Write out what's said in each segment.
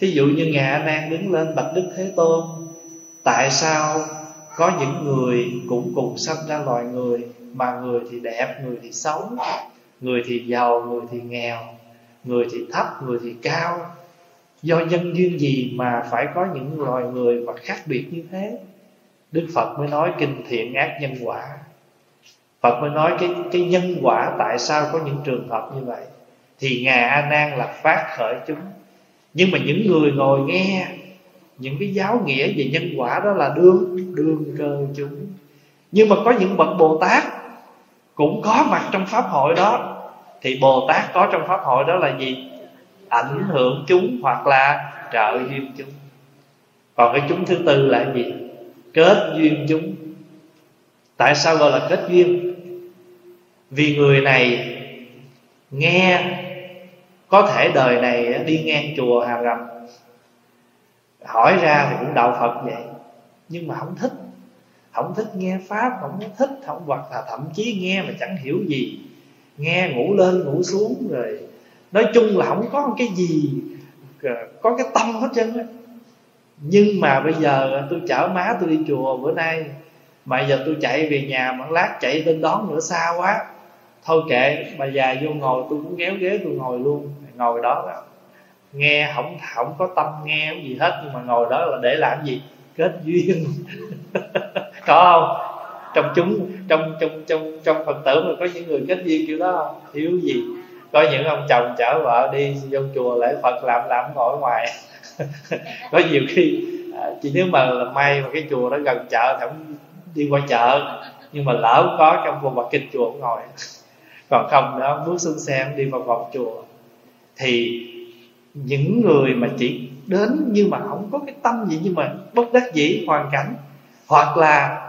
thí dụ như ngài a nan đứng lên bạch đức thế tôn, tại sao có những người cũng cùng sanh ra loài người, mà người thì đẹp, người thì xấu, người thì giàu, người thì nghèo, người thì thấp, người thì cao? Do nhân duyên gì mà phải có những loài người mà khác biệt như thế? Đức phật mới nói kinh thiện ác nhân quả. Phật mới nói cái cái nhân quả tại sao có những trường hợp như vậy? Thì ngài a nan là phát khởi chúng nhưng mà những người ngồi nghe, những cái giáo nghĩa về nhân quả đó là đương đương cơ chúng. Nhưng mà có những bậc bồ tát cũng có mặt trong pháp hội đó. Thì bồ tát có trong pháp hội đó là gì? Ảnh hưởng chúng hoặc là trợ duyên chúng. Còn cái chúng thứ tư là gì? Kết duyên chúng. Tại sao gọi là kết duyên? Vì người này nghe có thể đời này đi ngang chùa Hà Rầm hỏi ra thì cũng đạo Phật vậy. Nhưng mà không thích. Không thích nghe pháp, không thích, không, hoặc là thậm chí nghe mà chẳng hiểu gì. Nghe ngủ lên, ngủ xuống rồi nói chung là không có cái gì ờ, có cái tâm hết trơn á. Nhưng mà bây giờ tôi chở má tôi đi chùa, bữa nay mà giờ tôi chạy về nhà mà lát chạy lên đón nữa, xa quá. Thôi kệ, bà già vô ngồi, tôi cũng kéo ghế, tôi ngồi luôn ngồi đó, là nghe không không có tâm nghe gì hết nhưng mà ngồi đó là để làm gì? Kết duyên. Có không? Trong chúng trong trong trong trong phật tử mà có những người kết duyên kiểu đó không? Thiếu gì? Có những ông chồng chở vợ đi vô chùa lễ phật làm làm ngồi ngoài. Có nhiều khi à, chỉ nếu mà là may mà cái chùa đó gần chợ thì không đi qua chợ nhưng mà lỡ có trong vùng mặt kinh chùa cũng ngồi. Còn không đó bước xuống xe đi vào vòng chùa thì những người mà chỉ đến nhưng mà không có cái tâm gì, nhưng mà bất đắc dĩ, hoàn cảnh, hoặc là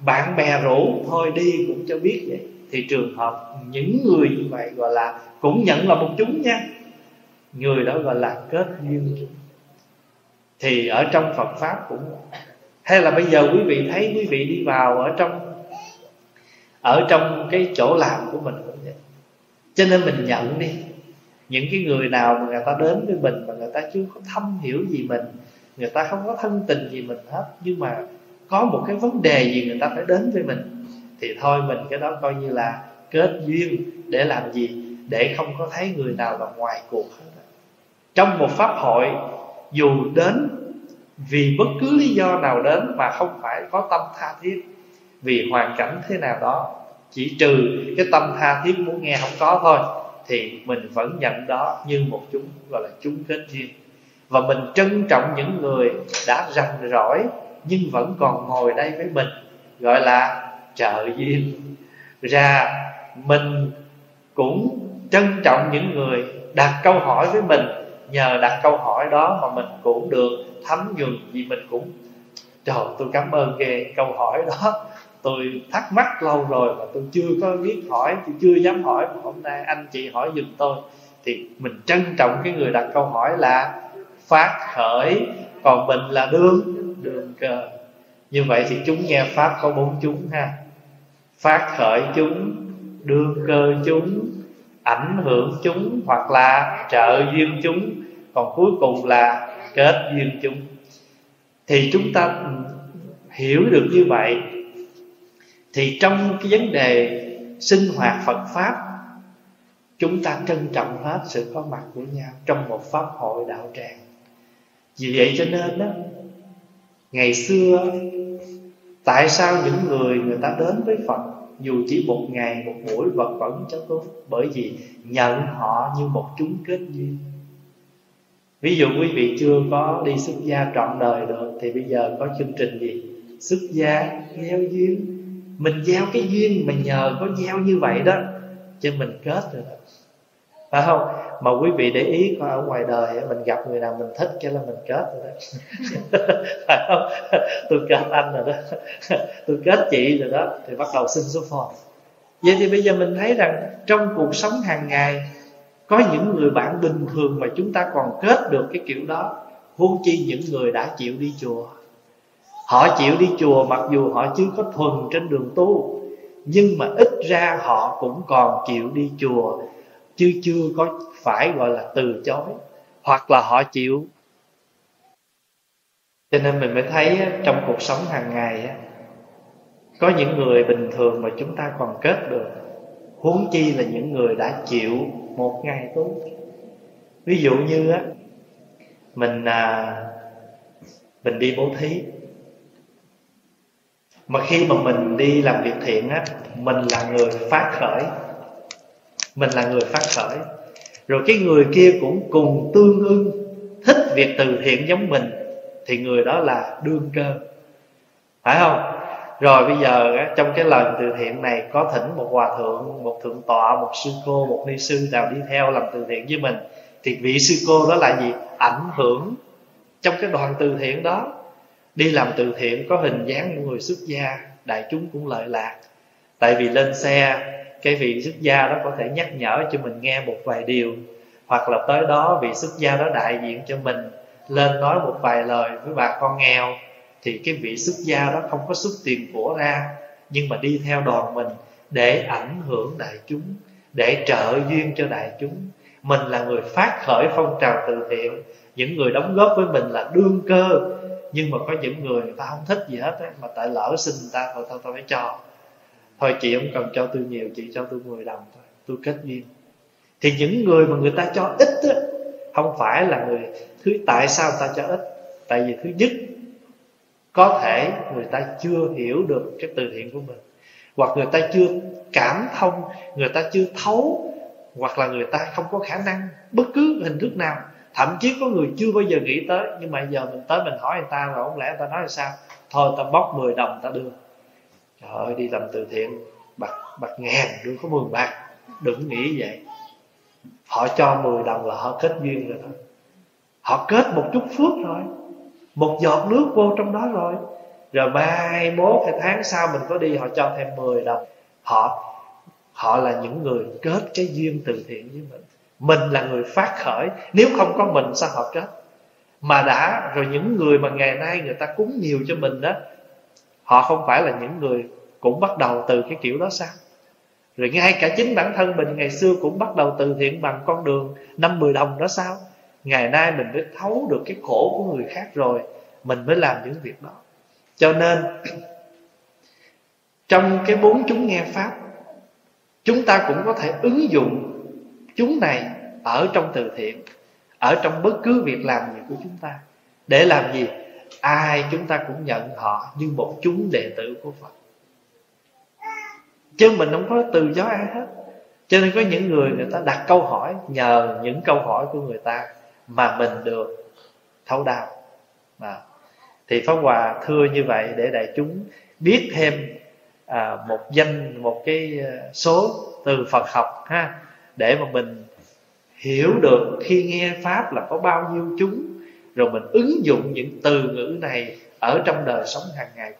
bạn bè rủ thôi đi cũng cho biết vậy. Thì trường hợp những người như vậy gọi là cũng nhận là một chúng nha. Người đó gọi là kết duyên. Thì ở trong Phật pháp cũng hay là bây giờ quý vị thấy quý vị đi vào ở trong ở trong cái chỗ làm của mình cũng vậy. Cho nên mình nhận đi những cái người nào mà người ta đến với mình mà người ta chưa có thâm hiểu gì mình, người ta không có thân tình gì mình hết, nhưng mà có một cái vấn đề gì người ta phải đến với mình, thì thôi mình cái đó coi như là kết duyên để làm gì? Để không có thấy người nào là ngoài cuộc hết trong một pháp hội, dù đến vì bất cứ lý do nào đến mà không phải có tâm tha thiết, vì hoàn cảnh thế nào đó, chỉ trừ cái tâm tha thiết muốn nghe không có thôi thì mình vẫn nhận đó như một chúng, gọi là chúng kết duyên. Và mình trân trọng những người đã rành rỗi nhưng vẫn còn ngồi đây với mình, gọi là trợ duyên. Ra mình cũng trân trọng những người đặt câu hỏi với mình, nhờ đặt câu hỏi đó mà mình cũng được thấm nhuần vì mình cũng. Trời, tôi cảm ơn ghê câu hỏi đó tôi thắc mắc lâu rồi mà tôi chưa có biết hỏi, tôi chưa dám hỏi. Mà hôm nay anh chị hỏi giùm tôi. Thì mình trân trọng cái người đặt câu hỏi là phát khởi, còn mình là đương. Đường cờ như vậy thì chúng nghe pháp có bốn chúng ha. Phát khởi chúng, đương cơ chúng, ảnh hưởng chúng hoặc là trợ duyên chúng. Còn cuối cùng là kết duyên chúng. Thì chúng ta hiểu được như vậy thì trong cái vấn đề sinh hoạt Phật pháp, chúng ta trân trọng hết sự có mặt của nhau trong một pháp hội đạo tràng. Vì vậy cho nên đó ngày xưa, tại sao những người người ta đến với Phật, dù chỉ một ngày, một buổi vật vẫn cho tốt? Bởi vì nhận họ như một chúng kết duyên. Ví dụ quý vị chưa có đi xuất gia trọn đời được thì bây giờ có chương trình gì? Xuất gia gieo duyên mình gieo cái duyên mà nhờ có gieo như vậy đó, cho mình kết rồi đó phải không? Mà quý vị để ý coi ở ngoài đời mình gặp người nào mình thích cái là mình kết rồi đó. Phải không? Tôi kết anh rồi đó. Tôi kết chị rồi đó, thì bắt đầu sinh số phone. Vậy thì bây giờ mình thấy rằng trong cuộc sống hàng ngày, có những người bạn bình thường mà chúng ta còn kết được cái kiểu đó, huống chi những người đã chịu đi chùa. Họ chịu đi chùa mặc dù họ chưa có thuần trên đường tu Nhưng mà ít ra họ cũng còn chịu đi chùa Chứ chưa có phải gọi là từ chối Hoặc là họ chịu. Cho nên mình mới thấy trong cuộc sống hàng ngày có những người bình thường mà chúng ta còn kết được huống chi là những người đã chịu một ngày tu. Ví dụ như á mình à, mình đi bố thí mà khi mà mình đi làm việc thiện á, mình là người phát khởi. Mình là người phát khởi. Rồi cái người kia cũng cùng tương ưng, thích việc từ thiện giống mình, thì người đó là đương cơ. Phải không? Rồi bây giờ trong cái lần từ thiện này, có thỉnh một hòa thượng, một thượng tọa, một sư cô, một ni sư nào đi theo làm từ thiện với mình. Thì vị sư cô đó là gì? Ảnh hưởng trong cái đoàn từ thiện đó đi làm từ thiện có hình dáng của người xuất gia, đại chúng cũng lợi lạc. Tại vì lên xe, cái vị xuất gia đó có thể nhắc nhở cho mình nghe một vài điều, hoặc là tới đó vị xuất gia đó đại diện cho mình, lên nói một vài lời với bà con nghèo, thì cái vị xuất gia đó không có xuất tiền của ra, nhưng mà đi theo đoàn mình để ảnh hưởng đại chúng, để trợ duyên cho đại chúng. Mình là người phát khởi phong trào từ thiện, những người đóng góp với mình là đương cơ nhưng mà có những người người ta không thích gì hết ấy, mà tại lỡ xin người ta rồi thôi tôi phải cho. Thôi chị không cần cho tôi nhiều chị cho tôi 10 đồng thôi tôi kết duyên. Thì những người mà người ta cho ít á, không phải là người thứ tại sao ta cho ít? Tại vì thứ nhất có thể người ta chưa hiểu được cái từ thiện của mình. Hoặc người ta chưa cảm thông người ta chưa thấu hoặc là người ta không có khả năng bất cứ hình thức nào thậm chí có người chưa bao giờ nghĩ tới, nhưng mà giờ mình tới mình hỏi người ta rồi, không lẽ người ta nói là sao? Thôi ta bóc 10 đồng ta đưa. Trời ơi, đi làm từ thiện, bạc bạc ngàn đưa có 10 bạc. Đừng nghĩ vậy. Họ cho 10 đồng là họ kết duyên rồi thôi họ kết một chút phước rồi. Một giọt nước vô trong đó rồi. Rồi mai mốt hay tháng sau mình có đi, họ cho thêm 10 đồng. Họ họ là những người kết cái duyên từ thiện với mình mình là người phát khởi. Nếu không có mình sao họ chết? Mà đã, rồi những người mà ngày nay người ta cúng nhiều cho mình đó, họ không phải là những người cũng bắt đầu từ cái kiểu đó sao? Rồi ngay cả chính bản thân mình ngày xưa cũng bắt đầu từ thiện bằng con đường năm mười đồng đó sao? Ngày nay mình mới thấu được cái khổ của người khác rồi, mình mới làm những việc đó. Cho nên, trong cái bốn chúng nghe pháp, chúng ta cũng có thể ứng dụng chúng này ở trong từ thiện ở trong bất cứ việc làm gì của chúng ta. Để làm gì? Ai chúng ta cũng nhận họ như một chúng đệ tử của phật. Chứ mình không có từ gió ai hết. Cho nên có những người người ta đặt câu hỏi nhờ những câu hỏi của người ta mà mình được thấu đáo. À. thì pháp hòa thưa như vậy để đại chúng biết thêm à, một danh một cái à, số từ phật học ha để mà mình hiểu được khi nghe pháp là có bao nhiêu chúng, rồi mình ứng dụng những từ ngữ này ở trong đời sống hàng ngày,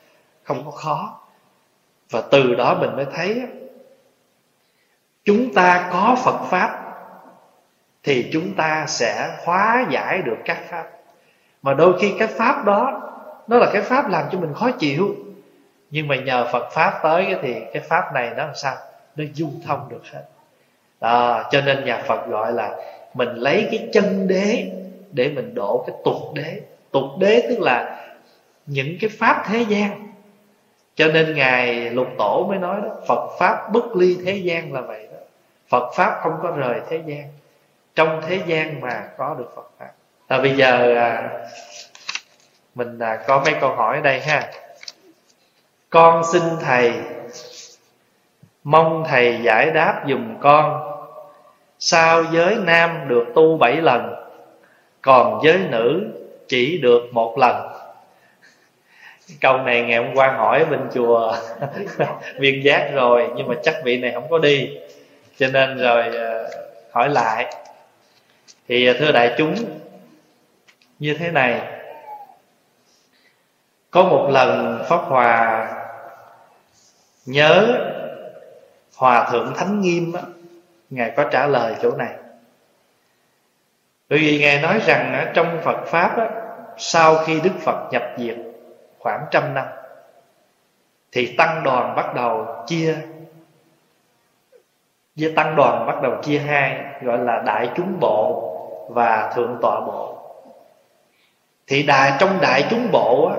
không có khó. Và từ đó mình mới thấy chúng ta có phật pháp thì chúng ta sẽ hóa giải được các pháp. Mà đôi khi cái pháp đó, nó là cái pháp làm cho mình khó chịu. Nhưng mà nhờ phật pháp tới thì cái pháp này nó làm sao? Nó dung thông được hết đó, cho nên nhà phật gọi là mình lấy cái chân đế để mình đổ cái tục đế. Tục đế tức là những cái pháp thế gian. Cho nên ngài lục tổ mới nói đó phật pháp bất ly thế gian là vậy đó. Phật pháp không có rời thế gian. Trong thế gian mà có được phật pháp. À, bây giờ à, mình à, có mấy câu hỏi ở đây ha. Con xin thầy mong thầy giải đáp dùm con. Sao giới nam được tu bảy lần, còn giới nữ chỉ được một lần? Câu này ngày hôm qua hỏi bên chùa viên giác rồi, nhưng mà chắc vị này không có đi. Cho nên rồi ờ, hỏi lại. Thì ờ, thưa đại chúng, như thế này. Có một lần pháp hòa nhớ hòa thượng thánh nghiêm á, ngài có trả lời chỗ này. Bởi vì ngài nói rằng trong phật pháp á, sau khi đức phật nhập diệt khoảng trăm năm thì tăng đoàn bắt đầu chia với tăng đoàn bắt đầu chia hai gọi là đại chúng bộ và thượng tọa bộ. Thì đại trong đại chúng bộ á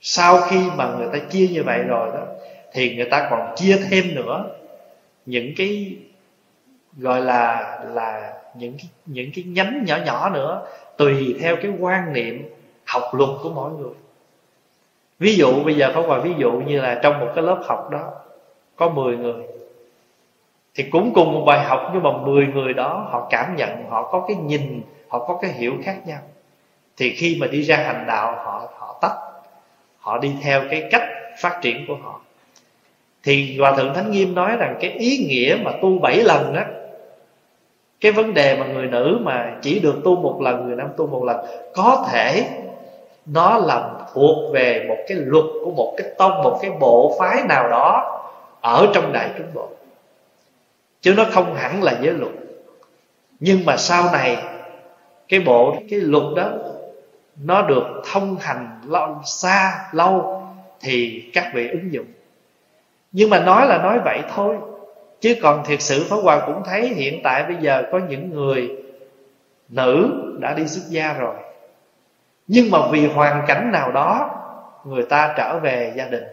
sau khi mà người ta chia như vậy rồi đó thì người ta còn chia thêm nữa những cái gọi là là những cái, những cái nhánh nhỏ nhỏ nữa tùy theo cái quan niệm học luật của mỗi người. Ví dụ bây giờ có gọi ví dụ như là trong một cái lớp học đó có 10 người thì cũng cùng một bài học nhưng mà 10 người đó họ cảm nhận họ có cái nhìn họ có cái hiểu khác nhau. Thì khi mà đi ra hành đạo họ họ tách họ đi theo cái cách phát triển của họ thì hòa thượng thánh nghiêm nói rằng cái ý nghĩa mà tu bảy lần đó cái vấn đề mà người nữ mà chỉ được tu một lần người nam tu một lần có thể nó là thuộc về một cái luật của một cái tông một cái bộ phái nào đó ở trong đại chúng bộ. Chứ nó không hẳn là giới luật. Nhưng mà sau này cái bộ cái luật đó nó được thông hành lâu, xa lâu thì các vị ứng dụng nhưng mà nói là nói vậy thôi. Chứ còn thiệt sự Pháp Hòa cũng thấy hiện tại bây giờ có những người nữ đã đi xuất gia rồi. Nhưng mà vì hoàn cảnh nào đó, người ta trở về gia đình.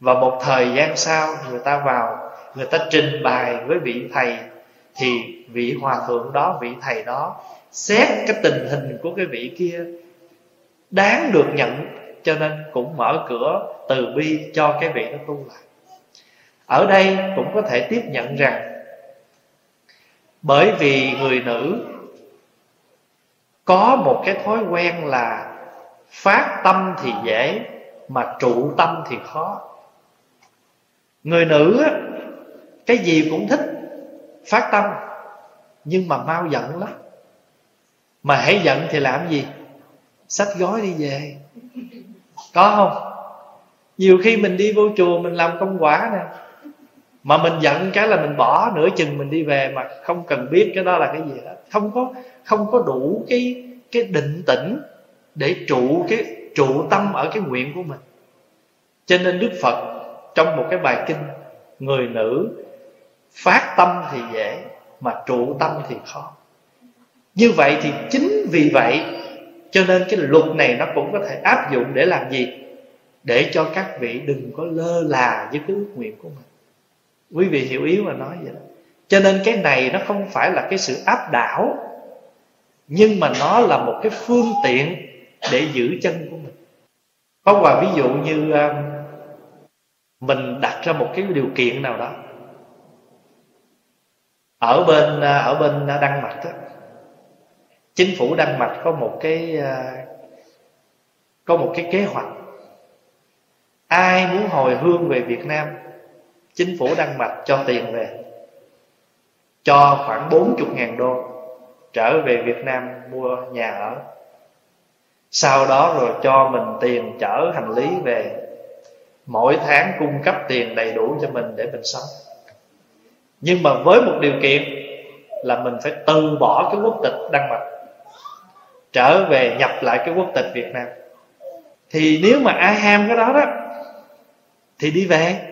Và một thời gian sau, người ta vào, người ta trình bày với vị thầy, thì vị hòa thượng đó, vị thầy đó xét cái tình hình của cái vị kia đáng được nhận, cho nên cũng mở cửa từ bi cho cái vị đó tu lại ở đây cũng có thể tiếp nhận rằng, bởi vì người nữ có một cái thói quen là phát tâm thì dễ, mà trụ tâm thì khó. Người nữ cái gì cũng thích phát tâm, nhưng mà mau giận lắm. Mà hãy giận thì làm gì? Sách gói đi về. Có không? Nhiều khi mình đi vô chùa mình làm công quả nè mà mình giận cái là mình bỏ nửa chừng mình đi về mà không cần biết cái đó là cái gì hết. Không có không có đủ cái cái định tĩnh để trụ cái, trụ tâm ở cái nguyện của mình. Cho nên đức phật trong một cái bài kinh, người nữ phát tâm thì dễ, mà trụ tâm thì khó. Như vậy thì chính vì vậy, cho nên cái luật này nó cũng có thể áp dụng để làm gì? Để cho các vị đừng có lơ là với cái ước nguyện của mình quý vị hiểu ý mà nói vậy đó. Cho nên cái này nó không phải là cái sự áp đảo nhưng mà nó là một cái phương tiện để giữ chân của mình. Có hòa ví dụ như à, mình đặt ra một cái điều kiện nào đó. Ở bên à, ở bên đan mạch đó, chính phủ đan mạch có một cái à, có một cái kế hoạch. Ai muốn hồi hương về Việt Nam chính phủ đăng mạch cho tiền về, cho khoảng 40 ngàn đô, trở về Việt Nam mua nhà ở. Sau đó rồi cho mình tiền chở hành lý về. Mỗi tháng cung cấp tiền đầy đủ cho mình để mình sống. Nhưng mà với một điều kiện là mình phải từ bỏ cái quốc tịch đăng mạch, trở về nhập lại cái quốc tịch Việt Nam. Thì nếu mà ai ham cái đó đó, thì đi về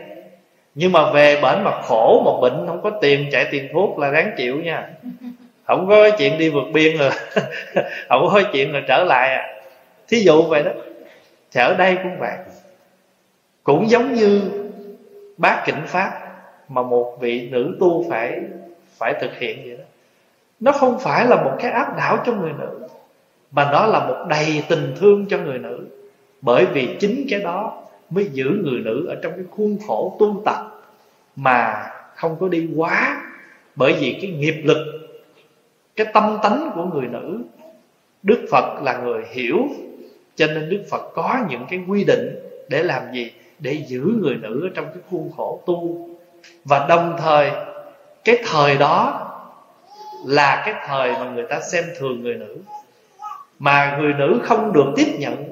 nhưng mà về bệnh mà khổ một bệnh không có tiền, chạy tiền thuốc là đáng chịu nha. Không có chuyện đi vượt biên rồi. Không có chuyện rồi trở lại à. Thí dụ vậy đó. Thì ở đây cũng vậy. Cũng giống như bác kỉnh pháp mà một vị nữ tu phải phải thực hiện vậy đó. Nó không phải là một cái áp đảo cho người nữ, mà nó là một đầy tình thương cho người nữ. Bởi vì chính cái đó mới giữ người nữ ở trong cái khuôn khổ tu tập mà không có đi quá, bởi vì cái nghiệp lực, cái tâm tánh của người nữ, đức phật là người hiểu, cho nên đức phật có những cái quy định để làm gì? Để giữ người nữ ở trong cái khuôn khổ tu. Và đồng thời, cái thời đó là cái thời mà người ta xem thường người nữ, mà người nữ không được tiếp nhận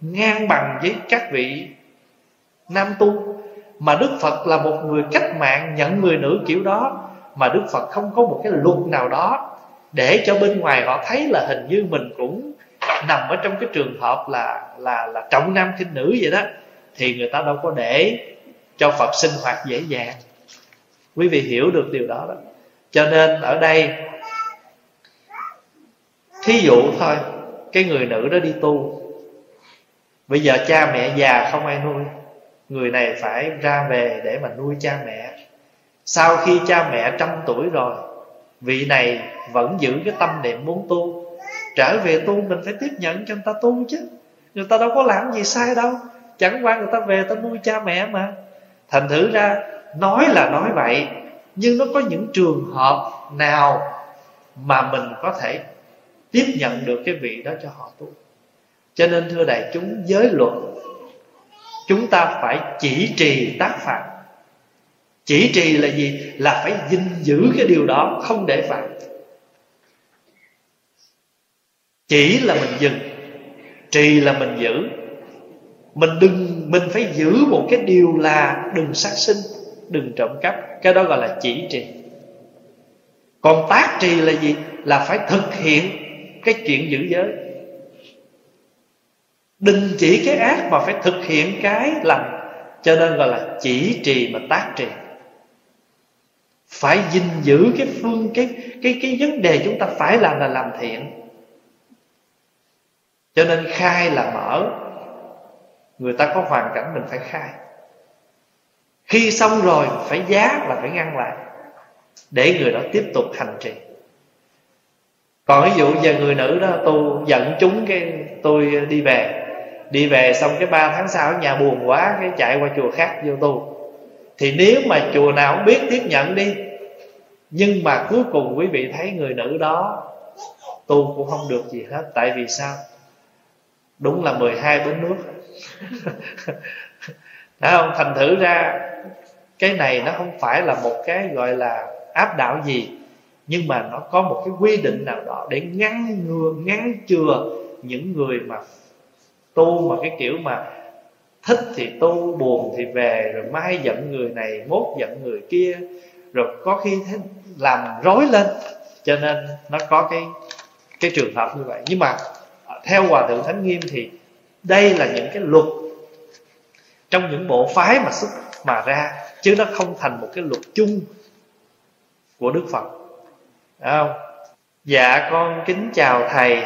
ngang bằng với các vị nam tu, mà đức phật là một người cách mạng nhận người nữ kiểu đó, mà đức phật không có một cái luật nào đó để cho bên ngoài họ thấy là hình như mình cũng nằm ở trong cái trường hợp là là là trọng nam khinh nữ vậy đó, thì người ta đâu có để cho phật sinh hoạt dễ dàng. Quý vị hiểu được điều đó đó. Cho nên ở đây, thí dụ thôi, cái người nữ đó đi tu. Bây giờ cha mẹ già không ai nuôi người này phải ra về để mà nuôi cha mẹ. Sau khi cha mẹ trăm tuổi rồi, vị này vẫn giữ cái tâm niệm muốn tu. Trở về tu mình phải tiếp nhận cho người ta tu chứ. Người ta đâu có làm gì sai đâu. Chẳng qua người ta về ta nuôi cha mẹ mà. Thành thử ra, nói là nói vậy, nhưng nó có những trường hợp nào mà mình có thể tiếp nhận được cái vị đó cho họ tu? Cho nên thưa đại chúng, giới luật chúng ta phải chỉ trì tác phạm chỉ trì là gì? Là phải gìn giữ cái điều đó, không để phạm chỉ là mình dừng trì là mình giữ. Mình đừng, mình phải giữ một cái điều là đừng sát sinh, đừng trộm cắp. Cái đó gọi là chỉ trì. Còn tác trì là gì? Là phải thực hiện cái chuyện giữ giới đình chỉ cái ác mà phải thực hiện cái lành, cho nên gọi là chỉ trì mà tác trì. Phải gìn giữ cái phương, cái cái cái vấn đề chúng ta phải làm là làm thiện. Cho nên khai là mở. Người ta có hoàn cảnh mình phải khai. Khi xong rồi, phải giá là phải ngăn lại, để người đó tiếp tục hành trì. Còn ví dụ giờ người nữ đó, tôi giận chúng cái tôi đi về đi về xong cái ba tháng sau ở nhà buồn quá, cái chạy qua chùa khác vô tu. Thì nếu mà chùa nào cũng biết tiếp nhận đi, nhưng mà cuối cùng quý vị thấy người nữ đó tu cũng không được gì hết. Tại vì sao? Đúng là 12 bến nước. Đã không? Thành thử ra, cái này nó không phải là một cái gọi là áp đảo gì, nhưng mà nó có một cái quy định nào đó để ngăn ngừa, ngăn chừa những người mà tu mà cái kiểu mà thích thì tu, buồn thì về, rồi mai giận người này, mốt giận người kia, rồi có khi thế làm rối lên. Cho nên nó có cái cái trường hợp như vậy. Nhưng mà theo hòa thượng thánh nghiêm thì đây là những cái luật trong những bộ phái mà xuất, mà ra, chứ nó không thành một cái luật chung của đức phật. Đấy không? Dạ con kính chào thầy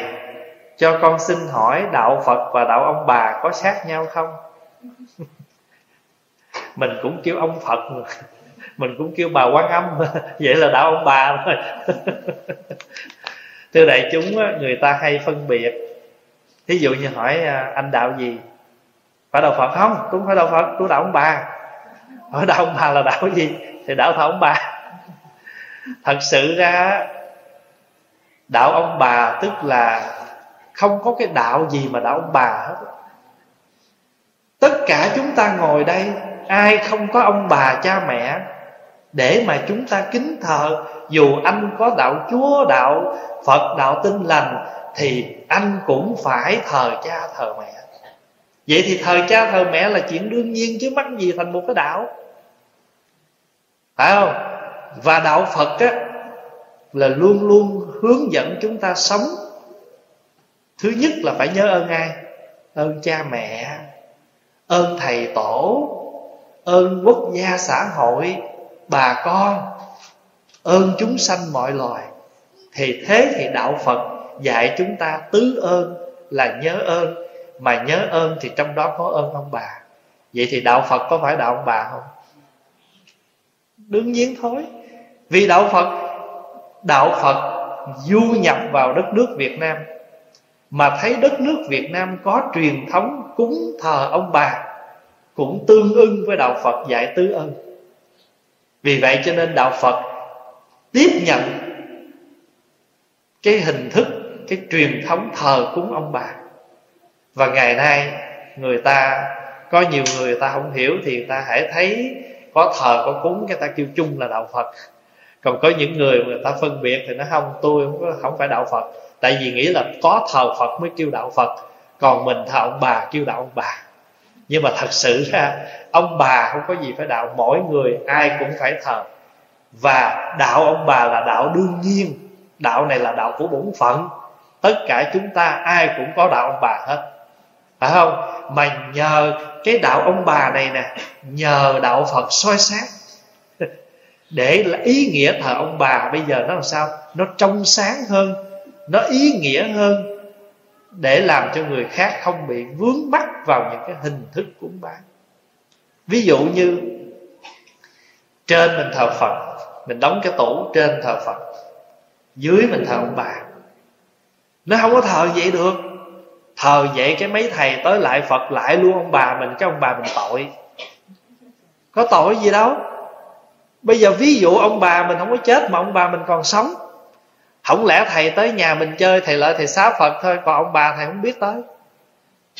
cho con xin hỏi đạo phật và đạo ông bà có sát nhau không? Mình cũng kêu ông phật, mình cũng kêu bà quan âm. Vậy là đạo ông bà thôi. Thưa đại chúng, người ta hay phân biệt. Thí dụ như hỏi à, anh đạo gì? Phải đạo phật không? Tôi không phải đạo phật tôi đạo ông bà. Hỏi đạo ông bà là đạo gì? Thì đạo thờ ông bà. Thật sự ra, đạo ông bà tức là không có cái đạo gì mà đạo ông bà hết. Tất cả chúng ta ngồi đây, ai không có ông bà cha mẹ, để mà chúng ta kính thờ, dù anh có đạo chúa, đạo phật, đạo tinh lành, thì anh cũng phải thờ cha thờ mẹ. Vậy thì thờ cha thờ mẹ là chuyện đương nhiên chứ mắc gì thành một cái đạo. Phải không? Và đạo phật á, là luôn luôn hướng dẫn chúng ta sống thứ nhất là phải nhớ ơn ai? Ơn cha mẹ, ơn thầy tổ, ơn quốc gia xã hội, bà con, ơn chúng sanh mọi loài. Thì thế thì đạo phật dạy chúng ta tứ ơn là nhớ ơn, mà nhớ ơn thì trong đó có ơn ông bà. Vậy thì đạo phật có phải đạo ông bà không? Đương nhiên thôi. Vì đạo phật đạo phật du nhập vào đất nước việt nam mà thấy đất nước việt nam có truyền thống cúng thờ ông bà, cũng tương ưng với đạo phật dạy tứ ân. Vì vậy cho nên đạo phật tiếp nhận cái hình thức, cái truyền thống thờ cúng ông bà. Và ngày nay, người ta, có nhiều người ta không hiểu thì người ta hãy thấy có thờ, có cúng, người ta kêu chung là đạo phật. Còn có những người người ta phân biệt thì nó không, tôi không phải đạo phật tại vì nghĩ là có thờ phật mới kêu đạo phật, còn mình thờ ông bà kêu đạo ông bà. Nhưng mà thật sự ra, ông bà không có gì phải đạo, mỗi người ai cũng phải thờ. Và đạo ông bà là đạo đương nhiên, đạo này là đạo của bổn phận. Tất cả chúng ta ai cũng có đạo ông bà hết. Phải không? Mà nhờ cái đạo ông bà này nè, nhờ đạo phật soi sáng. Để là ý nghĩa thờ ông bà bây giờ nó làm sao? Nó trong sáng hơn nó ý nghĩa hơn để làm cho người khác không bị vướng mắc vào những cái hình thức cúng bái. Ví dụ như trên mình thờ phật, mình đóng cái tủ trên thờ phật, dưới mình thờ ông bà. Nó không có thờ vậy được. Thờ vậy cái mấy thầy tới lại phật lại luôn, ông bà mình, cái ông bà mình tội. Có tội gì đâu. Bây giờ ví dụ ông bà mình không có chết mà ông bà mình còn sống không lẽ thầy tới nhà mình chơi, thầy lợi thầy xá phật thôi, còn ông bà thầy không biết tới.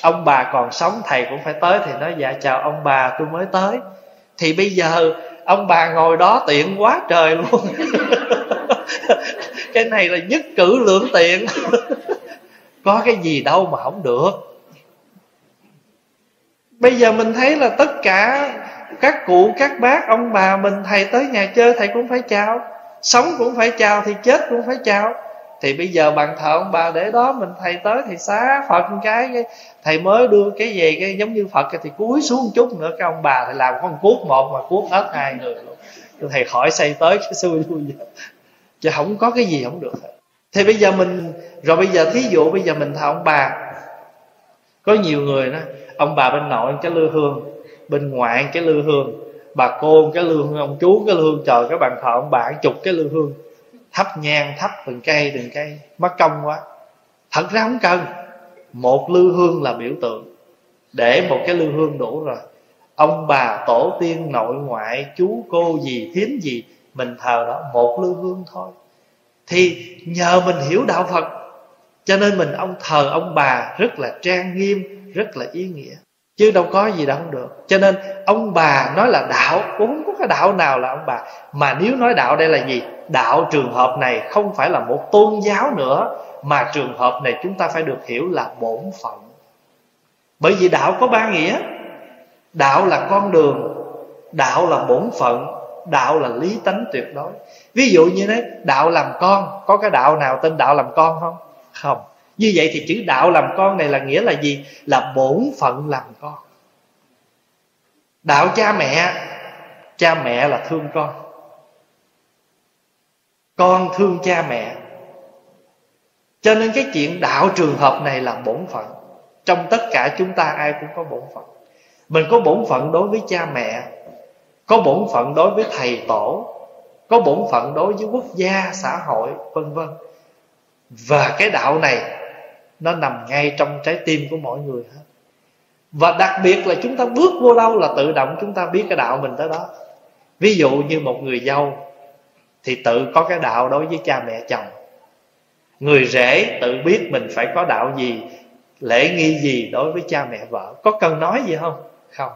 Ông bà còn sống, thầy cũng phải tới, thì nói dạ chào ông bà, tôi mới tới. Thì bây giờ, ông bà ngồi đó tiện quá trời luôn. Cái này là nhất cử lượng tiện. Có cái gì đâu mà không được. Bây giờ mình thấy là tất cả các cụ, các bác, ông bà mình, thầy tới nhà chơi, thầy cũng phải chào sống cũng phải chào thì chết cũng phải chào. Thì bây giờ bàn thờ ông bà để đó mình thầy tới thì xá phật một cái, cái thầy mới đưa cái gì cái giống như phật thì cúi xuống một chút nữa cái ông bà thì làm con cuốc một mà cuốc hết hai người luôn thầy khỏi xây tới cái xui luôn vậy. Chứ không có cái gì không được. Thì bây giờ mình rồi bây giờ thí dụ bây giờ mình thờ ông bà. Có nhiều người đó ông bà bên nội cái lư hương bên ngoại cái lư hương bà cô cái lương, ông chú cái lương, trời các bạn thờ ông bà chục cái lư hương. Thắp nhang, thắp từng cây từng cây. Mất công quá. Thật ra không cần. Một lư hương là biểu tượng. Để một cái lư hương đủ rồi. Ông bà tổ tiên nội ngoại, chú cô gì, thím gì, mình thờ đó, một lư hương thôi. Thì nhờ mình hiểu đạo phật. Cho nên mình, ông thờ ông bà rất là trang nghiêm, rất là ý nghĩa chứ đâu có gì đâu, không được. Cho nên ông bà nói là đạo, cũng không có cái đạo nào là ông bà. Mà nếu nói đạo đây là gì? Đạo trường hợp này không phải là một tôn giáo nữa, mà trường hợp này chúng ta phải được hiểu là bổn phận. Bởi vì đạo có ba nghĩa. Đạo là con đường, đạo là bổn phận, đạo là lý tánh tuyệt đối. Ví dụ như thế, đạo làm con, có cái đạo nào tên đạo làm con không? Không như vậy thì chữ đạo làm con này là nghĩa là gì? Là bổn phận làm con. Đạo cha mẹ cha mẹ là thương con. Con thương cha mẹ. Cho nên cái chuyện đạo trường hợp này là bổn phận. Trong tất cả chúng ta ai cũng có bổn phận. Mình có bổn phận đối với cha mẹ, có bổn phận đối với thầy tổ, có bổn phận đối với quốc gia, xã hội, vân vân. Và cái đạo này nó nằm ngay trong trái tim của mỗi người hết. Và đặc biệt là chúng ta bước vô đâu là tự động chúng ta biết cái đạo mình tới đó. Ví dụ như một người dâu thì tự có cái đạo đối với cha mẹ chồng. Người rể tự biết mình phải có đạo gì, lễ nghi gì đối với cha mẹ vợ. Có cần nói gì không? Không.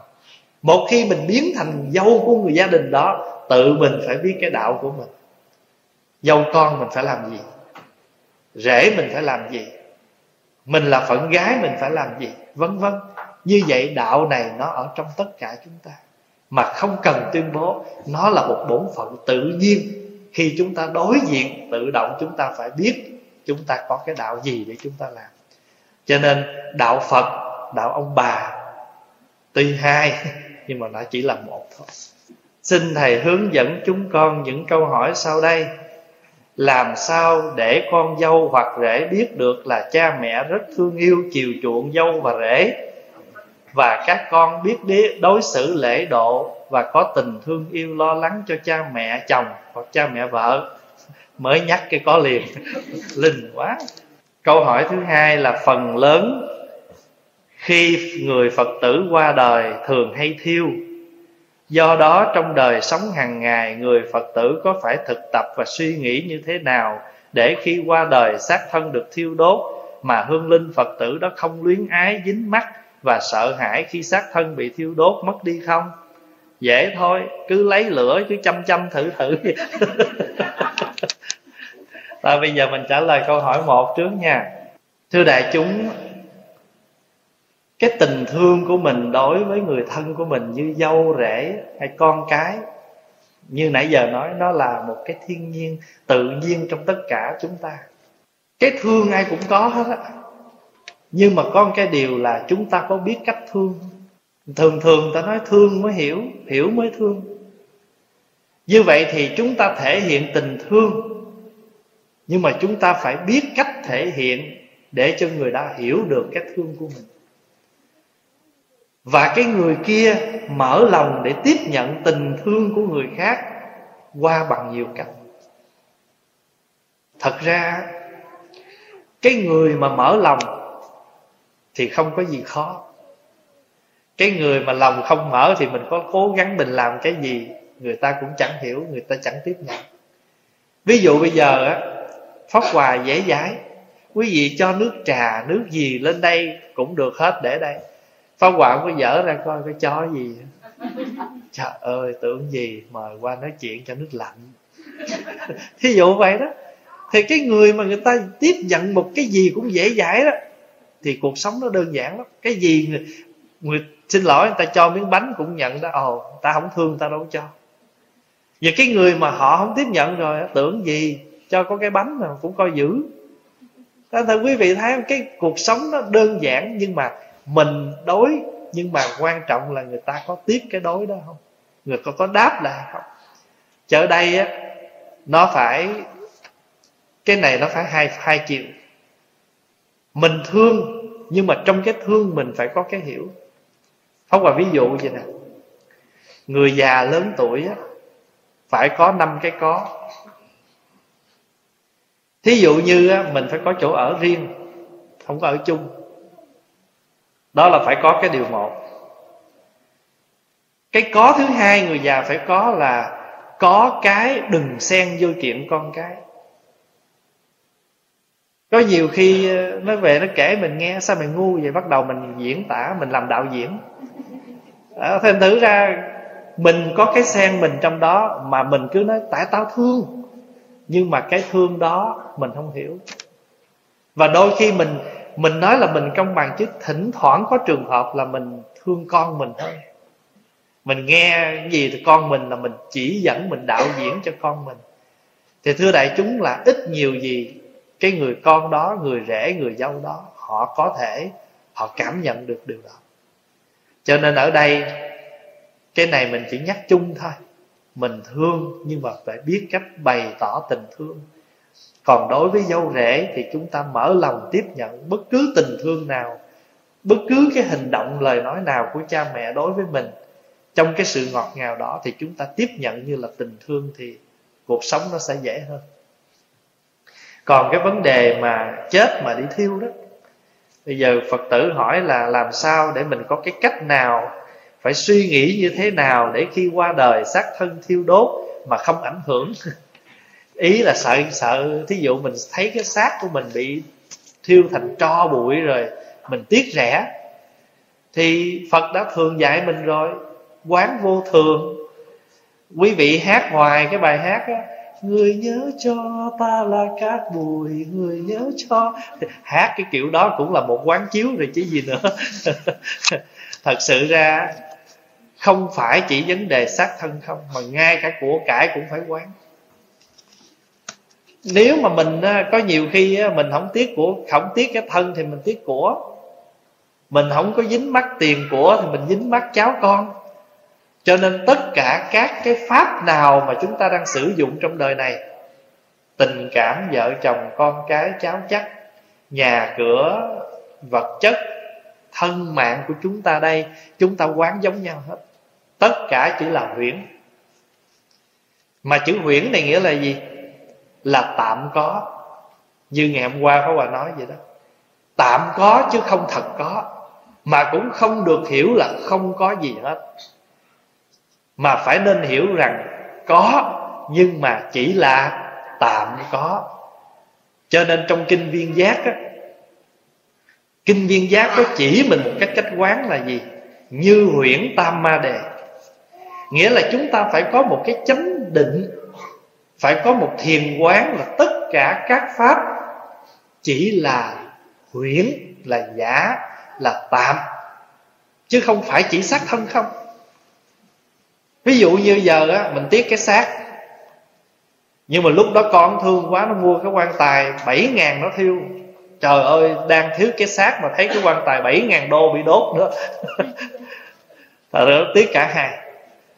Một khi mình biến thành dâu của người gia đình đó, tự mình phải biết cái đạo của mình. Dâu con mình phải làm gì? Rể mình phải làm gì? Mình là phận gái, mình phải làm gì vân vân. Như vậy đạo này nó ở trong tất cả chúng ta. Mà không cần tuyên bố, nó là một bổn phận tự nhiên. Khi chúng ta đối diện, tự động chúng ta phải biết chúng ta có cái đạo gì để chúng ta làm. Cho nên, đạo phật, đạo ông bà, tuy hai, nhưng mà nó chỉ là một thôi. Xin thầy hướng dẫn chúng con những câu hỏi sau đây làm sao để con dâu hoặc rể biết được là cha mẹ rất thương yêu, chiều chuộng dâu và rể? Và các con biết đối xử lễ độ và có tình thương yêu lo lắng cho cha mẹ, chồng hoặc cha mẹ vợ? Mới nhắc cái có liền. Linh quá. Câu hỏi thứ hai là phần lớn khi người phật tử qua đời thường hay thiêu? Do đó, trong đời sống hàng ngày, người phật tử có phải thực tập và suy nghĩ như thế nào để khi qua đời xác thân được thiêu đốt mà hương linh phật tử đó không luyến ái, dính mắt và sợ hãi khi xác thân bị thiêu đốt mất đi không? Dễ thôi, cứ lấy lửa cứ chăm chăm thử thử. Ta bây giờ mình trả lời câu hỏi một trước nha. Thưa đại chúng cái tình thương của mình đối với người thân của mình như dâu, rể hay con cái, như nãy giờ nói, nó là một cái thiên nhiên tự nhiên trong tất cả chúng ta. Cái thương ai cũng có hết á. Nhưng mà có cái điều là chúng ta có biết cách thương. Thường thường ta nói thương mới hiểu hiểu mới thương. Như vậy thì chúng ta thể hiện tình thương. Nhưng mà chúng ta phải biết cách thể hiện để cho người ta hiểu được cái thương của mình và cái người kia mở lòng để tiếp nhận tình thương của người khác qua bằng nhiều cách. Thật ra, cái người mà mở lòng thì không có gì khó. Cái người mà lòng không mở thì mình có cố gắng mình làm cái gì người ta cũng chẳng hiểu, người ta chẳng tiếp nhận. Ví dụ bây giờ á phát quà dễ dãi. Quý vị cho nước trà, nước gì lên đây cũng được hết để đây phát quản có dở ra coi cái chó gì. Trời ơi tưởng gì mời qua nói chuyện cho nước lạnh. Thí dụ vậy đó. Thì cái người mà người ta tiếp nhận một cái gì cũng dễ dãi đó thì cuộc sống nó đơn giản lắm. Cái gì người, người xin lỗi người ta cho miếng bánh cũng nhận đó. Ồ ta không thương ta đâu cho. Và cái người mà họ không tiếp nhận rồi tưởng gì cho có cái bánh mà cũng coi giữ. Thưa quý vị thấy cái cuộc sống nó đơn giản nhưng mà mình đối nhưng mà quan trọng là người ta có tiếp cái đối đó không? Người có có đáp lại không? Chợ đây á nó phải cái này nó phải hai hai chiều. Mình thương nhưng mà trong cái thương mình phải có cái hiểu. Không Hòa ví dụ vậy nè. Người già lớn tuổi á, Phải có năm cái có. Thí dụ như á, mình phải có chỗ ở riêng Không có ở chung. Đó là phải có cái điều một. Cái có thứ hai người già phải có là Có cái đừng xen vô chuyện con cái. Có nhiều khi ờ, nó về nó kể mình nghe sao mày ngu vậy? Bắt đầu mình diễn tả mình làm đạo diễn. À, thêm thử ra mình có cái sen mình trong đó mà mình cứ nói tại tao thương. Nhưng mà cái thương đó mình không hiểu. Và đôi khi mình mình nói là mình công bằng chứ thỉnh thoảng có trường hợp là mình thương con mình thôi mình nghe cái gì thì con mình là mình chỉ dẫn, mình đạo diễn cho con mình. Thì thưa đại chúng là ít nhiều gì cái người con đó, người rể, người dâu đó, họ có thể, họ cảm nhận được điều đó. Cho nên ở đây, cái này mình chỉ nhắc chung thôi. Mình thương nhưng mà phải biết cách bày tỏ tình thương còn đối với dâu rể thì chúng ta mở lòng tiếp nhận bất cứ tình thương nào, bất cứ cái hành động, lời nói nào của cha mẹ đối với mình. Trong cái sự ngọt ngào đó thì chúng ta tiếp nhận như là tình thương thì cuộc sống nó sẽ dễ hơn. Còn cái vấn đề mà chết mà đi thiêu đó, bây giờ phật tử hỏi là làm sao để mình có cái cách nào, phải suy nghĩ như thế nào để khi qua đời xác thân thiêu đốt mà không ảnh hưởng? ý là sợ sợ thí dụ mình thấy cái xác của mình bị thiêu thành tro bụi rồi mình tiếc rẻ, thì phật đã thường dạy mình rồi, quán vô thường. Quý vị hát hoài cái bài hát á, người nhớ cho ta là cát bụi, người nhớ cho hát cái kiểu đó cũng là một quán chiếu rồi chứ gì nữa. Thật sự ra không phải chỉ vấn đề xác thân không, mà ngay cả của cải cũng phải quán nếu mà mình à, có nhiều khi à, mình không tiếc của, không tiếc cái thân thì mình tiếc của. Mình không có dính mắt tiền của thì mình dính mắt cháu con. Cho nên tất cả các cái pháp nào mà chúng ta đang sử dụng trong đời này, tình cảm, vợ chồng, con cái, cháu chắc, nhà cửa, vật chất, thân mạng của chúng ta đây, chúng ta quán giống nhau hết. Tất cả chỉ là huyễn mà chữ huyễn này nghĩa là gì? Là tạm có. Như ngày hôm qua có Hòa nói vậy đó. Tạm có chứ không thật có. Mà cũng không được hiểu là không có gì hết. Mà phải nên hiểu rằng có, nhưng mà chỉ là tạm có. Cho nên trong kinh viên giác á, kinh viên giác có chỉ mình một cách cách quán là gì? Như huyễn tam ma đề. Nghĩa là chúng ta phải có một cái chánh định phải có một thiền quán là tất cả các pháp chỉ là huyễn là giả, là tạm, chứ không phải chỉ xác thân không. Ví dụ như giờ á, mình tiếc cái xác, nhưng mà lúc đó con thương quá, nó mua cái quan tài bảy ngàn nó thiêu. Trời ơi, đang thiếu cái xác mà thấy cái quan tài bảy ngàn đô bị đốt nữa. Thật ra tiếc cả hai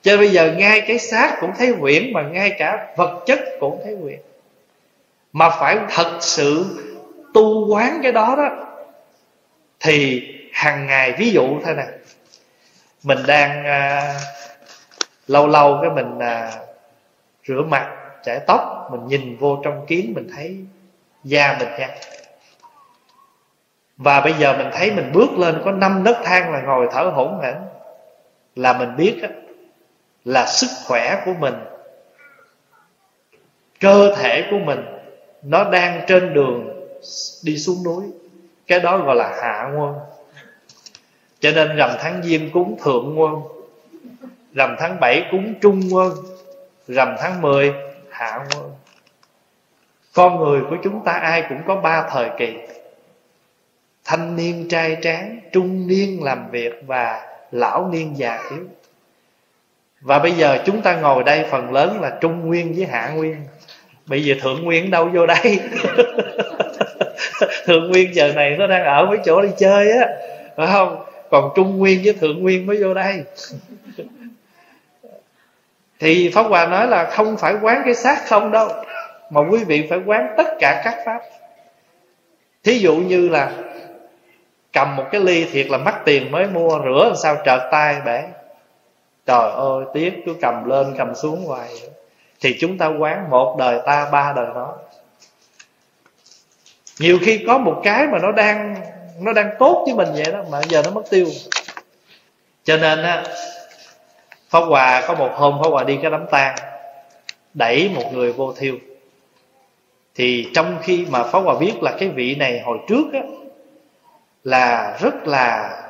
cho bây giờ ngay cái xác cũng thấy quyển mà ngay cả vật chất cũng thấy quyển. Mà phải thật sự tu quán cái đó đó thì hàng ngày ví dụ thôi nè mình đang à, lâu lâu cái mình à, rửa mặt chải tóc mình nhìn vô trong kiến mình thấy da mình nhăn và bây giờ mình thấy mình bước lên có năm nấc thang là ngồi thở hổn hển là mình biết đó, là sức khỏe của mình. Cơ thể của mình, nó đang trên đường đi xuống núi. Cái đó gọi là hạ nguồn cho nên rằm tháng giêng cúng thượng nguồn rằm tháng 7 cúng trung nguồn rằm tháng 10 hạ nguồn con người của chúng ta ai cũng có ba thời kỳ thanh niên trai tráng, trung niên làm việc và lão niên già yếu và bây giờ chúng ta ngồi đây, phần lớn là trung nguyên với hạ nguyên. Bây giờ thượng nguyên đâu vô đây? Thượng nguyên giờ này nó đang ở mấy chỗ đi chơi á, phải không? Còn trung nguyên với thượng nguyên mới vô đây. Thì pháp hòa nói là không phải quán cái xác không đâu, mà quý vị phải quán tất cả các pháp. Thí dụ như là cầm một cái ly thiệt là mắc tiền mới mua rửa làm sao, trợt tay bể trời ơi tiếc cứ cầm lên, cầm xuống hoài. Thì chúng ta quán một đời ta, ba đời nó. Nhiều khi có một cái mà nó đang nó đang tốt với mình vậy đó, mà giờ nó mất tiêu. Cho nên á, pháp hòa có một hôm pháp hòa đi cái đám tang, đẩy một người vô thiêu. Thì trong khi mà pháp hòa biết là cái vị này hồi trước á, là rất là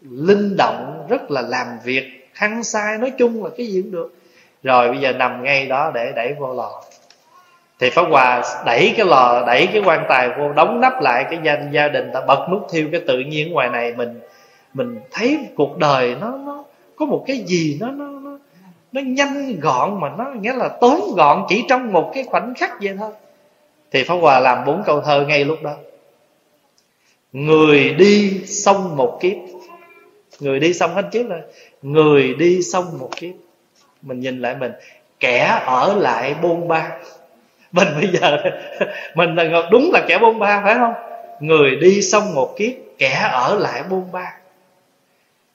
linh động, rất là làm việc hăng sai nói chung là cái gì cũng được. Rồi bây giờ nằm ngay đó để đẩy vô lò. Thì pháp hòa đẩy cái lò đẩy cái quan tài vô đóng nắp lại cái gia, gia đình ta bật nút thiêu cái tự nhiên ngoài này. Mình mình thấy cuộc đời nó nó có một cái gì nó nó nó, nó nhanh gọn mà nó nghĩa là tốn gọn chỉ trong một cái khoảnh khắc vậy thôi. Thì pháp hòa làm bốn câu thơ ngay lúc đó. Người đi xong một kiếp người đi xong hết kiếp rồi. Người đi xong một kiếp, mình nhìn lại mình, kẻ ở lại bôn ba. Mình bây giờ, mình là đúng là kẻ bôn ba, phải không? Người đi xong một kiếp, kẻ ở lại bôn ba.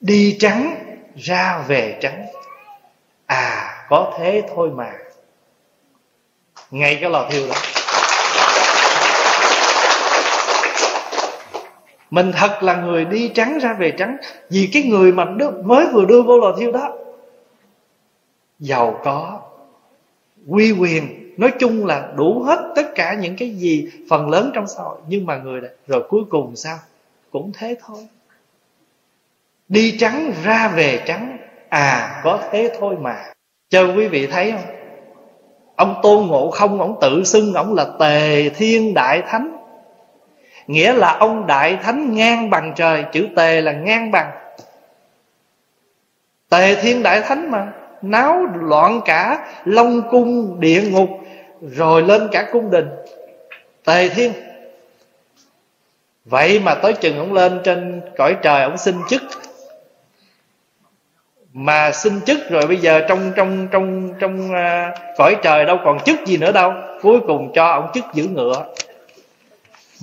Đi trắng, ra về trắng. À có thế thôi mà. Ngay cái lò thiêu đó. Mình thật là người đi trắng ra về trắng, vì cái người mà mới vừa đưa vô lò thiêu đó. Giàu có, quy quyền, nói chung là đủ hết tất cả những cái gì phần lớn trong xã hội. Nhưng mà người này, rồi cuối cùng sao? Cũng thế thôi. Đi trắng ra về trắng à có thế thôi mà. Cho quý vị thấy không? Ông tôn ngộ không, ông tự xưng ông là tề thiên đại thánh nghĩa là ông đại thánh ngang bằng trời chữ tề là ngang bằng. Tề thiên đại thánh mà náo loạn cả long cung địa ngục rồi lên cả cung đình. Tề thiên. Vậy mà tới chừng ông lên trên cõi trời ông xin chức. Mà xin chức rồi bây giờ trong trong trong trong uh, cõi trời đâu còn chức gì nữa đâu. Cuối cùng cho ông chức giữ ngựa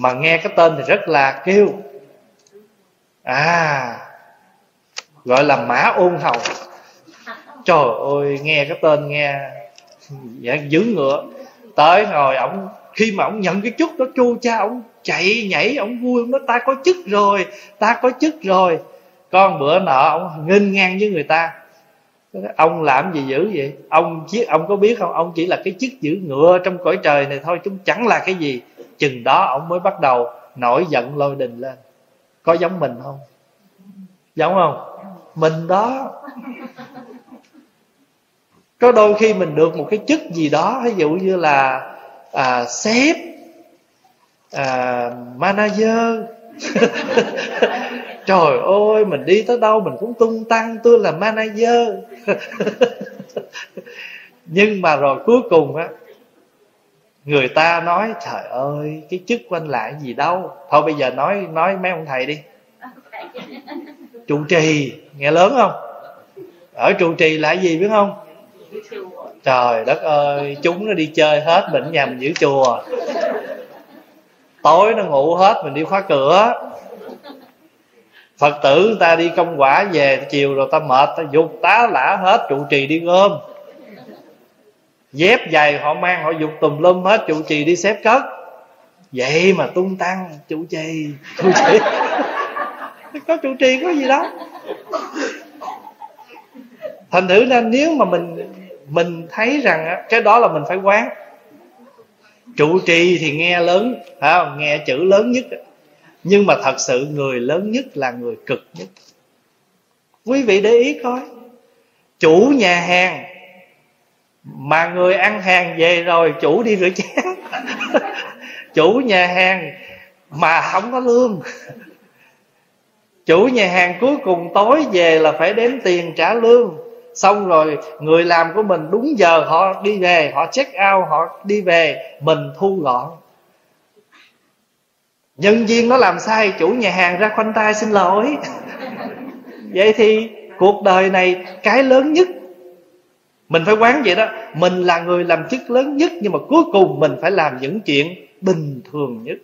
mà nghe cái tên thì rất là kêu. À gọi là mã ôn hầu. Trời ơi nghe cái tên nghe dạ, giữ ngựa. Tới ngồi ổng khi mà ổng nhận cái chức đó chu cha ổng chạy nhảy ổng vui ổng nói ta có chức rồi ta có chức rồi. Con bữa nọ ổng nghênh ngang với người ta. Ông làm gì dữ vậy? Ông chứ ông có biết không? Ông chỉ là cái chức giữ ngựa trong cõi trời này thôi chúng chẳng là cái gì chừng đó ông mới bắt đầu nổi giận lôi đình lên. Có giống mình không? Giống không? Mình đó. Có đôi khi mình được một cái chức gì đó ví dụ như là à, sếp à, manager. Trời ơi mình đi tới đâu mình cũng tung tăng tôi là manager. Nhưng mà rồi cuối cùng á người ta nói, trời ơi, cái chức của anh gì đâu? Thôi bây giờ nói nói mấy ông thầy đi. Trụ trì, nghe lớn không? Ở trụ trì là gì biết không? Trời đất ơi, chúng nó đi chơi hết bệnh nhầm giữ chùa. Tối nó ngủ hết mình đi khóa cửa. Phật tử người ta đi công quả về chiều rồi ta mệt, ta dục tá lả hết trụ trì đi gom dép giày họ mang, họ dục tùm lum hết, trụ trì đi xếp cất. Vậy mà tung tăng, trụ trì trụ trì. Có trụ trì có gì đó thành thử nên nếu mà mình mình thấy rằng cái đó là mình phải quán. Trụ trì thì nghe lớn, phải không? Nghe chữ lớn nhất nhưng mà thật sự người lớn nhất là người cực nhất. Quý vị để ý coi. Chủ nhà hàng mà người ăn hàng về rồi, chủ đi rửa chén. Chủ nhà hàng mà không có lương. Chủ nhà hàng cuối cùng tối về là phải đếm tiền trả lương. Xong rồi, người làm của mình đúng giờ họ đi về, họ check out, họ đi về, mình thu gọn. Nhân viên nó làm sai, chủ nhà hàng ra khoanh tay xin lỗi. Vậy thì cuộc đời này cái lớn nhất mình phải quán vậy đó. Mình là người làm chức lớn nhất, nhưng mà cuối cùng mình phải làm những chuyện bình thường nhất.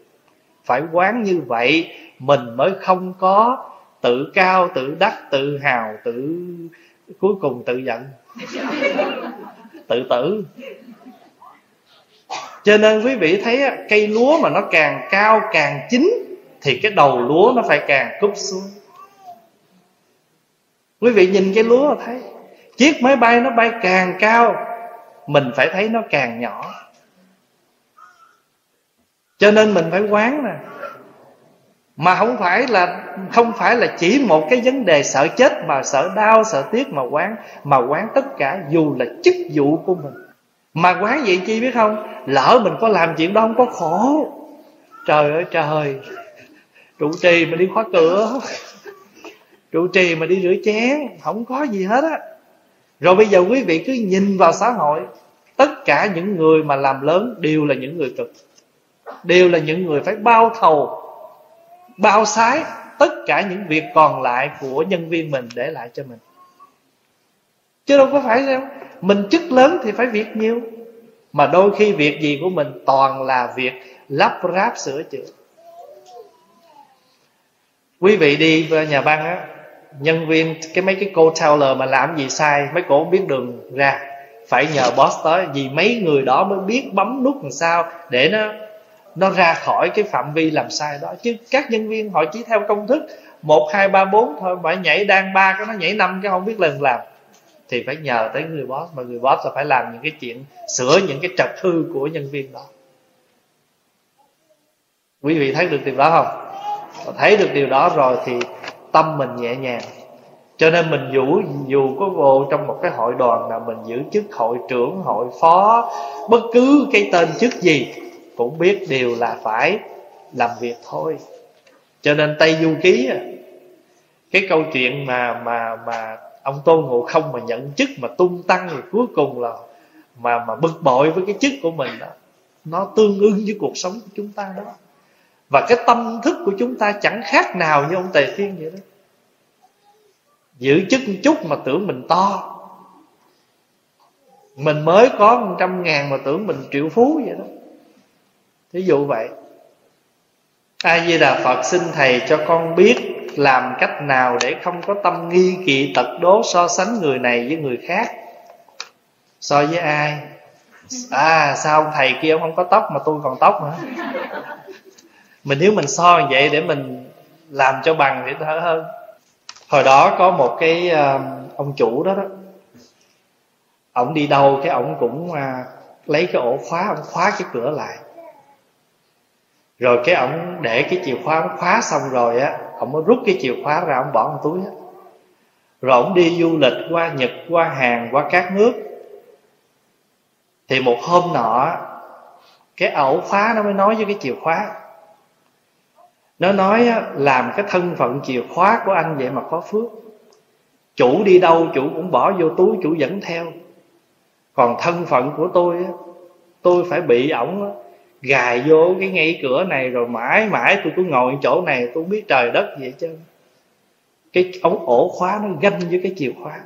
Phải quán như vậy, mình mới không có tự cao, tự đắc, tự hào, tự cuối cùng tự giận. Tự tử. Cho nên quý vị thấy cây lúa mà nó càng cao, càng chín, thì cái đầu lúa nó phải càng cúp xuống. Quý vị nhìn cái lúa thấy chiếc máy bay nó bay càng cao, mình phải thấy nó càng nhỏ. Cho nên mình phải quán nè, mà không phải là, không phải là chỉ một cái vấn đề sợ chết mà sợ đau, sợ tiếc mà quán mà quán tất cả dù là chức vụ của mình. Mà quán vậy chi biết không? Lỡ mình có làm chuyện đó không có khổ. Trời ơi, trời. Trụ trì mà đi khóa cửa. Trụ trì mà đi rửa chén. Không có gì hết á rồi bây giờ quý vị cứ nhìn vào xã hội, tất cả những người mà làm lớn đều là những người cực, đều là những người phải bao thầu, bao sái tất cả những việc còn lại của nhân viên mình để lại cho mình. Chứ đâu có phải đâu mình chức lớn thì phải việc nhiều, mà đôi khi việc gì của mình toàn là việc lắp ráp sửa chữa. Quý vị đi nhà băng á nhân viên, cái mấy cái cô teller mà làm gì sai, mấy cô không biết đường ra. Phải nhờ boss tới, vì mấy người đó mới biết bấm nút làm sao để nó nó ra khỏi cái phạm vi làm sai đó. Chứ các nhân viên họ chỉ theo công thức, một, hai, ba, bốn thôi, mà nhảy đang ba, cái nó nhảy năm, cái không biết lần làm. Thì phải nhờ tới người boss, mà người boss là phải làm những cái chuyện, sửa những cái trật hư của nhân viên đó. Quý vị thấy được điều đó không? Thấy được điều đó rồi thì tâm mình nhẹ nhàng. Cho nên mình dù dù có vô trong một cái hội đoàn nào mình giữ chức, hội trưởng, hội phó, bất cứ cái tên chức gì, cũng biết đều là phải làm việc thôi. Cho nên tây du ký cái câu chuyện mà mà mà ông tôn ngộ không mà nhận chức mà tung tăng thì cuối cùng là mà mà bực bội với cái chức của mình đó, nó tương ưng với cuộc sống của chúng ta đó. Và cái tâm thức của chúng ta chẳng khác nào như ông tề thiên vậy đó giữ chức một chút mà tưởng mình to. Mình mới có một trăm ngàn mà tưởng mình triệu phú vậy đó. Thí dụ vậy. A di đà phật xin thầy cho con biết làm cách nào để không có tâm nghi kỵ tật đố so sánh người này với người khác. So với ai? À sao ông thầy kia ông không có tóc mà tôi còn tóc nữa? Mình nếu mình so vậy để mình làm cho bằng thì đỡ hơn hồi đó có một cái ờ, ông chủ đó đó. Ổng đi đâu cái ổng cũng ờ, lấy cái ổ khóa, ông khóa cái cửa lại. Rồi cái ổng để cái chìa khóa ổng khóa xong rồi á ổng mới rút cái chìa khóa ra ổng bỏ trong túi á. Rồi ổng đi du lịch qua nhật, qua hàn, qua các nước. Thì một hôm nọ cái ổ khóa nó mới nói với cái chìa khóa nó nói làm cái thân phận chìa khóa của anh vậy mà có phước. Chủ đi đâu chủ cũng bỏ vô túi, chủ dẫn theo. Còn thân phận của tôi tôi phải bị ổng gài vô cái ngay cửa này rồi mãi mãi tôi cứ ngồi chỗ này, tôi biết trời đất vậy chứ cái ống ổ khóa nó ganh với cái chìa khóa.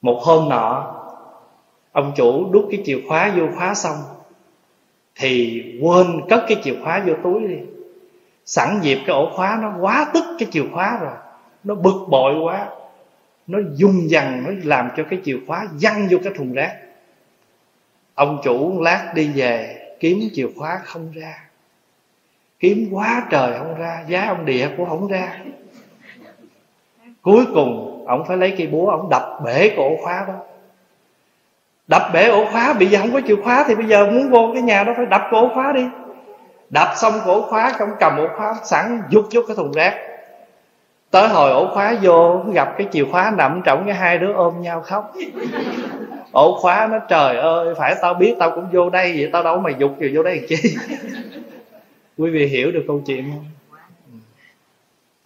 Một hôm nọ, ông chủ đút cái chìa khóa vô khóa xong, thì quên cất cái chìa khóa vô túi đi sẵn dịp cái ổ khóa nó quá tức cái chìa khóa rồi. Nó bực bội quá. Nó dung dằn, nó làm cho cái chìa khóa văng vô cái thùng rác. Ông chủ lát đi về, kiếm chìa khóa không ra. Kiếm quá trời không ra, giá ông địa cũng không ra. Cuối cùng, ông phải lấy cây búa, ông đập bể cái ổ khóa đó. Đập bể ổ khóa, bây giờ không có chìa khóa thì bây giờ muốn vô cái nhà đó phải đập cái ổ khóa đi đập xong ổ khóa không cầm ổ khóa sẵn vút vút cái thùng rác. Tới hồi ổ khóa vô, gặp cái chìa khóa nằm trọng cái hai đứa ôm nhau khóc. Ổ khóa nó, trời ơi, phải tao biết tao cũng vô đây vậy, tao đâu mà dục gì vô đây làm chi? Quý vị hiểu được câu chuyện không? Ừ.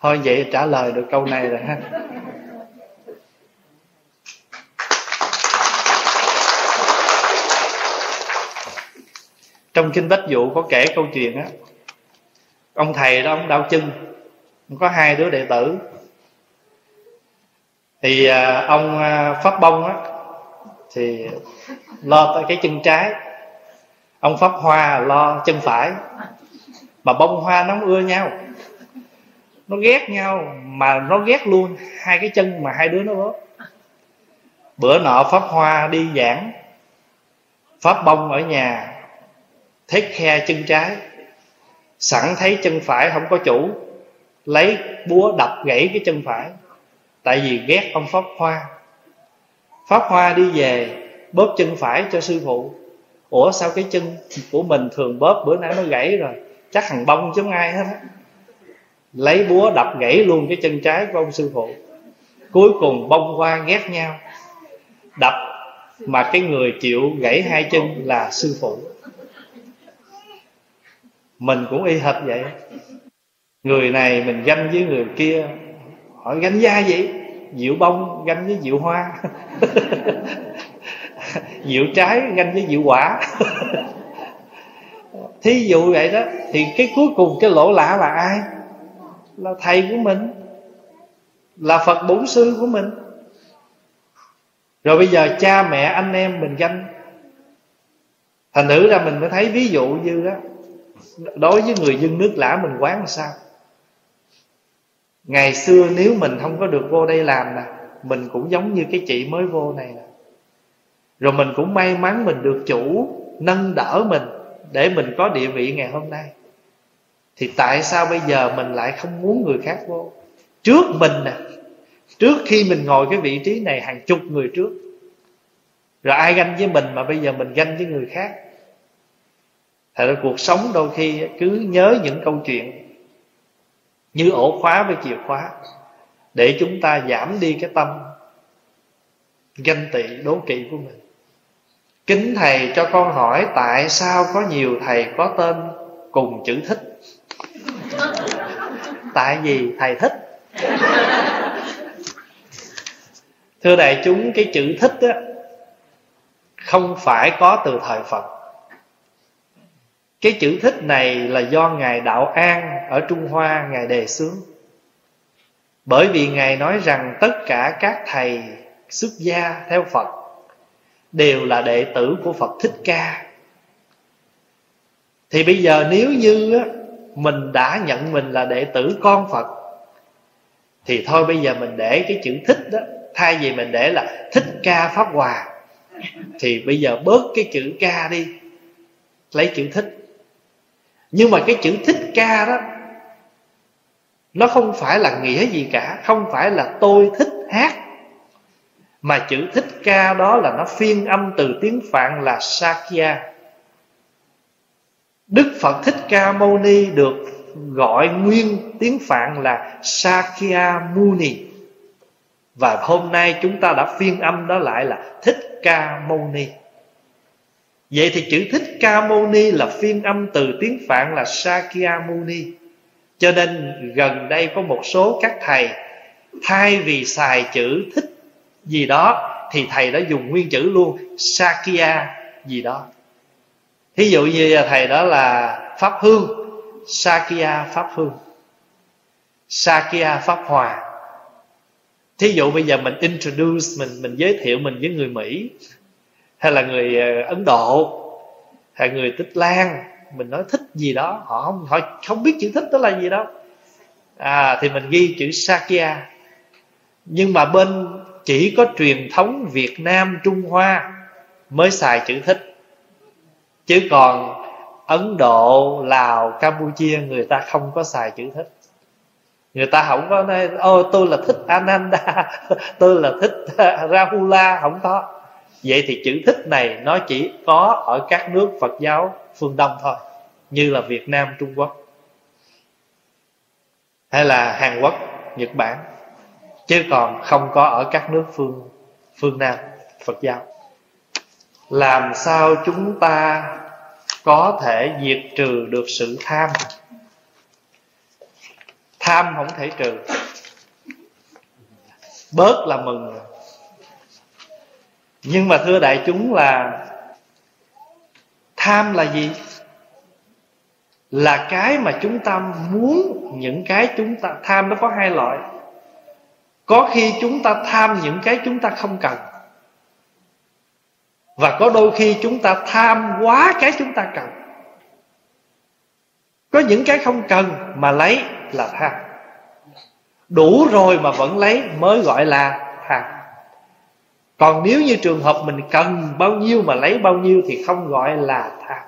Thôi vậy trả lời được câu này rồi ha. Trong kinh bách dụ có kể câu chuyện á, ông thầy đó, ông đau chân có hai đứa đệ tử. Thì à, ông à, pháp bông á, thì lo tới cái chân trái. Ông pháp hoa lo chân phải, mà bông hoa nó ưa nhau. Nó ghét nhau, mà nó ghét luôn hai cái chân mà hai đứa nó bóp. Bữa nọ pháp hoa đi giảng, pháp bông ở nhà thấy khe chân trái. Sẵn thấy chân phải không có chủ. Lấy búa đập gãy cái chân phải. Tại vì ghét ông pháp hoa. Pháp hoa đi về, bóp chân phải cho sư phụ. Ủa, sao cái chân của mình thường bóp? Bữa nay nó gãy rồi. Chắc thằng bông chứ ai hết. Á lấy búa đập gãy luôn cái chân trái của ông sư phụ. Cuối cùng bông hoa ghét nhau. Đập mà cái người chịu gãy hai chân là sư phụ mình cũng y hệt vậy. Người này mình ganh với người kia, hỏi ganh da vậy diệu bông ganh với diệu hoa. Diệu trái ganh với diệu quả. Thí dụ vậy đó, thì cái cuối cùng cái lỗ lạ là ai? Là thầy của mình. Là phật bổn sư của mình. Rồi bây giờ cha mẹ anh em mình ganh. Thành nữ ra mình mới thấy ví dụ như đó đối với người dân nước lã mình quán làm sao? Ngày xưa nếu mình không có được vô đây làm nè, mình cũng giống như cái chị mới vô này nè. Rồi mình cũng may mắn mình được chủ nâng đỡ mình để mình có địa vị ngày hôm nay. Thì tại sao bây giờ mình lại không muốn người khác vô? Trước mình nè, trước khi mình ngồi cái vị trí này hàng chục người trước. Rồi ai ganh với mình mà bây giờ mình ganh với người khác? Thật ra cuộc sống đôi khi cứ nhớ những câu chuyện Như ổ khóa với chìa khóa Để chúng ta giảm đi cái tâm Ganh tị đố kỵ của mình. Kính thầy cho con hỏi Tại sao có nhiều thầy có tên cùng chữ thích? Tại vì thầy thích. Thưa đại chúng, Cái chữ thích á, Không phải có từ thời Phật cái chữ thích này là do Ngài Đạo An Ở Trung Hoa Ngài đề xướng. Bởi vì Ngài nói rằng Tất cả các thầy, xuất gia theo Phật Đều là đệ tử của Phật Thích Ca. Thì bây giờ nếu như Mình đã nhận mình là đệ tử con Phật, Thì thôi bây giờ mình để cái chữ thích đó, Thay vì mình để là thích ca Pháp Hòa, Thì bây giờ bớt cái chữ ca đi, Lấy chữ thích nhưng mà cái chữ thích ca đó, nó không phải là nghĩa gì cả, không phải là tôi thích hát. Mà chữ thích ca đó là nó phiên âm từ tiếng phạn là sakya. Đức phật thích ca mâu ni được gọi nguyên tiếng phạn là sakya muni. Và hôm nay chúng ta đã phiên âm đó lại là thích ca mâu ni. Vậy thì chữ Thích Ca Mâu Ni là phiên âm từ tiếng Phạn là sakya muni Cho nên gần đây có một số các thầy thay vì xài chữ thích gì đó thì thầy đã dùng nguyên chữ luôn Sakya gì đó. Thí dụ như thầy đó là Pháp Hương, Sakya Pháp Hương. Sakya Pháp Hòa. Thí dụ bây giờ mình introduce mình mình giới thiệu mình với người Mỹ hay là người ờ, Ấn Độ, hay người Tích lan, mình nói thích gì đó, họ không họ không biết chữ thích đó là gì đâu. À thì mình ghi chữ sakya. Nhưng mà bên chỉ có truyền thống Việt Nam Trung Hoa mới xài chữ thích. Chứ còn Ấn Độ, Lào, Campuchia, người ta không có xài chữ thích. Người ta không có nói, ô, tôi là thích Ananda, tôi là thích Rahula không có vậy thì chữ thích này nó chỉ có ở các nước Phật giáo phương Đông thôi, như là Việt Nam, Trung Quốc, hay là Hàn Quốc, Nhật Bản, chứ còn không có ở các nước phương phương Nam Phật giáo. Làm sao chúng ta có thể diệt trừ được sự tham? Tham không thể trừ. Bớt là mừng nhưng mà thưa đại chúng là tham là gì? Là cái mà chúng ta muốn những cái chúng ta, tham nó có hai loại. Có khi chúng ta tham những cái chúng ta không cần. Và có đôi khi chúng ta tham quá cái chúng ta cần. Có những cái không cần mà lấy là tham. Đủ rồi mà vẫn lấy mới gọi là tham còn nếu như trường hợp mình cần bao nhiêu mà lấy bao nhiêu thì không gọi là tham.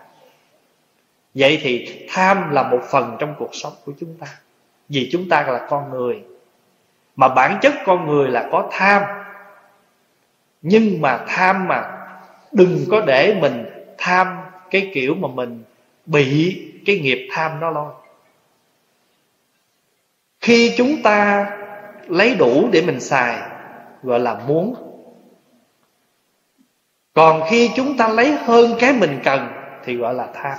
Vậy thì tham là một phần trong cuộc sống của chúng ta. Vì chúng ta là con người. Mà bản chất con người là có tham. Nhưng mà tham mà đừng có để mình tham cái kiểu mà mình bị cái nghiệp tham nó lôi khi chúng ta lấy đủ để mình xài, gọi là muốn còn khi chúng ta lấy hơn cái mình cần thì gọi là tham.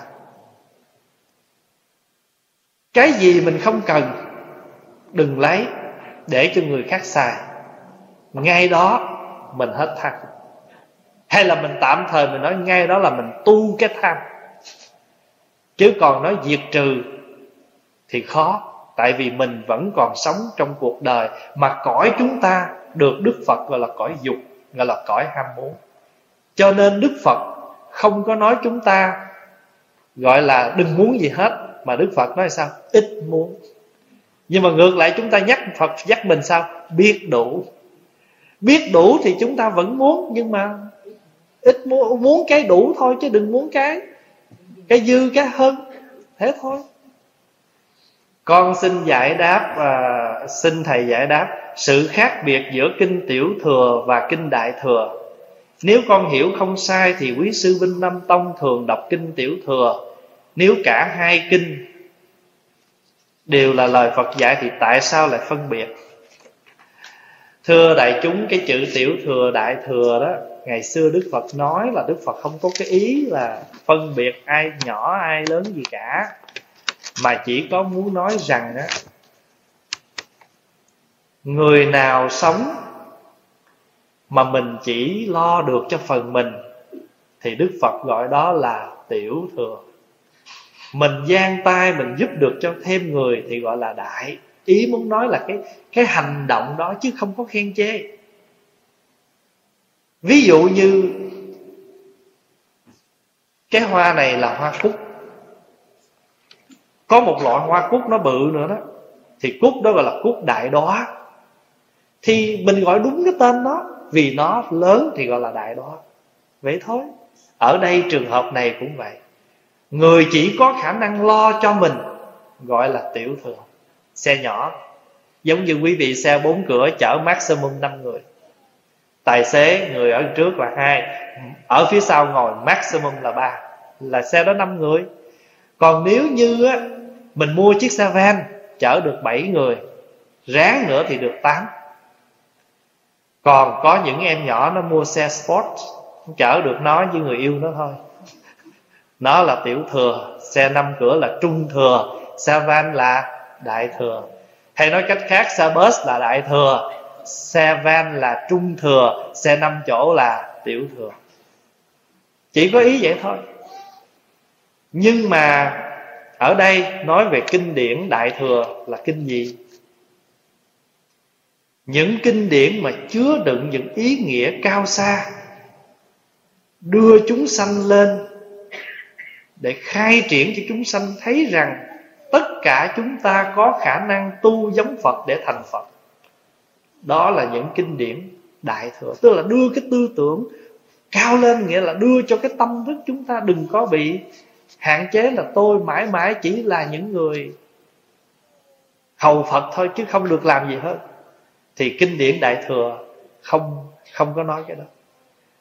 Cái gì mình không cần, đừng lấy để cho người khác xài. Ngay đó, mình hết tham. Hay là mình tạm thời mình nói ngay đó là mình tu cái tham. Chứ còn nói diệt trừ thì khó, tại vì mình vẫn còn sống trong cuộc đời mà cõi chúng ta được đức phật gọi là cõi dục, gọi là cõi ham muốn cho nên đức phật không có nói chúng ta gọi là đừng muốn gì hết, mà đức phật nói sao? Ít muốn. Nhưng mà ngược lại chúng ta nhắc phật, nhắc mình sao? Biết đủ. Biết đủ thì chúng ta vẫn muốn, nhưng mà ít muốn muốn cái đủ thôi, chứ đừng muốn cái cái dư, cái hơn. Thế thôi. Con xin giải đáp và xin thầy giải đáp sự khác biệt giữa kinh tiểu thừa và kinh đại thừa nếu con hiểu không sai thì quý sư Vinh Nam Tông thường đọc kinh tiểu thừa Nếu cả hai kinh đều là lời Phật dạy thì tại sao lại phân biệt? Thưa đại chúng, cái chữ tiểu thừa, đại thừa đó, Ngày xưa Đức Phật nói là Đức Phật không có cái ý là phân biệt ai nhỏ, ai lớn gì cả Mà chỉ có muốn nói rằng đó Người nào sống mà mình chỉ lo được cho phần mình, thì đức phật gọi đó là tiểu thừa. Mình giang tay mình giúp được cho thêm người thì gọi là đại. Ý muốn nói là cái cái hành động đó chứ không có khen chê. Ví dụ như cái hoa này là hoa cúc. Có một loại hoa cúc nó bự nữa đó, thì cúc đó gọi là cúc đại đóa thì mình gọi đúng cái tên đó vì nó lớn thì gọi là đại đó vậy thôi. Ở đây trường hợp này cũng vậy. Người chỉ có khả năng lo cho mình, gọi là tiểu thừa. Xe nhỏ, giống như quý vị xe bốn cửa chở maximum 5 người. Tài xế, người ở trước là hai, ở phía sau ngồi maximum là ba, là xe đó 5 người. Còn nếu như á, mình mua chiếc xe van chở được 7 người, ráng nữa thì được 8 còn có những em nhỏ nó mua xe sport chở được nó với người yêu nó thôi. Nó là tiểu thừa, xe năm cửa là trung thừa, xe van là đại thừa. Hay nói cách khác, xe bus là đại thừa, xe van là trung thừa, xe năm chỗ là tiểu thừa. Chỉ có ý vậy thôi. Nhưng mà ở đây nói về kinh điển đại thừa là kinh gì? Những kinh điển mà chứa đựng những ý nghĩa cao xa đưa chúng sanh lên để khai triển cho chúng sanh thấy rằng tất cả chúng ta có khả năng tu giống Phật để thành Phật. Đó là những kinh điển đại thừa, tức là đưa cái tư tưởng cao lên nghĩa là đưa cho cái tâm thức chúng ta đừng có bị hạn chế là tôi mãi mãi chỉ là những người hầu Phật thôi chứ không được làm gì hết. Thì kinh điển đại thừa không không có nói cái đó.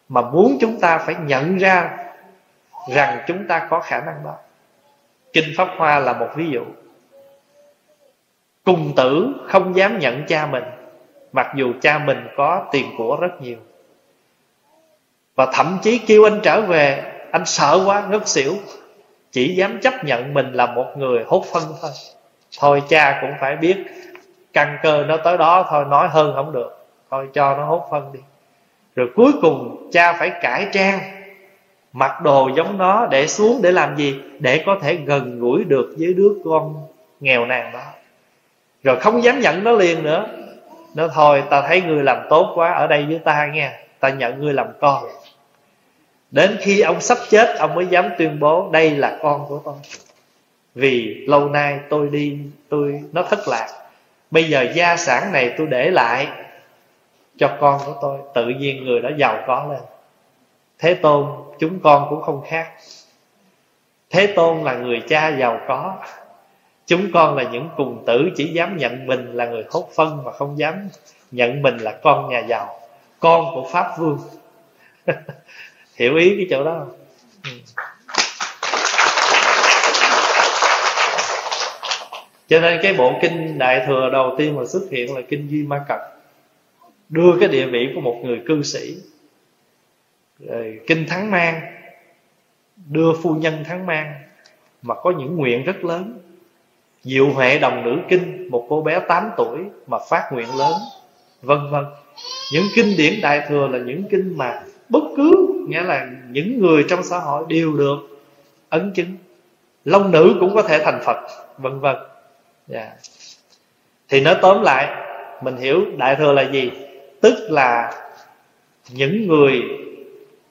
Mà muốn chúng ta phải nhận ra rằng chúng ta có khả năng đó. Kinh Pháp Hoa là một ví dụ. Cùng tử không dám nhận cha mình, Mặc dù cha mình có tiền của rất nhiều Và thậm chí kêu anh trở về, Anh sợ quá, ngất xỉu Chỉ dám chấp nhận mình là một người hốt phân thôi Thôi cha cũng phải biết Căn cơ nó tới đó thôi, Nói hơn không được. Thôi cho nó hốt phân đi. Rồi cuối cùng, cha phải cải trang Mặc đồ giống nó để xuống để làm gì? Để có thể gần gũi được với đứa con nghèo nàn đó. Rồi không dám nhận nó liền nữa. Nó thôi, ta thấy ngươi làm tốt quá, Ở đây với ta nha. Ta nhận ngươi làm con. Đến khi ông sắp chết, Ông mới dám tuyên bố, Đây là con của tôi Vì lâu nay tôi đi, tôi Nó thất lạc. Bây giờ gia sản này tôi để lại Cho con của tôi. Tự nhiên người đó giàu có lên. Thế Tôn, chúng con cũng không khác. Thế Tôn là người cha giàu có. Chúng con là những cùng tử, Chỉ dám nhận mình là người hốt phân Mà không dám nhận mình là con nhà giàu, Con của Pháp Vương. Hiểu ý cái chỗ đó không? Ừ. Cho nên cái bộ kinh Đại Thừa đầu tiên mà xuất hiện là kinh Duy Ma Cật Đưa cái địa vị của một người cư sĩ. Rồi kinh thắng mang, đưa phu nhân thắng mang, mà có những nguyện rất lớn. Diệu huệ đồng nữ kinh, một cô bé 8 tuổi mà phát nguyện lớn, vân vân. Những kinh điển đại thừa là những kinh mà bất cứ, nghĩa là những người trong xã hội đều được ấn chứng. Long nữ cũng có thể thành phật, vân vân yeah. Thì nói tóm lại, mình hiểu đại thừa là gì tức là những người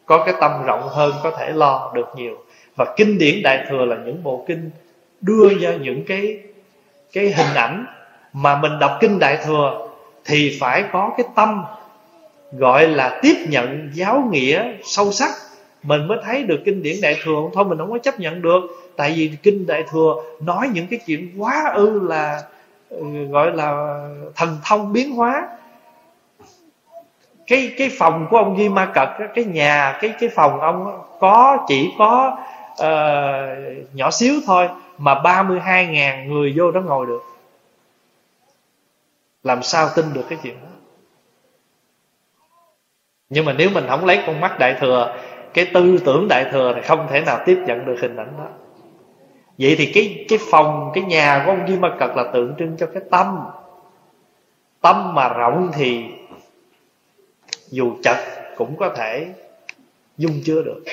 có cái tâm rộng hơn có thể lo được nhiều và kinh điển đại thừa là những bộ kinh đưa ra những cái cái hình ảnh mà mình đọc kinh đại thừa thì phải có cái tâm gọi là tiếp nhận giáo nghĩa sâu sắc mình mới thấy được kinh điển đại thừa. Thôi mình không có chấp nhận được. Tại vì kinh đại thừa nói những cái chuyện quá ư là ừ, gọi là thần thông biến hóa. Cái cái phòng của ông Duy Ma Cật cái nhà cái cái phòng ông có chỉ có uh, nhỏ xíu thôi mà 32.000 người vô đó ngồi được. Làm sao tin được cái chuyện đó? Nhưng mà nếu mình không lấy con mắt đại thừa cái tư tưởng đại thừa thì không thể nào tiếp nhận được hình ảnh đó. Vậy thì cái cái phòng, cái nhà của ông Duy Ma Cật là tượng trưng cho cái tâm. Tâm mà rộng thì dù chật cũng có thể dung chứa được.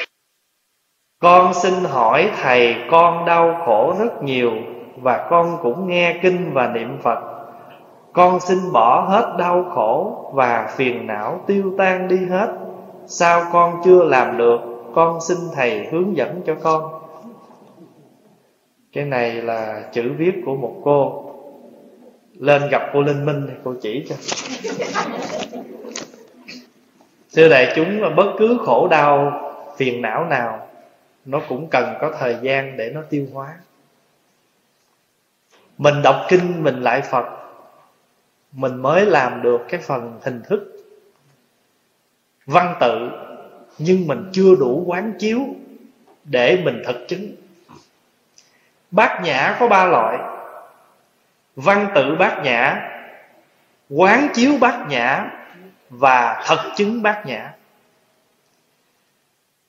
Con xin hỏi thầy, con đau khổ rất nhiều và con cũng nghe kinh và niệm phật. Con xin bỏ hết đau khổ và phiền não tiêu tan đi hết sao con chưa làm được, con xin thầy hướng dẫn cho con. Cái này là chữ viết của một cô. Lên gặp cô linh minh thì cô chỉ cho. Thưa đại chúng, là bất cứ khổ đau, Phiền não nào, Nó cũng cần có thời gian để nó tiêu hóa. Mình đọc kinh mình lại Phật, Mình mới làm được cái phần hình thức Văn tự, Nhưng mình chưa đủ quán chiếu Để mình thực chứng. Bát nhã có ba loại. Văn tự bát nhã, Quán chiếu bát nhã, và thật chứng bát nhã.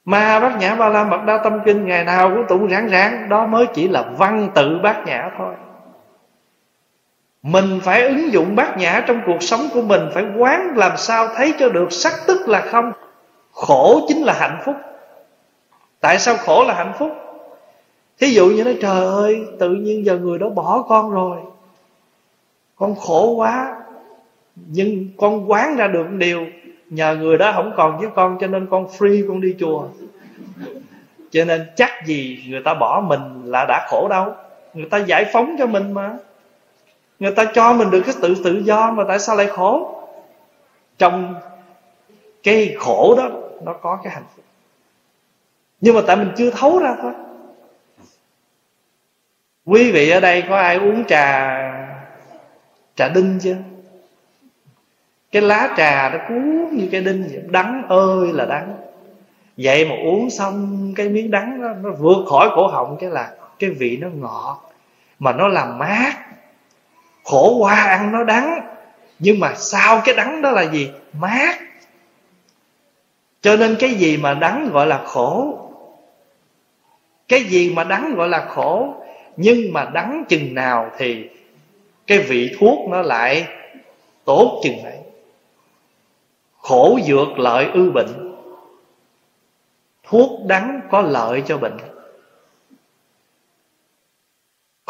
Mà bát nhã ba la mật đa tâm kinh, ngày nào cũng tụng ráng ráng, đó mới chỉ là văn tự bát nhã thôi mình phải ứng dụng bát nhã trong cuộc sống của mình, phải quán làm sao thấy cho được sắc tức là không. Khổ chính là hạnh phúc. Tại sao khổ là hạnh phúc? Thí dụ như nói, trời ơi, tự nhiên giờ người đó bỏ con rồi. Con khổ quá. Nhưng con quán ra được điều, nhờ người đó không còn với con, cho nên con free con đi chùa. Cho nên chắc gì người ta bỏ mình là đã khổ đâu. Người ta giải phóng cho mình mà người ta cho mình được cái tự tự do mà tại sao lại khổ? Trong cái khổ đó nó có cái hạnh phúc. Nhưng mà tại mình chưa thấu ra thôi. Quý vị ở đây có ai uống trà trà đinh chưa? Cái lá trà nó cuốn như cái đinh vậy. Đắng ơi là đắng. Vậy mà uống xong cái miếng đắng đó, nó vượt khỏi cổ họng. Cái là cái vị nó ngọt mà nó làm mát khổ qua ăn nó đắng. Nhưng mà sau cái đắng đó là gì? Mát. Cho nên cái gì mà đắng gọi là khổ? Cái gì mà đắng gọi là khổ? Nhưng mà đắng chừng nào thì cái vị thuốc nó lại tốt chừng ấy khổ dược lợi ư bệnh. Thuốc đắng có lợi cho bệnh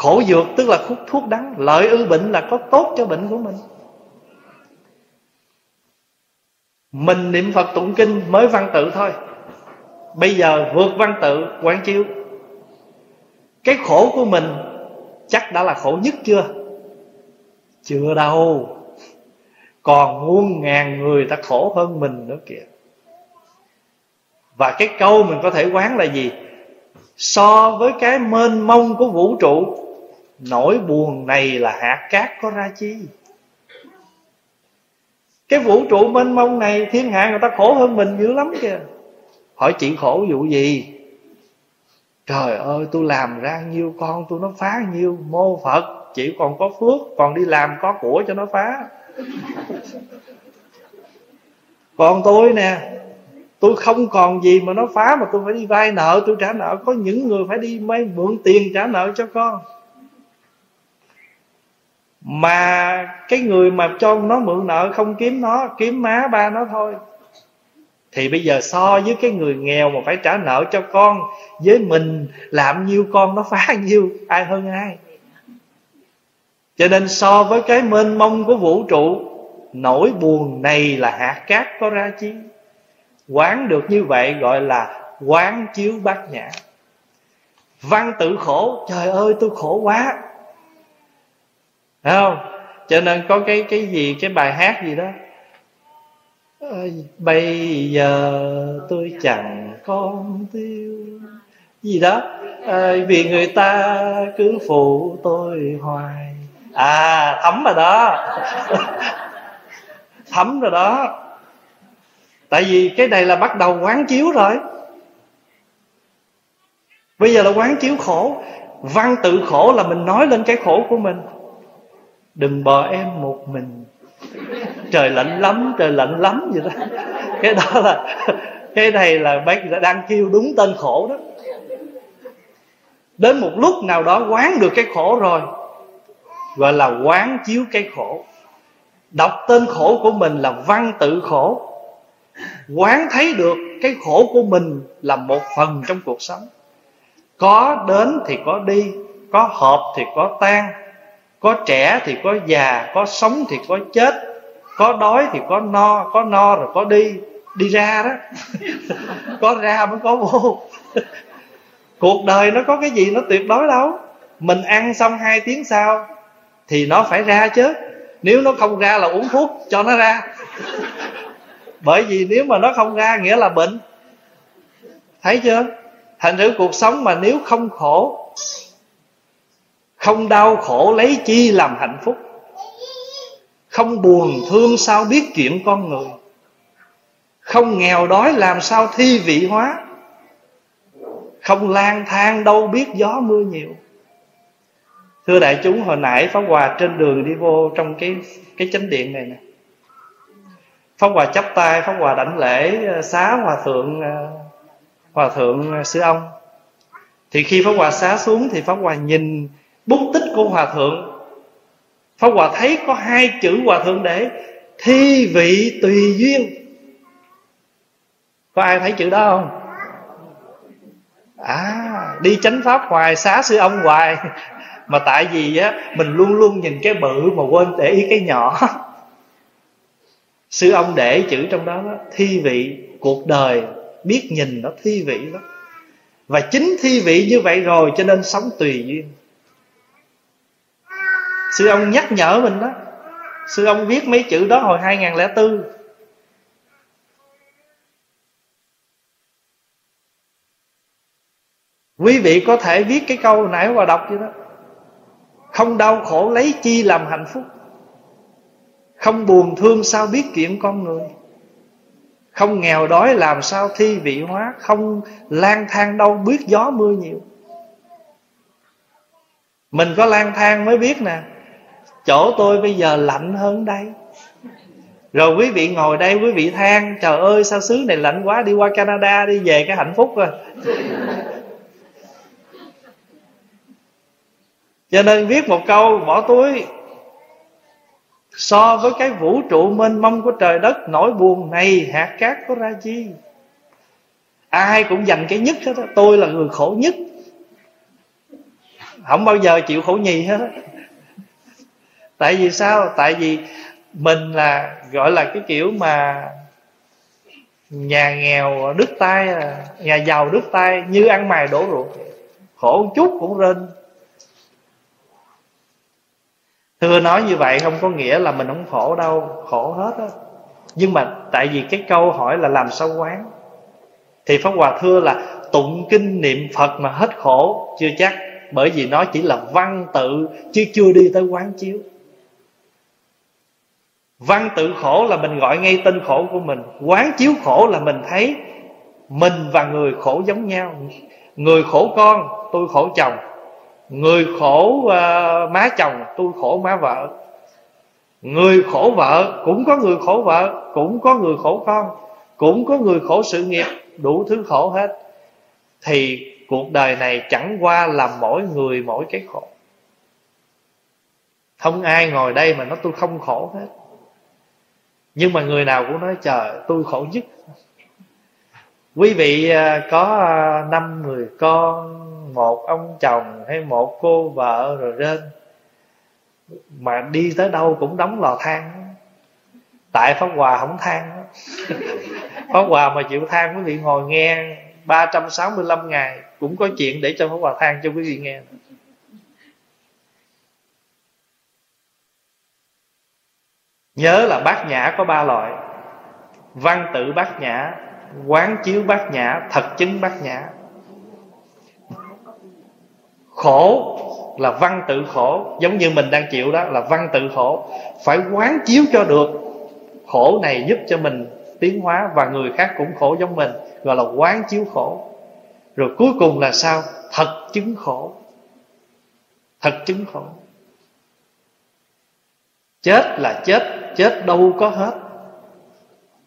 khổ dược tức là thuốc thuốc đắng. Lợi ư bệnh là có tốt cho bệnh của mình. Mình niệm phật tụng kinh mới văn tự thôi. Bây giờ vượt văn tự quán chiếu. Cái khổ của mình chắc đã là khổ nhất chưa? Chưa đâu. Còn muôn ngàn người ta khổ hơn mình nữa kìa. Và cái câu mình có thể quán là gì? So với cái mênh mông của vũ trụ nỗi buồn này là hạt cát có ra chi? Cái vũ trụ mênh mông này, thiên hạ người ta khổ hơn mình dữ lắm kìa. Hỏi chị khổ vụ gì? Trời ơi, tôi làm ra nhiêu con tôi nó phá nhiêu mô phật. Chị còn có phước, còn đi làm có của cho nó phá. Còn tôi nè, tôi không còn gì mà nó phá mà tôi phải đi vay nợ. Tôi trả nợ, có những người phải đi mây mượn tiền trả nợ cho con mà cái người mà cho nó mượn nợ không kiếm nó, kiếm má ba nó thôi. Thì bây giờ so với cái người nghèo mà phải trả nợ cho con với mình, làm nhiêu con nó phá nhiêu, ai hơn ai? Cho nên so với cái mênh mông của vũ trụ, nỗi buồn này là hạt cát có ra chi? Quán được như vậy gọi là quán chiếu bát nhã. Văn tự khổ, trời ơi, tôi khổ quá. Thấy không? Cho nên có cái cái gì cái bài hát gì đó. Bây giờ tôi chẳng con tiêu gì đó. À, vì người ta cứ phụ tôi hoài. À thấm rồi đó. Thấm rồi đó. Tại vì cái này là bắt đầu quán chiếu rồi. Bây giờ là quán chiếu khổ. Văn tự khổ là mình nói lên cái khổ của mình đừng bỏ em một mình. Trời lạnh lắm, trời lạnh lắm vậy đó. Cái đó là, cái này là bác đang kêu đúng tên khổ đó. Đến một lúc nào đó quán được cái khổ rồi gọi là quán chiếu cái khổ. Đọc tên khổ của mình là văn tự khổ. Quán thấy được cái khổ của mình là một phần trong cuộc sống. Có đến thì có đi, có hợp thì có tan có trẻ thì có già, có sống thì có chết, có đói thì có no có no rồi có đi đi ra đó. Có ra mới có vô. Cuộc đời nó có cái gì nó tuyệt đối đâu. Mình ăn xong hai tiếng sau thì nó phải ra chứ. Nếu nó không ra là uống thuốc cho nó ra. Bởi vì nếu mà nó không ra nghĩa là bệnh. Thấy chưa? Thành thử cuộc sống mà nếu không khổ không đau khổ lấy chi làm hạnh phúc. Không buồn thương sao biết chuyện con người. Không nghèo đói làm sao thi vị hóa. Không lang thang đâu biết gió mưa nhiều. Thưa đại chúng, hồi nãy pháp hòa trên đường đi vô trong cái cái chánh điện này nè. Pháp hòa chắp tay, pháp hòa đảnh lễ ờ, xá hòa thượng ờ, hòa thượng ờ, sư ông. Thì khi pháp hòa xá xuống thì pháp hòa nhìn bút tích của hòa thượng. Pháp hòa thấy có hai chữ hòa thượng để thi vị tùy duyên. Có ai thấy chữ đó không? À đi chánh pháp hoài xá sư ông hoài. Mà tại vì á mình luôn luôn nhìn cái bự mà quên để ý cái nhỏ. Sư ông để chữ trong đó, đó thi vị cuộc đời biết nhìn nó thi vị lắm và chính thi vị như vậy rồi cho nên sống tùy duyên sư ông nhắc nhở mình đó. Sư ông viết mấy chữ đó hồi 2004 Quý vị có thể viết cái câu nãy qua đọc vậy đó. Không đau khổ lấy chi làm hạnh phúc. Không buồn thương sao biết chuyện con người. Không nghèo đói làm sao thi vị hóa. Không lang thang đâu biết gió mưa nhiều. Mình có lang thang mới biết nè. Chỗ tôi bây giờ lạnh hơn đây. Rồi quý vị ngồi đây, quý vị than, Trời ơi, sao xứ này lạnh quá, Đi qua Canada, đi về cái hạnh phúc rồi. Cho nên viết một câu, bỏ túi. So với cái vũ trụ mênh mông của trời đất, nỗi buồn này hạt cát có ra chi? Ai cũng dành cái nhất hết đó. tôi là người khổ nhất. Không bao giờ chịu khổ nhì hết đó tại vì sao? Tại vì mình là, gọi là cái kiểu mà nhà nghèo đứt tay, nhà giàu đứt tay, như ăn mày đổ ruột khổ chút cũng rên. Thưa nói như vậy không có nghĩa là mình không khổ đâu, khổ hết á. Nhưng mà tại vì cái câu hỏi là làm sao quán. Thì pháp hòa thưa là tụng kinh niệm phật mà hết khổ chưa chắc, bởi vì nó chỉ là văn tự, chứ chưa đi tới quán chiếu văn tự khổ là mình gọi ngay tên khổ của mình. Quán chiếu khổ là mình thấy mình và người khổ giống nhau. Người khổ con tôi khổ chồng. Người khổ uh, má chồng tôi khổ má vợ. Người khổ vợ cũng có người khổ vợ Cũng có người khổ con Cũng có người khổ sự nghiệp Đủ thứ khổ hết. Thì cuộc đời này chẳng qua là mỗi người mỗi cái khổ. Không ai ngồi đây mà nói tôi không khổ hết. Nhưng mà người nào cũng nói, trời, tôi khổ nhất. Quý vị à, có à, năm người con, một ông chồng hay một cô vợ rồi lên, mà đi tới đâu cũng đóng lò than. Tại pháp hòa không than. Pháp hòa mà chịu than, quý vị ngồi nghe 365 ngày cũng có chuyện để cho pháp hòa than cho quý vị nghe. Nhớ là bát nhã có ba loại. Văn tự bát nhã, quán chiếu bát nhã, thật chứng bát nhã. Khổ là văn tự khổ, giống như mình đang chịu đó, là văn tự khổ. Phải quán chiếu cho được. Khổ này giúp cho mình tiến hóa và người khác cũng khổ giống mình, gọi là quán chiếu khổ. Rồi cuối cùng là sao? Thật chứng khổ. Thật chứng khổ chết là chết chết đâu có hết.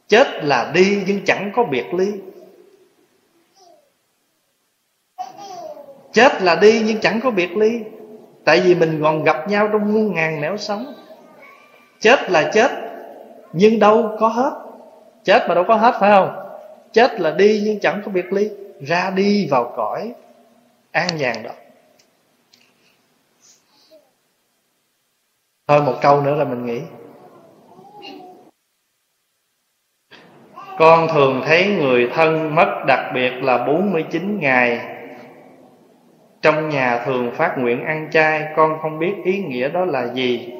Chết là đi nhưng chẳng có biệt ly. Chết là đi nhưng chẳng có biệt ly. Tại vì mình còn gặp nhau trong muôn ngàn nẻo sống. Chết là chết, Nhưng đâu có hết. Chết mà đâu có hết, phải không? Chết là đi nhưng chẳng có biệt ly. Ra đi vào cõi An nhàn đó. Thôi một câu nữa là mình nghĩ Con thường thấy người thân mất đặc biệt là 49 ngày. Trong nhà thường phát nguyện ăn chay, Con không biết ý nghĩa đó là gì.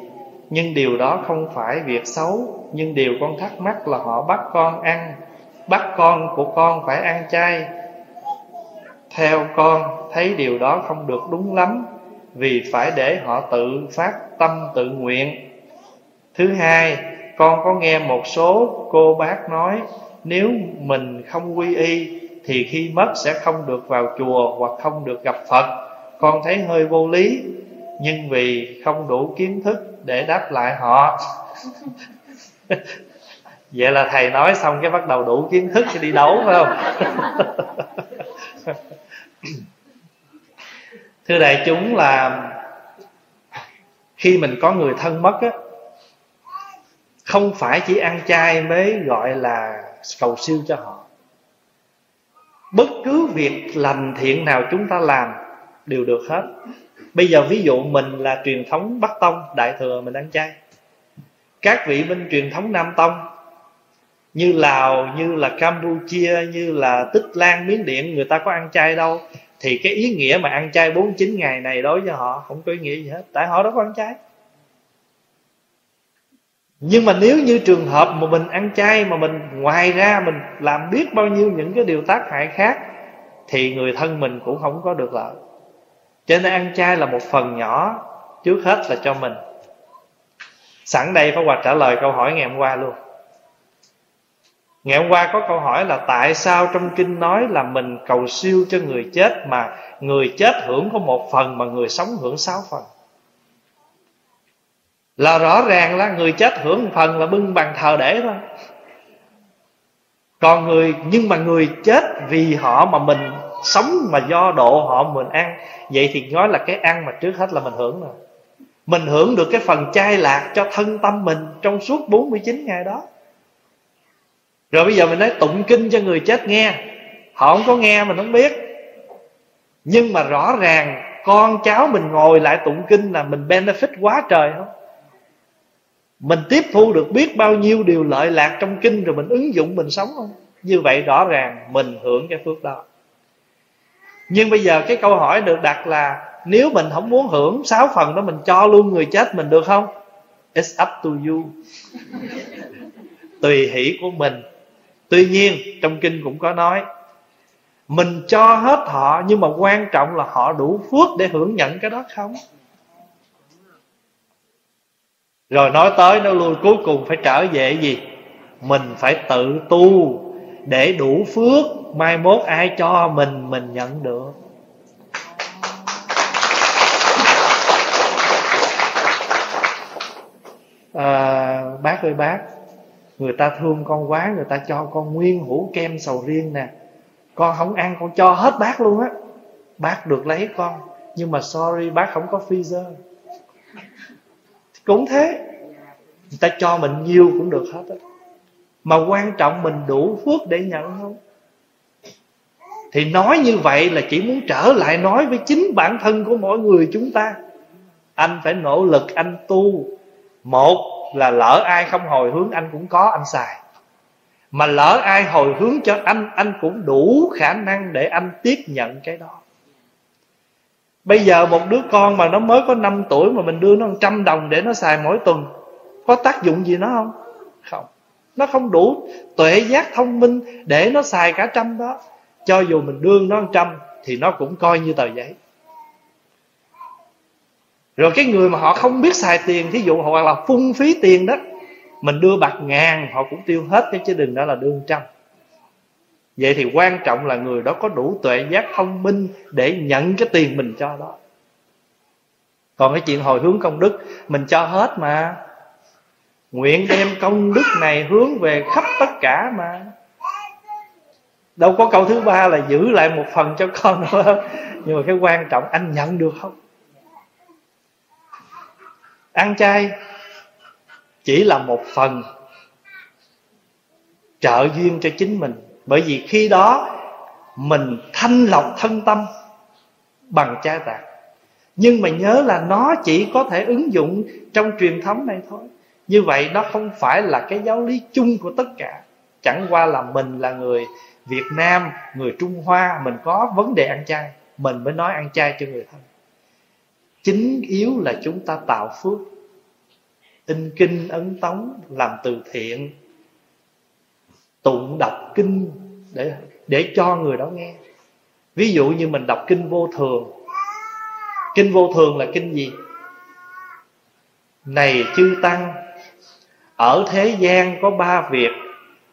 Nhưng điều đó không phải việc xấu, Nhưng điều con thắc mắc là họ bắt con ăn, Bắt con của con phải ăn chay. Theo con, thấy điều đó không được đúng lắm. Vì phải để họ tự phát tâm tự nguyện. Thứ hai, Con có nghe một số cô bác nói, Nếu mình không quy y, thì khi mất sẽ không được vào chùa hoặc không được gặp Phật. Con thấy hơi vô lý, nhưng vì không đủ kiến thức để đáp lại họ. Vậy là thầy nói xong cái bắt đầu đủ kiến thức để đi đấu, phải không? thưa đại chúng là khi mình có người thân mất á, không phải chỉ ăn chay mới gọi là cầu siêu cho họ. Bất cứ việc lành thiện nào chúng ta làm đều được hết. Bây giờ ví dụ mình là truyền thống bắc tông, đại thừa mình ăn chay. Các vị bên truyền thống nam tông như lào, như là campuchia, như là tích lan, miến điện, người ta có ăn chay đâu thì cái ý nghĩa mà ăn chay 49 ngày này đối với họ không có ý nghĩa gì hết. Tại họ đó có ăn chay. Nhưng mà nếu như trường hợp mà mình ăn chay mà mình, ngoài ra mình làm biết bao nhiêu những cái điều tác hại khác, thì người thân mình cũng không có được lợi. Cho nên ăn chay là một phần nhỏ, trước hết là cho mình. Sẵn đây Pháp Hòa trả lời câu hỏi ngày hôm qua luôn. Ngày hôm qua có câu hỏi là Tại sao trong kinh nói là mình cầu siêu cho người chết Mà người chết hưởng có một phần Mà người sống hưởng sáu phần? Là rõ ràng là người chết hưởng một phần Là bưng bằng thờ để thôi. Còn người, Nhưng mà người chết vì họ mà mình sống Mà do độ họ mình ăn. Vậy thì nói là cái ăn mà trước hết là mình hưởng rồi Mình hưởng được cái phần chai lạc cho thân tâm mình Trong suốt 49 ngày đó rồi bây giờ mình nói tụng kinh cho người chết nghe. Họ không có nghe mình không biết. Nhưng mà rõ ràng con cháu mình ngồi lại tụng kinh là mình benefit quá trời không? Mình tiếp thu được biết bao nhiêu điều lợi lạc trong kinh rồi mình ứng dụng mình sống không? Như vậy rõ ràng mình hưởng cái phước đó. Nhưng bây giờ cái câu hỏi được đặt là nếu mình không muốn hưởng sáu phần đó mình cho luôn người chết mình được không? It's up to you. Tùy hỷ của mình. Tuy nhiên trong kinh cũng có nói Mình cho hết họ Nhưng mà quan trọng là họ đủ phước Để hưởng nhận cái đó không? Rồi nói tới nó lui Cuối cùng phải trở về gì? Mình phải tự tu Để đủ phước Mai mốt ai cho mình Mình nhận được. À, Bác ơi bác người ta thương con quá, người ta cho con nguyên hũ kem sầu riêng nè. Con không ăn, con cho hết bác luôn á. Bác được lấy con. Nhưng mà sorry bác không có freezer. Cũng thế. Người ta cho mình nhiều cũng được hết á. Mà quan trọng mình đủ phước để nhận không? Thì nói như vậy là chỉ muốn trở lại nói với chính bản thân của mỗi người chúng ta. Anh phải nỗ lực anh tu. Một là lỡ ai không hồi hướng anh cũng có, anh xài. Mà lỡ ai hồi hướng cho anh anh cũng đủ khả năng để anh tiếp nhận cái đó. Bây giờ một đứa con mà nó mới có 5 tuổi mà mình đưa nó trăm đồng để nó xài mỗi tuần, có tác dụng gì nó không? Không. Nó không đủ tuệ giác thông minh để nó xài cả trăm đó. Cho dù mình đưa nó trăm thì nó cũng coi như tờ giấy rồi cái người mà họ không biết xài tiền, thí dụ hoặc là phung phí tiền đó, mình đưa bạc ngàn, họ cũng tiêu hết cái chứ đừng đó là đương trăm. Vậy thì quan trọng là người đó có đủ tuệ giác thông minh để nhận cái tiền mình cho đó. Còn cái chuyện hồi hướng công đức, mình cho hết mà. Nguyện đem công đức này hướng về khắp tất cả mà. Đâu có câu thứ ba là giữ lại một phần cho con nữa. Nhưng mà cái quan trọng, anh nhận được không? Ăn chay chỉ là một phần trợ duyên cho chính mình. Bởi vì khi đó mình thanh lọc thân tâm bằng chay tạc nhưng mà nhớ là nó chỉ có thể ứng dụng trong truyền thống này thôi. Như vậy nó không phải là cái giáo lý chung của tất cả. Chẳng qua là mình là người việt nam, người trung hoa, mình có vấn đề ăn chay, mình mới nói ăn chay cho người thân chính yếu là chúng ta tạo phước. In kinh ấn tống, làm từ thiện. Tụng đọc kinh để để cho người đó nghe. Ví dụ như mình đọc kinh vô thường. Kinh vô thường là kinh gì? Này chư tăng, ở thế gian có ba việc.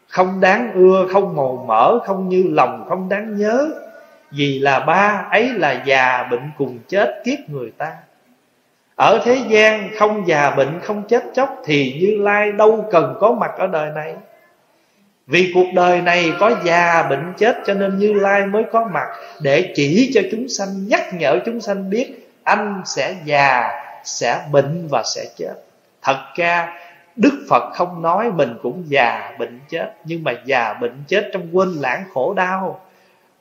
Không đáng ưa, không màu mỡ, không như lòng, không đáng nhớ vì là ba ấy là già bệnh cùng chết kiếp người ta. Ở thế gian không già bệnh không chết chóc Thì Như Lai đâu cần có mặt ở đời này. Vì cuộc đời này có già bệnh chết Cho nên Như Lai mới có mặt Để chỉ cho chúng sanh Nhắc nhở chúng sanh biết Anh sẽ già, sẽ bệnh và sẽ chết. Thật ra Đức Phật không nói mình cũng già bệnh chết Nhưng mà già bệnh chết trong quên lãng khổ đau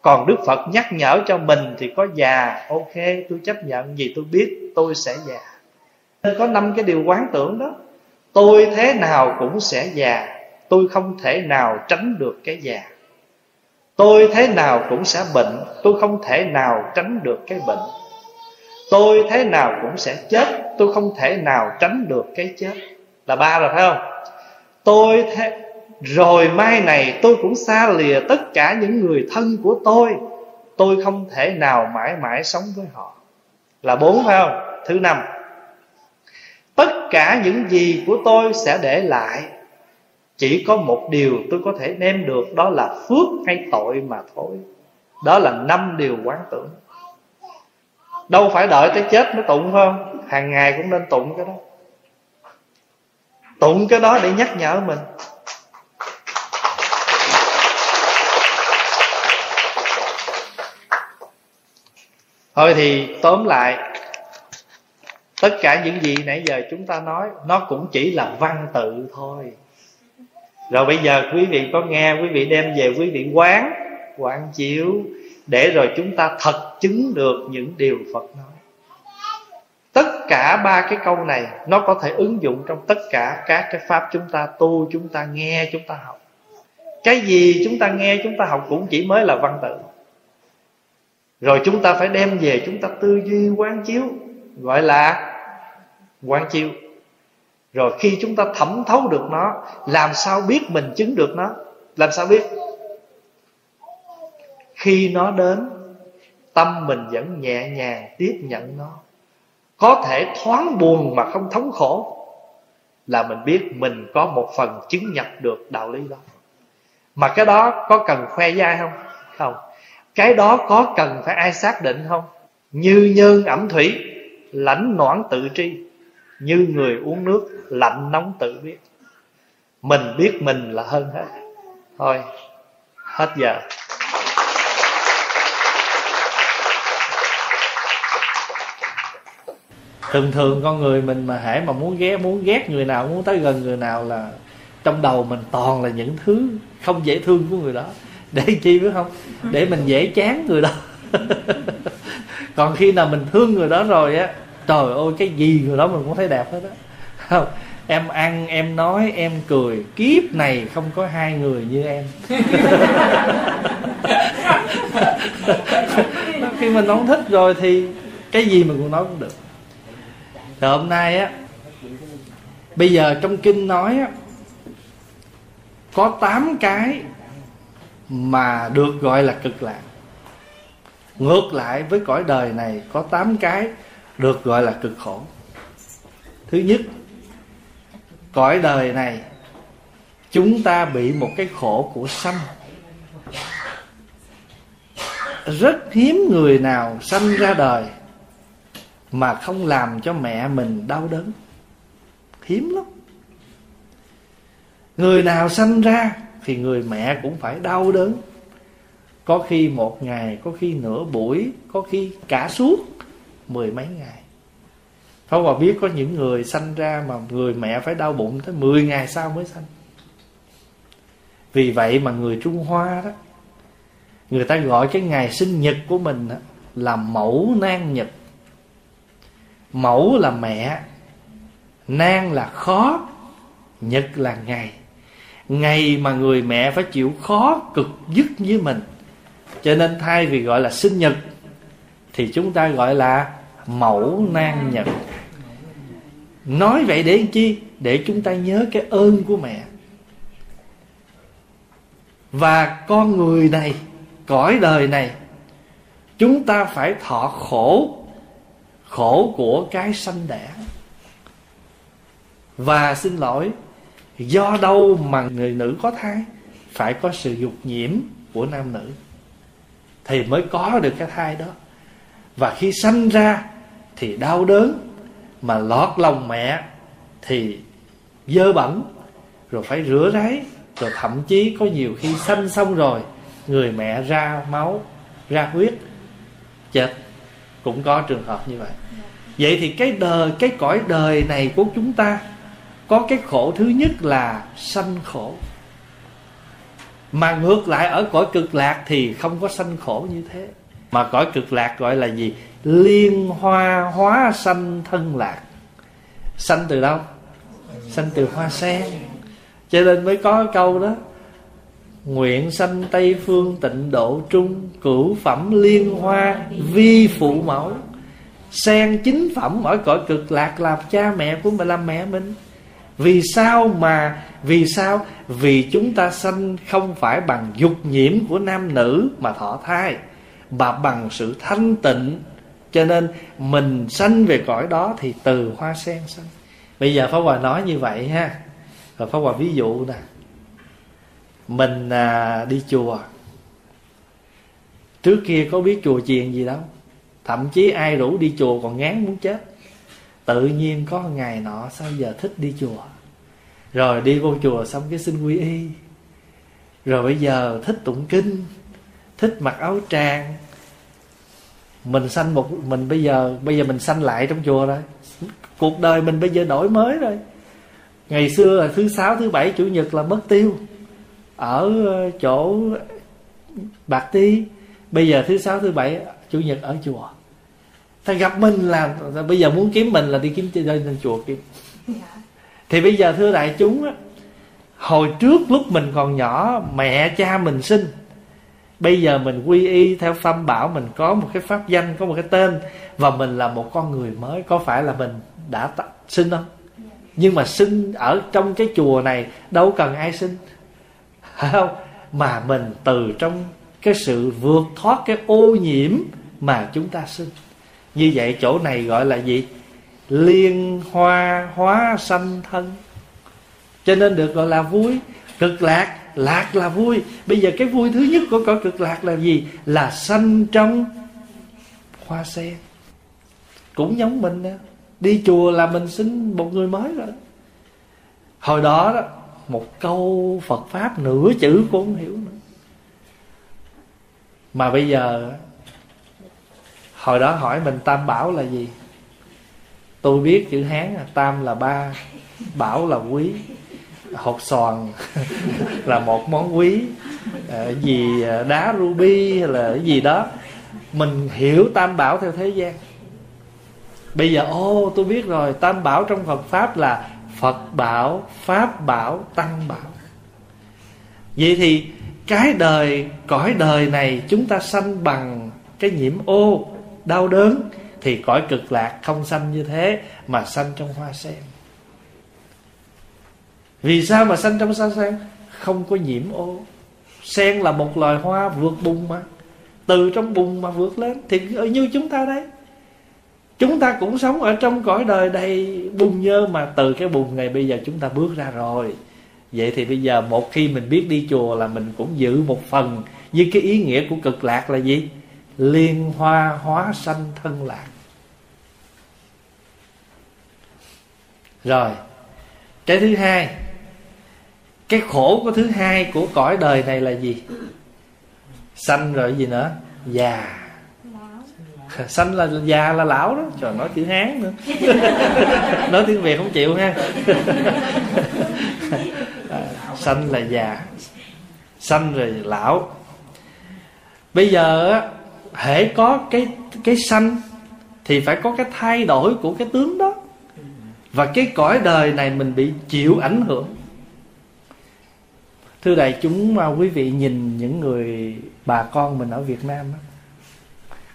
còn Đức Phật nhắc nhở cho mình thì có già. Ok, tôi chấp nhận vì tôi biết tôi sẽ già. Nên Có năm cái điều quán tưởng đó. Tôi thế nào cũng sẽ già. Tôi không thể nào tránh được cái già. Tôi thế nào cũng sẽ bệnh. Tôi không thể nào tránh được cái bệnh. Tôi thế nào cũng sẽ chết. Tôi không thể nào tránh được cái chết. Là ba rồi, phải không? Tôi thế rồi mai này tôi cũng xa lìa tất cả những người thân của tôi. Tôi không thể nào mãi mãi sống với họ. Là bốn phải không? Thứ năm, tất cả những gì của tôi sẽ để lại. Chỉ có một điều tôi có thể đem được, đó là phước hay tội mà thôi. Đó là năm điều quán tưởng. Đâu phải đợi tới chết mới tụng phải không? Hàng ngày cũng nên tụng cái đó. Tụng cái đó để nhắc nhở mình. Thôi thì tóm lại, tất cả những gì nãy giờ chúng ta nói, nó cũng chỉ là văn tự thôi. Rồi bây giờ quý vị có nghe, quý vị đem về, quý vị quán quán chiếu, để rồi chúng ta thật chứng được những điều phật nói. Tất cả ba cái câu này, nó có thể ứng dụng trong tất cả các cái pháp chúng ta tu, chúng ta nghe, chúng ta học. Cái gì chúng ta nghe, chúng ta học cũng chỉ mới là văn tự rồi chúng ta phải đem về chúng ta tư duy quán chiếu, gọi là quán chiếu. Rồi khi chúng ta thẩm thấu được nó, làm sao biết mình chứng được nó? Làm sao biết? Khi nó đến, tâm mình vẫn nhẹ nhàng tiếp nhận nó. Có thể thoáng buồn mà không thống khổ, là mình biết mình có một phần chứng nhập được đạo lý đó. Mà cái đó có cần khoe dai không? Không cái đó có cần phải ai xác định không? Như nhân ẩm thủy, lãnh noãn tự tri. Như người uống nước, lạnh nóng tự biết. Mình biết mình là hơn hết. Thôi, hết giờ. Thường thường con người mình mà hãy mà muốn ghét muốn ghét người nào, muốn tới gần người nào là trong đầu mình toàn là những thứ không dễ thương của người đó để chi biết không? Để mình dễ chán người đó. Còn khi nào mình thương người đó rồi á, trời ơi, cái gì người đó mình cũng thấy đẹp hết á. Không, em ăn, em nói, em cười. Kiếp này không có hai người như em. Khi mình không thích rồi thì cái gì mình cũng nói cũng được. Rồi hôm nay á, bây giờ trong kinh nói á, có 8 cái mà được gọi là cực lạc. Ngược lại với cõi đời này, có 8 cái được gọi là cực khổ. Thứ nhất, cõi đời này, chúng ta bị một cái khổ của sanh. Rất hiếm người nào sanh ra đời mà không làm cho mẹ mình đau đớn. Hiếm lắm. Người nào sanh ra thì người mẹ cũng phải đau đớn. Có khi một ngày có khi nửa buổi có khi cả suốt mười mấy ngày. Pháp Hòa biết có những người sanh ra mà người mẹ phải đau bụng tới 10 ngày sau mới sanh. Vì vậy mà người Trung Hoa đó Người ta gọi cái ngày sinh nhật của mình đó, là mẫu nang nhật. Mẫu là mẹ Nang là khó Nhật là ngày. Ngày mà người mẹ phải chịu khó cực dứt với mình. Cho nên thay vì gọi là sinh nhật, Thì chúng ta gọi là mẫu nang nhật. Nói vậy để chi? Để chúng ta nhớ cái ơn của mẹ. Và con người này, Cõi đời này, Chúng ta phải thọ khổ khổ của cái sanh đẻ. Và xin lỗi do đâu mà người nữ có thai phải có sự dục nhiễm của nam nữ? Thì mới có được cái thai đó. Và khi sanh ra thì đau đớn, mà lọt lòng mẹ thì dơ bẩn, rồi phải rửa ráy. Rồi thậm chí có nhiều khi sanh xong rồi, người mẹ ra máu, ra huyết, chết. Cũng có trường hợp như vậy. Vậy thì cái đời, cái cõi đời này của chúng ta có cái khổ thứ nhất là sanh khổ. Mà ngược lại ở cõi cực lạc thì không có sanh khổ như thế. Mà cõi cực lạc gọi là gì? Liên hoa, hóa sanh thân lạc. Sanh từ đâu? Sanh từ hoa sen. Cho nên mới có câu đó. Nguyện sanh tây phương tịnh độ trung, cửu phẩm liên hoa, vi phụ mẫu. Sen chính phẩm ở cõi cực lạc làm cha mẹ của mình làm mẹ mình vì sao mà vì sao? Vì chúng ta sanh không phải bằng dục nhiễm của nam nữ mà thọ thai mà bằng sự thanh tịnh. Cho nên mình sanh về cõi đó thì từ hoa sen sanh. Bây giờ pháp hòa nói như vậy ha. Rồi pháp hòa ví dụ nè. Mình à, đi chùa. Trước kia có biết chùa chiền gì đâu. Thậm chí ai rủ đi chùa còn ngán muốn chết. Tự nhiên có ngày nọ sao giờ thích đi chùa? Rồi đi vô chùa xong cái xin quy y. Rồi bây giờ thích tụng kinh, thích mặc áo tràng mình sanh một, mình bây giờ bây giờ mình sanh lại trong chùa rồi. Cuộc đời mình bây giờ đổi mới rồi. Ngày xưa là thứ sáu, thứ bảy, chủ nhật là mất tiêu. Ở ờ, chỗ bạc ti. Bây giờ thứ sáu, thứ bảy, chủ nhật ở chùa. Thầy gặp mình là, bây giờ muốn kiếm mình là đi kiếm chơi chùa kiếm. Dạ thì bây giờ thưa đại chúng á, hồi trước lúc mình còn nhỏ, mẹ cha mình sinh, bây giờ mình quy y theo pháp bảo mình có một cái pháp danh, có một cái tên, và mình là một con người mới, có phải là mình đã t- sinh không? Nhưng mà sinh ở trong cái chùa này, đâu cần ai sinh. Phải không? Mà mình từ trong cái sự vượt thoát cái ô nhiễm mà chúng ta sinh. Như vậy chỗ này gọi là gì? Liên hoa, hóa sanh thân. Cho nên được gọi là vui. Cực lạc lạc là vui. Bây giờ cái vui thứ nhất của cõi cực lạc là gì? Là sanh trong hoa sen. Cũng giống mình đó. đi chùa là mình sinh một người mới rồi. Hồi đó đó, một câu phật pháp nửa chữ cũng không hiểu nữa. Mà bây giờ, hồi đó hỏi mình tam bảo là gì? Tôi biết chữ hán là tam là ba, bảo là quý, hột xoàn là một món quý. Ờ, gì ờ, đá ruby hay là cái gì đó. Mình hiểu tam bảo theo thế gian. Bây giờ, ô, tôi biết rồi. Tam bảo trong phật pháp là phật bảo, pháp bảo, tăng bảo. Vậy thì cái đời, cõi đời này chúng ta sanh bằng cái nhiễm ô, đau đớn thì cõi cực lạc không sanh như thế mà sanh trong hoa sen. Vì sao mà sanh trong hoa sen? Không có nhiễm ô. Sen là một loài hoa vượt bùng mà. Từ trong bùn mà vượt lên. Thì như chúng ta đấy. Chúng ta cũng sống ở trong cõi đời đầy bùn nhơ mà từ cái bùn này bây giờ chúng ta bước ra rồi. Vậy thì bây giờ một khi mình biết đi chùa là mình cũng giữ một phần. Với cái ý nghĩa của cực lạc là gì? Liên hoa hóa sanh thân lạc. Rồi cái thứ hai cái khổ của thứ hai của cõi đời này là gì? Sanh rồi gì nữa? Già. Sanh là già là lão đó. Trời nói chữ hán nữa. Nói tiếng việt không chịu ha. Sanh là già. Sanh rồi lão. Bây giờ á hễ có cái cái sanh thì phải có cái thay đổi của cái tướng đó. Và cái cõi đời này mình bị chịu ảnh hưởng. Thưa đại chúng mà quý vị nhìn những người bà con mình ở việt nam đó,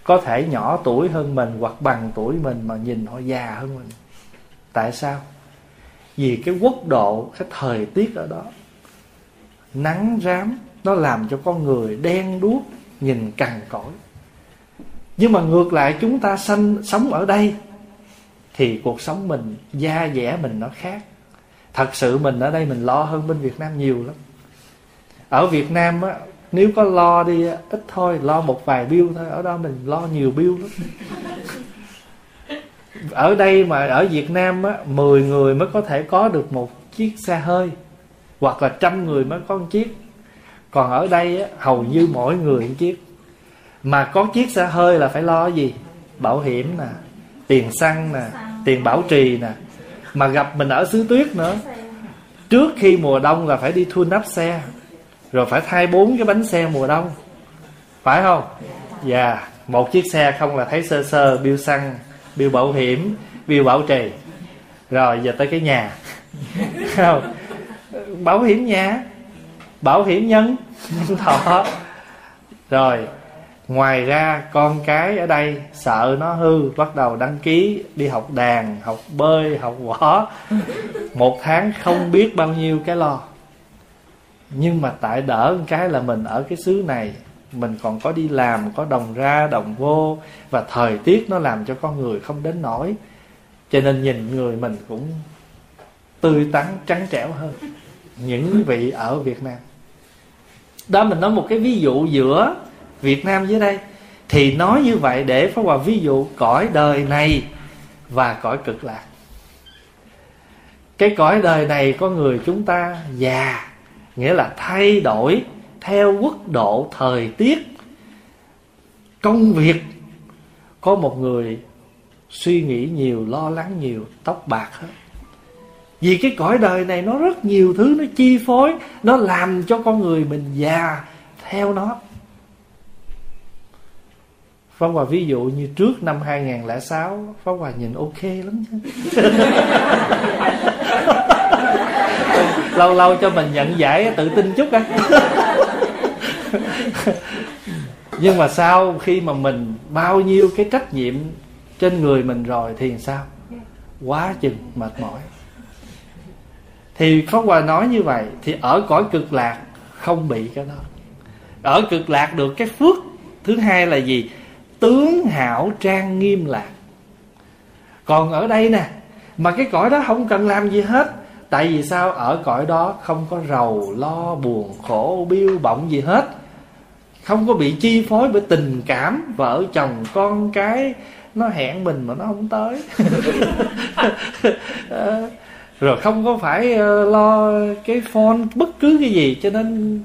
có thể nhỏ tuổi hơn mình hoặc bằng tuổi mình mà nhìn họ già hơn mình. Tại sao? Vì cái quốc độ cái thời tiết ở đó nắng rám nó làm cho con người đen đuốc nhìn cằn cỗi nhưng mà ngược lại chúng ta sanh sống ở đây thì cuộc sống mình da dẻ mình nó khác. Thật sự mình ở đây mình lo hơn bên việt nam nhiều lắm. Ở việt nam á nếu có lo đi ít thôi lo một vài bill thôi ở đó mình lo nhiều bill lắm. Ở đây mà ở Việt Nam á 10 người mới có thể có được một chiếc xe hơi hoặc là trăm người mới có một chiếc. Còn ở đây á, hầu như mỗi người một chiếc mà có chiếc xe hơi là phải lo gì? Bảo hiểm nè, tiền xăng nè, tiền bảo trì nè. Mà gặp mình ở xứ tuyết nữa. Trước khi mùa đông là phải đi thu nắp xe, rồi phải thay bốn cái bánh xe mùa đông. Phải không? Dạ yeah. một chiếc xe không là thấy sơ sơ bill xăng bill bảo hiểm bill bảo trì. Rồi, giờ tới cái nhà. Không? Bảo hiểm nhà? Bảo hiểm nhân? Thọ rồi ngoài ra con cái ở đây sợ nó hư bắt đầu đăng ký đi học đàn học bơi học võ. Một tháng không biết bao nhiêu cái lo. Nhưng mà tại đỡ một cái là mình ở cái xứ này mình còn có đi làm có đồng ra đồng vô và thời tiết nó làm cho con người không đến nổi cho nên nhìn người mình cũng tươi tắn trắng trẻo hơn những vị ở Việt Nam. Đó mình nói một cái ví dụ giữa Việt Nam dưới đây. Thì nói như vậy để Pháp Hòa ví dụ cõi đời này và cõi cực lạc. Cái cõi đời này có người chúng ta già, nghĩa là thay đổi theo quốc độ thời tiết. Công việc, có một người suy nghĩ nhiều, lo lắng nhiều, tóc bạc hết. Vì cái cõi đời này nó rất nhiều thứ, nó chi phối, nó làm cho con người mình già theo nó. Pháp Hòa ví dụ như trước năm 2006 Pháp Hòa nhìn ok lắm chứ. Lâu lâu cho mình nhận giải, tự tin chút á. Nhưng mà sau khi mà mình bao nhiêu cái trách nhiệm trên người mình rồi thì sao? Quá chừng, mệt mỏi. Thì Pháp Hòa nói như vậy, Thì ở cõi cực lạc không bị cái đó. Ở cực lạc được cái phước Thứ hai là gì? Tướng hảo trang nghiêm lạc. Còn ở đây nè, mà cái cõi đó không cần làm gì hết, tại vì sao? Ở cõi đó không có rầu, lo, buồn, khổ, biêu bọng gì hết. Không có bị chi phối bởi tình cảm, vợ chồng, con cái, nó hẹn mình mà nó không tới. Ờ, rồi không có phải ờ, lo cái phone bất cứ cái gì, cho nên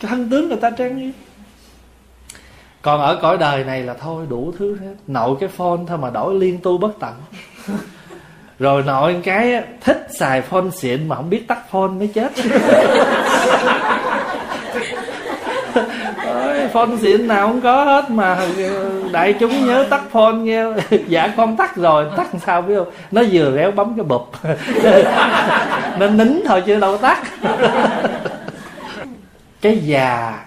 thân tướng người ta trang nghiêm còn ở cõi đời này là thôi, đủ thứ hết. Nội cái phone thôi mà đổi liên tu bất tận. Rồi nội cái thích xài phone xịn mà không biết tắt phone mới chết. Phone xịn nào không có hết mà ừ, đại chúng nhớ tắt phone nghe. Dạ con tắt rồi, tắt sao biết không? Nó vừa réo bấm cái bụp. Nó nín thôi chứ đâu tắt. Cái già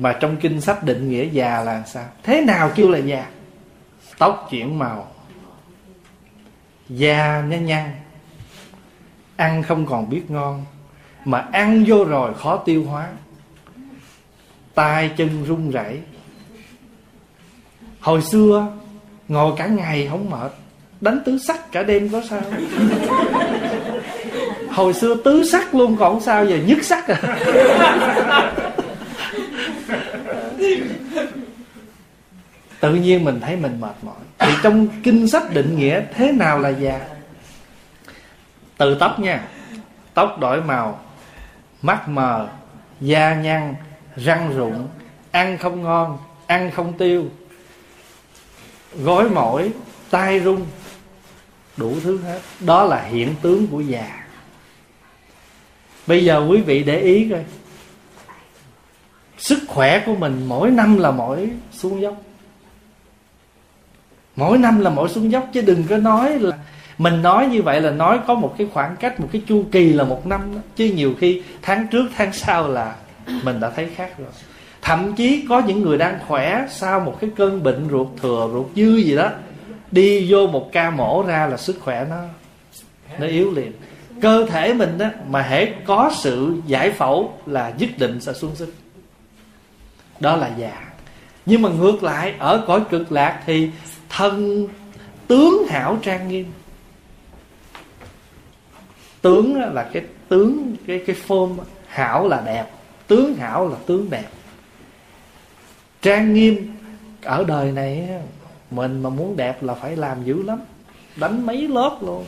mà trong kinh sách định nghĩa già là sao? Thế nào kêu là già? Tóc chuyển màu. Da nhăn nhăn ăn không còn biết ngon. Mà ăn vô rồi khó tiêu hóa. Tay chân run rẩy. Hồi xưa, ngồi cả ngày không mệt. Đánh tứ sắc cả đêm có sao? Hồi xưa tứ sắc luôn còn sao, giờ nhất sắc à tự nhiên mình thấy mình mệt mỏi. Thì trong kinh sách định nghĩa thế nào là già? Từ tóc nha. Tóc đổi màu, mắt mờ, da nhăn, răng rụng, ăn không ngon, ăn không tiêu. Gối mỏi, tai rung đủ thứ hết. Đó là hiện tướng của già. Bây giờ quý vị để ý coi sức khỏe của mình mỗi năm là mỗi xuống dốc. Mỗi năm là mỗi xuống dốc, chứ đừng có nói là mình nói như vậy là nói có một cái khoảng cách, một cái chu kỳ là một năm đó. chứ nhiều khi tháng trước, tháng sau là mình đã thấy khác rồi. Thậm chí có những người đang khỏe sau một cái cơn bệnh ruột thừa, ruột dư gì đó, đi vô một ca mổ ra là sức khỏe nó nó yếu liền. Cơ thể mình đó mà hễ có sự giải phẫu là nhất định sẽ xuống sức đó là già. Nhưng mà ngược lại, ở cõi cực lạc thì thân tướng hảo trang nghiêm. Tướng là cái tướng, cái cái form hảo là đẹp, tướng hảo là tướng đẹp. Trang nghiêm, ở đời này mình mà muốn đẹp là phải làm dữ lắm. Đánh mấy lớp luôn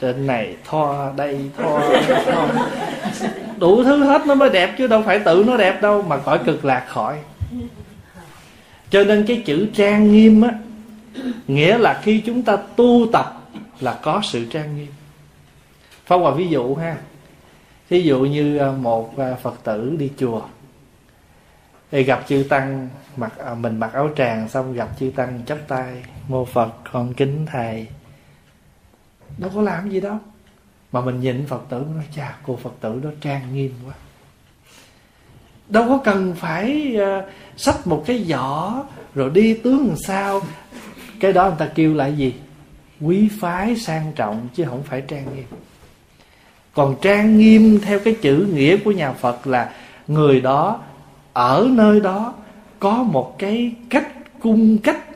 trên này thoa đây thoa, thoa. Đủ thứ hết nó mới đẹp chứ đâu phải tự nó đẹp đâu mà cõi cực lạc khỏi. Cho nên cái chữ trang nghiêm á nghĩa là khi chúng ta tu tập là có sự trang nghiêm. Phong hòa ví dụ ha. Ví dụ như à, một à, phật tử đi chùa thì gặp chư tăng mặc à, mình mặc áo tràng xong gặp chư tăng chắp tay mô phật con kính thầy đâu có làm gì đâu. Mà mình nhìn phật tử nói chà cô phật tử đó trang nghiêm quá. Đâu có cần phải uh, xách một cái giỏ rồi đi tướng làm sao. Cái đó người ta kêu lại gì? Quý phái sang trọng chứ không phải trang nghiêm. Còn trang nghiêm theo cái chữ nghĩa của nhà phật là người đó ở nơi đó có một cái cách cung cách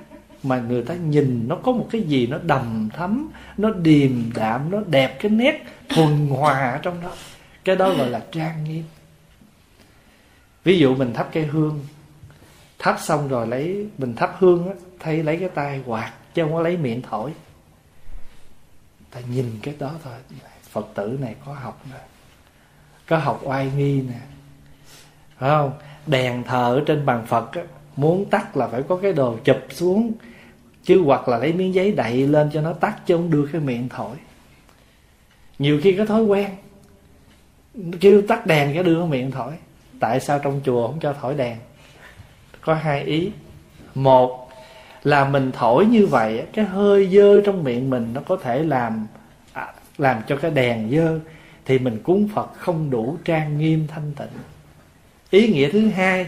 mà người ta nhìn nó có một cái gì nó đầm thắm nó điềm đạm nó đẹp cái nét thuần hòa ở trong đó. Cái đó gọi là trang nghiêm. Ví dụ mình thắp cây hương thắp xong rồi lấy mình thắp hương á thay lấy cái tay quạt chứ không có lấy miệng thổi. Ta nhìn cái đó thôi. Phật tử này có học nè có học oai nghi nè. Phải không? Đèn thờ ở trên bàn phật á, muốn tắt là phải có cái đồ chụp xuống chứ hoặc là lấy miếng giấy đậy lên cho nó tắt chứ không đưa cái miệng thổi. Nhiều khi có thói quen, kêu tắt đèn cái đưa cái miệng thổi. Tại sao trong chùa không cho thổi đèn? Có hai ý. Một là mình thổi như vậy, cái hơi dơ trong miệng mình nó có thể làm à, làm cho cái đèn dơ, thì mình cúng phật không đủ trang nghiêm thanh tịnh. Ý nghĩa thứ hai,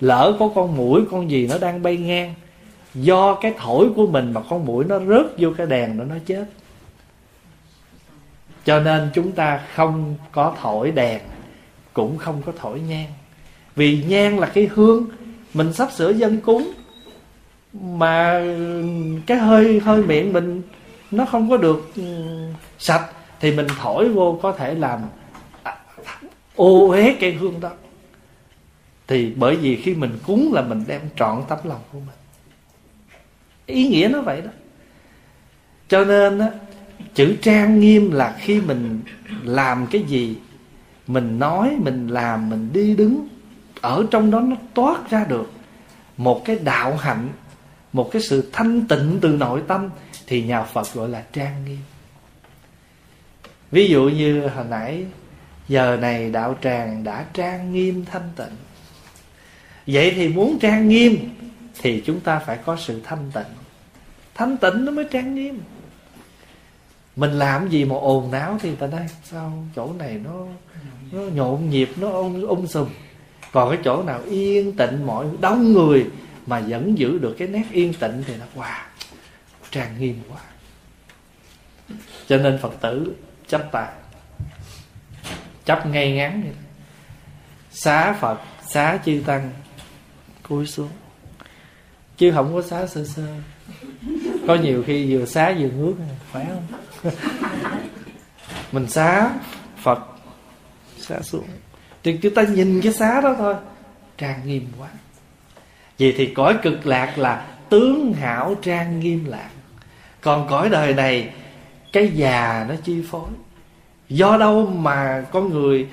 lỡ có con mũi, con gì nó đang bay ngang do cái thổi của mình mà con mũi nó rớt vô cái đèn đó nó chết. Cho nên chúng ta không có thổi đèn, cũng không có thổi nhang. Vì nhang là cái hương mình sắp sửa dân cúng, mà cái hơi hơi miệng mình nó không có được ừ, sạch, thì mình thổi vô có thể làm ô uế cây hương đó. Thì bởi vì khi mình cúng là mình đem trọn tấm lòng của mình ý nghĩa nó vậy đó. Cho nên á, chữ trang nghiêm là khi mình làm cái gì, mình nói, mình làm, mình đi đứng, ở trong đó nó toát ra được một cái đạo hạnh, một cái sự thanh tịnh từ nội tâm, thì nhà phật gọi là trang nghiêm. Ví dụ như hồi nãy, giờ này đạo tràng đã trang nghiêm thanh tịnh. Vậy thì muốn trang nghiêm thì chúng ta phải có sự thanh tịnh thanh tịnh nó mới trang nghiêm. Mình làm gì mà ồn náo thì ta đây, sao chỗ này nó nó nhộn nhịp nó ung um sùm. Còn cái chỗ nào yên tịnh mọi đông người mà vẫn giữ được cái nét yên tịnh thì nó wow trang nghiêm quá. Cho nên phật tử chấp tài chấp ngay ngắn vậy xá phật xá chư tăng cúi xuống. Chứ không có xá sơ sơ có nhiều khi vừa xá vừa ngước phải không? Mình xá phật xá xuống. Thì chúng ta nhìn cái xá đó thôi trang nghiêm quá. Vậy thì cõi cực lạc là tướng hảo trang nghiêm lạc. Còn cõi đời này cái già nó chi phối. Do đâu mà con người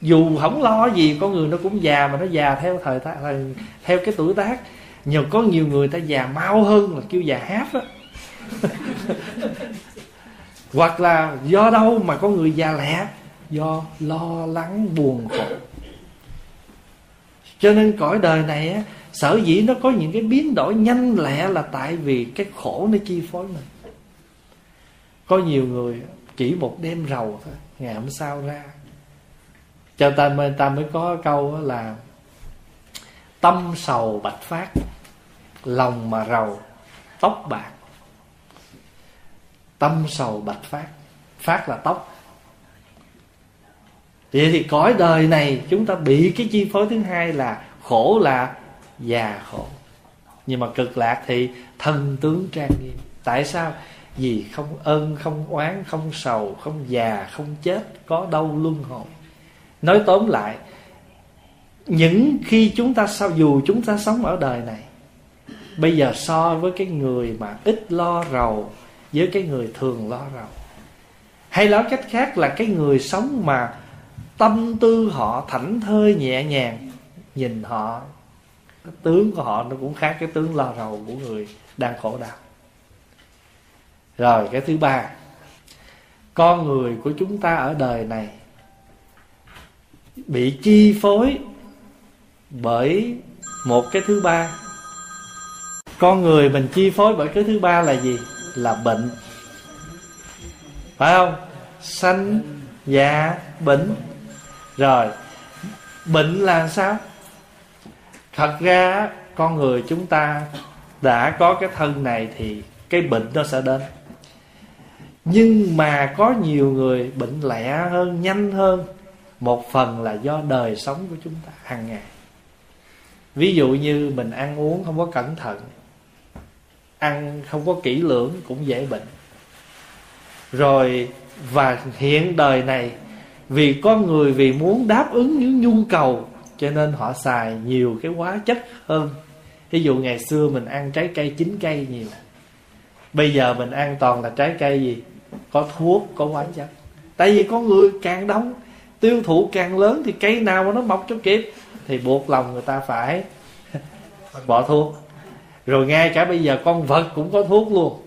dù không lo gì con người nó cũng già mà nó già theo thời, thời theo cái tuổi tác nhiều có nhiều người ta già mau hơn là kêu già hát á hoặc là do đâu mà có người già lẹ? Do lo lắng, buồn khổ. Cho nên cõi đời này á, sở dĩ nó có những cái biến đổi nhanh lẹ là tại vì cái khổ nó chi phối mình có nhiều người chỉ một đêm rầu thôi, ngày hôm sau ra. Cho ta mới ta mới có câu là, tâm sầu bạch phát lòng mà rầu, tóc bạc. Tâm sầu bạch phát phát là tóc. Vậy thì cõi đời này chúng ta bị cái chi phối thứ hai là khổ là già khổ. Nhưng mà cực lạc thì thân tướng trang nghiêm. Tại sao? Vì không ơn không oán, không sầu, không già, không chết, có đâu luân hồi. Nói tóm lại, những khi chúng ta sao, dù chúng ta sống ở đời này bây giờ so với cái người mà ít lo rầu với cái người thường lo rầu. Hay nói cách khác là cái người sống mà tâm tư họ thảnh thơi nhẹ nhàng, nhìn họ, cái tướng của họ nó cũng khác cái tướng lo rầu của người đang khổ đau. Rồi, cái thứ ba, con người của chúng ta ở đời này bị chi phối bởi một cái thứ ba con người mình chi phối bởi cái thứ ba là gì? Là bệnh. Phải không? Sanh, già, bệnh. Rồi, bệnh là sao? Thật ra, con người chúng ta đã có cái thân này thì cái bệnh nó sẽ đến. Nhưng mà có nhiều người bệnh lẹ hơn, nhanh hơn. Một phần là do đời sống của chúng ta hàng ngày. Ví dụ như mình ăn uống không có cẩn thận ăn, không có kỹ lưỡng cũng dễ bệnh. Rồi, và hiện đời này, vì con người vì muốn đáp ứng những nhu cầu, cho nên họ xài nhiều cái hóa chất hơn. Ví dụ ngày xưa mình ăn trái cây chín cây nhiều, bây giờ mình ăn toàn là trái cây gì? Có thuốc, có hóa chất. Tại vì con người càng đông, tiêu thụ càng lớn thì cây nào mà nó mọc cho kịp, thì buộc lòng người ta phải bỏ thuốc rồi ngay cả bây giờ con vật cũng có thuốc luôn.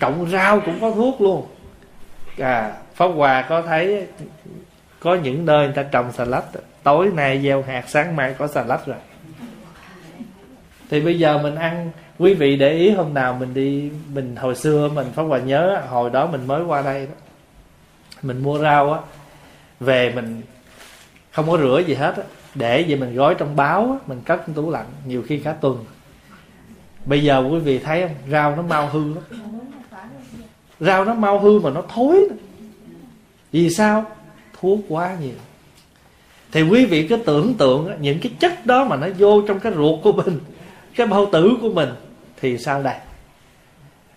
Cộng rau cũng có thuốc luôn. À pháp hòa có thấy có những nơi người ta trồng xà lách. Tối nay gieo hạt, sáng mai có xà lách rồi. Thì bây giờ mình ăn, quý vị để ý hôm nào mình đi, mình hồi xưa mình, pháp hòa nhớ hồi đó mình mới qua đây đó. Mình mua rau á, về mình không có rửa gì hết á, để vậy mình gói trong báo á, mình cất trong tủ lạnh nhiều khi cả tuần bây giờ quý vị thấy không? Rau nó mau hư lắm. Rau nó mau hư mà nó thối vì sao? Thuốc quá nhiều. Thì quý vị cứ tưởng tượng những cái chất đó mà nó vô trong cái ruột của mình, cái bao tử của mình, thì sao đây?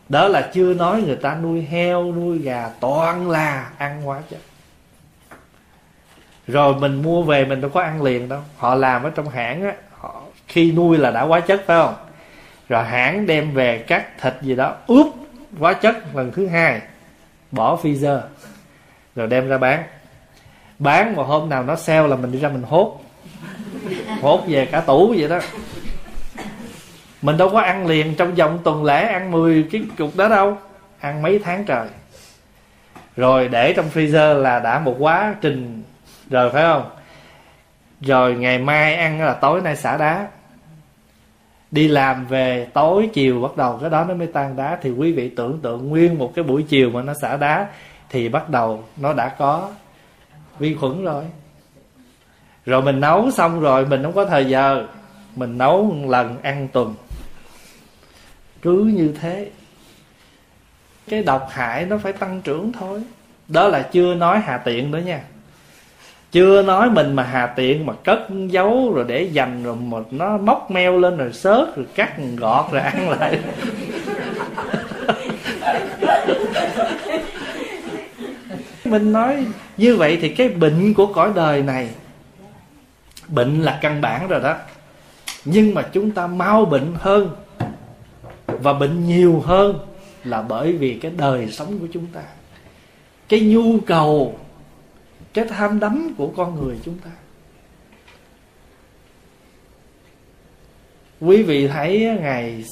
Đó là chưa nói người ta nuôi heo, nuôi gà, toàn là ăn hóa chất. Rồi mình mua về mình đâu có ăn liền đâu. Họ làm ở trong hãng á, họ khi nuôi là đã hóa chất phải không? Rồi hãng đem về cắt thịt gì đó. Ướp hóa chất lần thứ hai. Bỏ freezer. Rồi đem ra bán. Bán một hôm nào nó sale là mình đi ra mình hốt. Hốt về cả tủ vậy đó. Mình đâu có ăn liền trong vòng tuần lễ, ăn 10 cái cục đó đâu. Ăn mấy tháng trời. Rồi để trong freezer là đã một quá trình rồi, phải không? Rồi ngày mai ăn là tối nay xả đá đi làm về tối chiều bắt đầu cái đó nó mới tan đá. Thì quý vị tưởng tượng nguyên một cái buổi chiều mà nó xả đá, thì bắt đầu nó đã có vi khuẩn rồi. Rồi mình nấu xong rồi, mình không có thời giờ. Mình nấu một lần ăn tuần. Cứ như thế. Cái độc hại nó phải tăng trưởng thôi. Đó là chưa nói hà tiện nữa nha chưa nói mình mà hà tiện mà cất giấu rồi để dành rồi mà nó móc meo lên rồi xớt rồi cắt gọt rồi ăn lại. Mình nói, như vậy thì cái bệnh của cõi đời này, bệnh là căn bản rồi đó. Nhưng mà chúng ta mau bệnh hơn và bệnh nhiều hơn là bởi vì cái đời sống của chúng ta. Cái nhu cầu cái tham đắm của con người chúng ta. Quý vị thấy ngày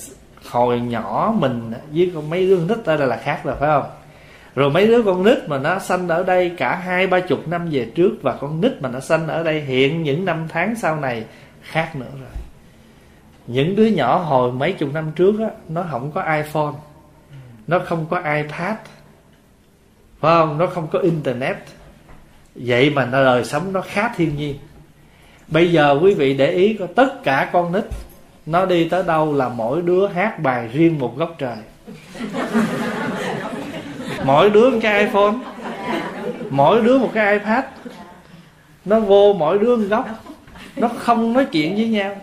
hồi nhỏ mình với con mấy đứa nít ở đây là khác rồi, phải không? Rồi mấy đứa con nít mà nó sanh ở đây cả hai, ba chục năm về trước và con nít mà nó sanh ở đây hiện những năm tháng sau này khác nữa rồi. Những đứa nhỏ hồi mấy chục năm trước á, nó không có iphone, nó không có ipad, phải không? Nó không có internet vậy mà nó đời sống nó khá thiên nhiên. Bây giờ quý vị để ý có tất cả con nít, nó đi tới đâu là mỗi đứa hát bài riêng một góc trời. Mỗi đứa một cái iphone, mỗi đứa một cái ipad. Nó vô mỗi đứa một góc, nó không nói chuyện với nhau.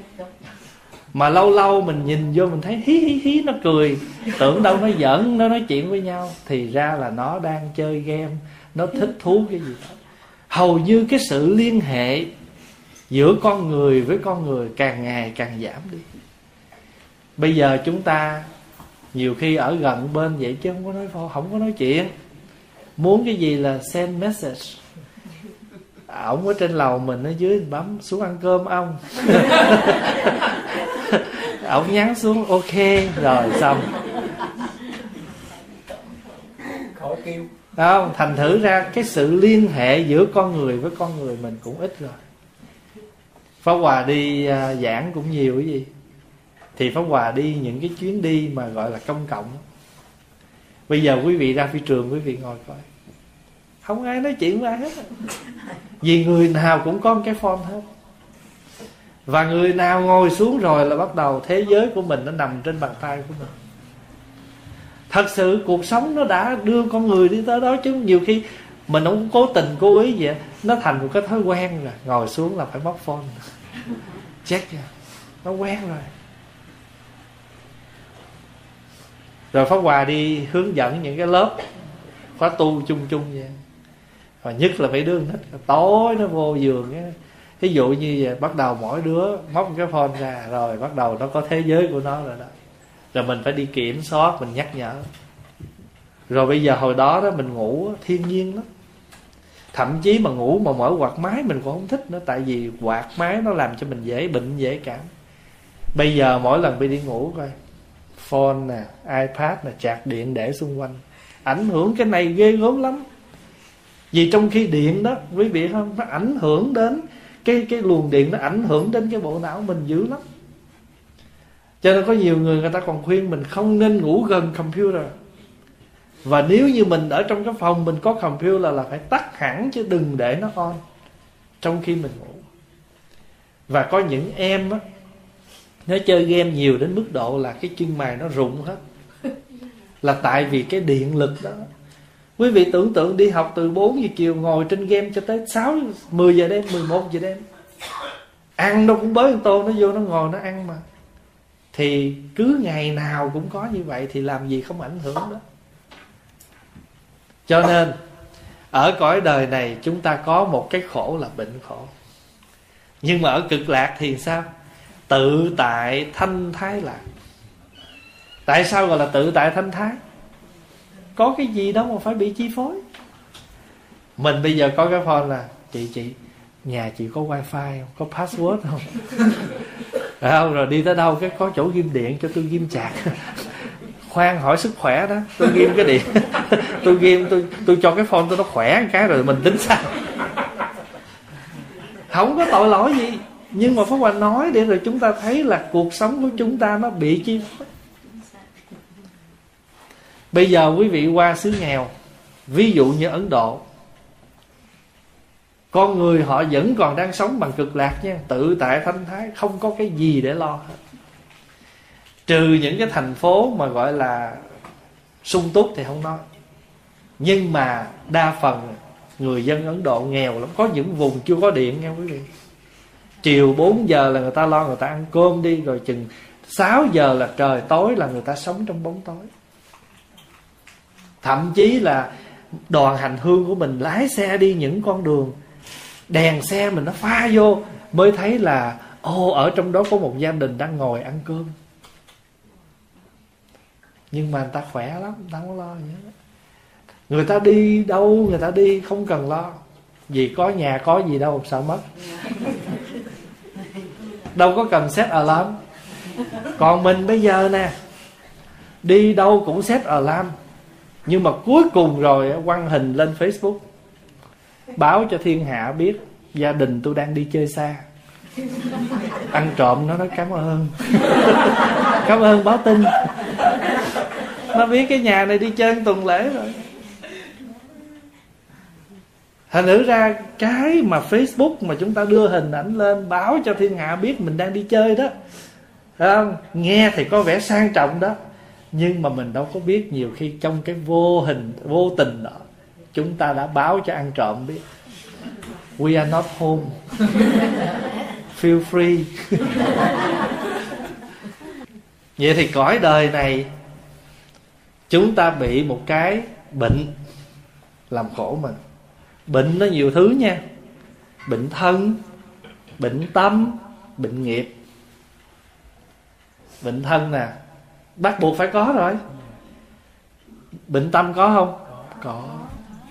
Mà lâu lâu mình nhìn vô mình thấy hí hí hí, nó cười. Tưởng đâu nó giỡn, nó nói chuyện với nhau. Thì ra là nó đang chơi game, nó thích thú cái gì đó hầu như cái sự liên hệ giữa con người với con người càng ngày càng giảm đi. Bây giờ chúng ta nhiều khi ở gần bên vậy chứ không có nói không có nói chuyện. Muốn cái gì là send message. Ổng ở trên lầu mình ở dưới bấm xuống ăn cơm ông. Ổng nhắn xuống, ok, rồi, xong. Khỏi kêu không? Thành thử ra cái sự liên hệ giữa con người với con người mình cũng ít rồi. Pháp Hòa đi uh, giảng cũng nhiều cái gì. Thì Pháp Hòa đi những cái chuyến đi mà gọi là công cộng. Bây giờ quý vị ra phi trường quý vị ngồi coi. Không ai nói chuyện với ai hết. Vì người nào cũng có một cái form hết. Và người nào ngồi xuống rồi là bắt đầu thế giới của mình nó nằm trên bàn tay của mình thật sự cuộc sống nó đã đưa con người đi tới đó chứ nhiều khi mình không cố tình cố ý vậy. Nó thành một cái thói quen rồi. Ngồi xuống là phải bóc phone. Check ra nó quen rồi. Rồi pháp hòa đi hướng dẫn những cái lớp khóa tu chung chung vậy. Và nhất là mấy đứa nít, tối nó vô giường á. Ví dụ như vậy, bắt đầu mỗi đứa móc cái phone ra, rồi bắt đầu nó có thế giới của nó rồi đó rồi mình phải đi kiểm soát, mình nhắc nhở. Rồi bây giờ hồi đó đó mình ngủ thiên nhiên lắm. Thậm chí mà ngủ mà mở quạt máy mình cũng không thích nữa, tại vì quạt máy nó làm cho mình dễ bệnh, dễ cảm. Bây giờ mỗi lần đi đi ngủ coi, phone nè, ipad nè, chạc điện để xung quanh. Ảnh hưởng cái này ghê gớm lắm. Vì trong khi điện đó, quý vị không? Nó ảnh hưởng đến cái cái luồng điện nó ảnh hưởng đến cái bộ não mình dữ lắm cho nên có nhiều người người ta còn khuyên mình không nên ngủ gần computer. Và nếu như mình ở trong cái phòng mình có computer là, là phải tắt hẳn chứ đừng để nó on trong khi mình ngủ. Và có những em á nó chơi game nhiều đến mức độ là cái chân mày nó rụng hết. Là tại vì cái điện lực đó. Quý vị tưởng tượng đi học từ 4 giờ chiều ngồi trên game cho tới 6 10 giờ đêm 11 giờ đêm. Ăn nó cũng bới con tô nó vô nó ngồi nó ăn mà thì cứ ngày nào cũng có như vậy thì làm gì không ảnh hưởng đó. Cho nên, ở cõi đời này chúng ta có một cái khổ là bệnh khổ. Nhưng mà ở cực lạc thì sao? Tự tại thanh thái lạc. Tại sao gọi là tự tại thanh thái? Có cái gì đâu mà phải bị chi phối. Mình bây giờ có cái phone là, chị chị, nhà chị có wifi không? Có password không? không, rồi đi tới đâu cái có chỗ ghim điện cho tôi ghim chặt khoan, hỏi sức khỏe đó. Tôi ghim cái điện. Tôi ghim, tôi tôi cho cái phone tôi nó khỏe một cái rồi mình tính sao. Không có tội lỗi gì. Nhưng mà Pháp Hòa nói để rồi chúng ta thấy là cuộc sống của chúng ta nó bị chi Bây giờ quý vị qua xứ nghèo, Ví dụ như Ấn Độ. Con người họ vẫn còn đang sống bằng cực lạc nha. Tự tại thanh thái, Không có cái gì để lo hết. Trừ những cái thành phố mà gọi là sung túc thì không nói. Nhưng mà đa phần người dân Ấn Độ nghèo lắm. Có những vùng chưa có điện nha quý vị. Chiều 4 giờ là người ta lo người ta ăn cơm đi, Rồi chừng 6 giờ là trời tối là người ta sống trong bóng tối. Thậm chí là đoàn hành hương của mình lái xe đi những con đường đèn xe mình nó pha vô, mới thấy là ô ở trong đó có một gia đình đang ngồi ăn cơm. Nhưng mà người ta khỏe lắm, người ta không lo gì hết. Người ta đi đâu, người ta đi không cần lo. Vì có nhà, có gì đâu, sợ mất. Đâu có cần set alarm. Còn mình bây giờ nè, đi đâu cũng set alarm. Nhưng mà cuối cùng rồi quăng hình lên facebook báo cho thiên hạ biết gia đình tôi đang đi chơi xa. Ăn trộm nó nói cảm ơn. Cảm ơn báo tin. Nó biết cái nhà này đi chơi tuần lễ rồi. Thành thử ra cái mà facebook mà chúng ta đưa hình ảnh lên báo cho thiên hạ biết mình đang đi chơi đó Thấy không? Nghe thì có vẻ sang trọng đó, nhưng mà mình đâu có biết nhiều khi trong cái vô hình, vô tình đó chúng ta đã báo cho ăn trộm biết. We are not home. Feel free. Vậy thì cõi đời này, chúng ta bị một cái bệnh làm khổ mình. Bệnh nó nhiều thứ nha. Bệnh thân, bệnh tâm, bệnh nghiệp. Bệnh thân nè, bắt buộc phải có rồi. Bệnh tâm có không? Có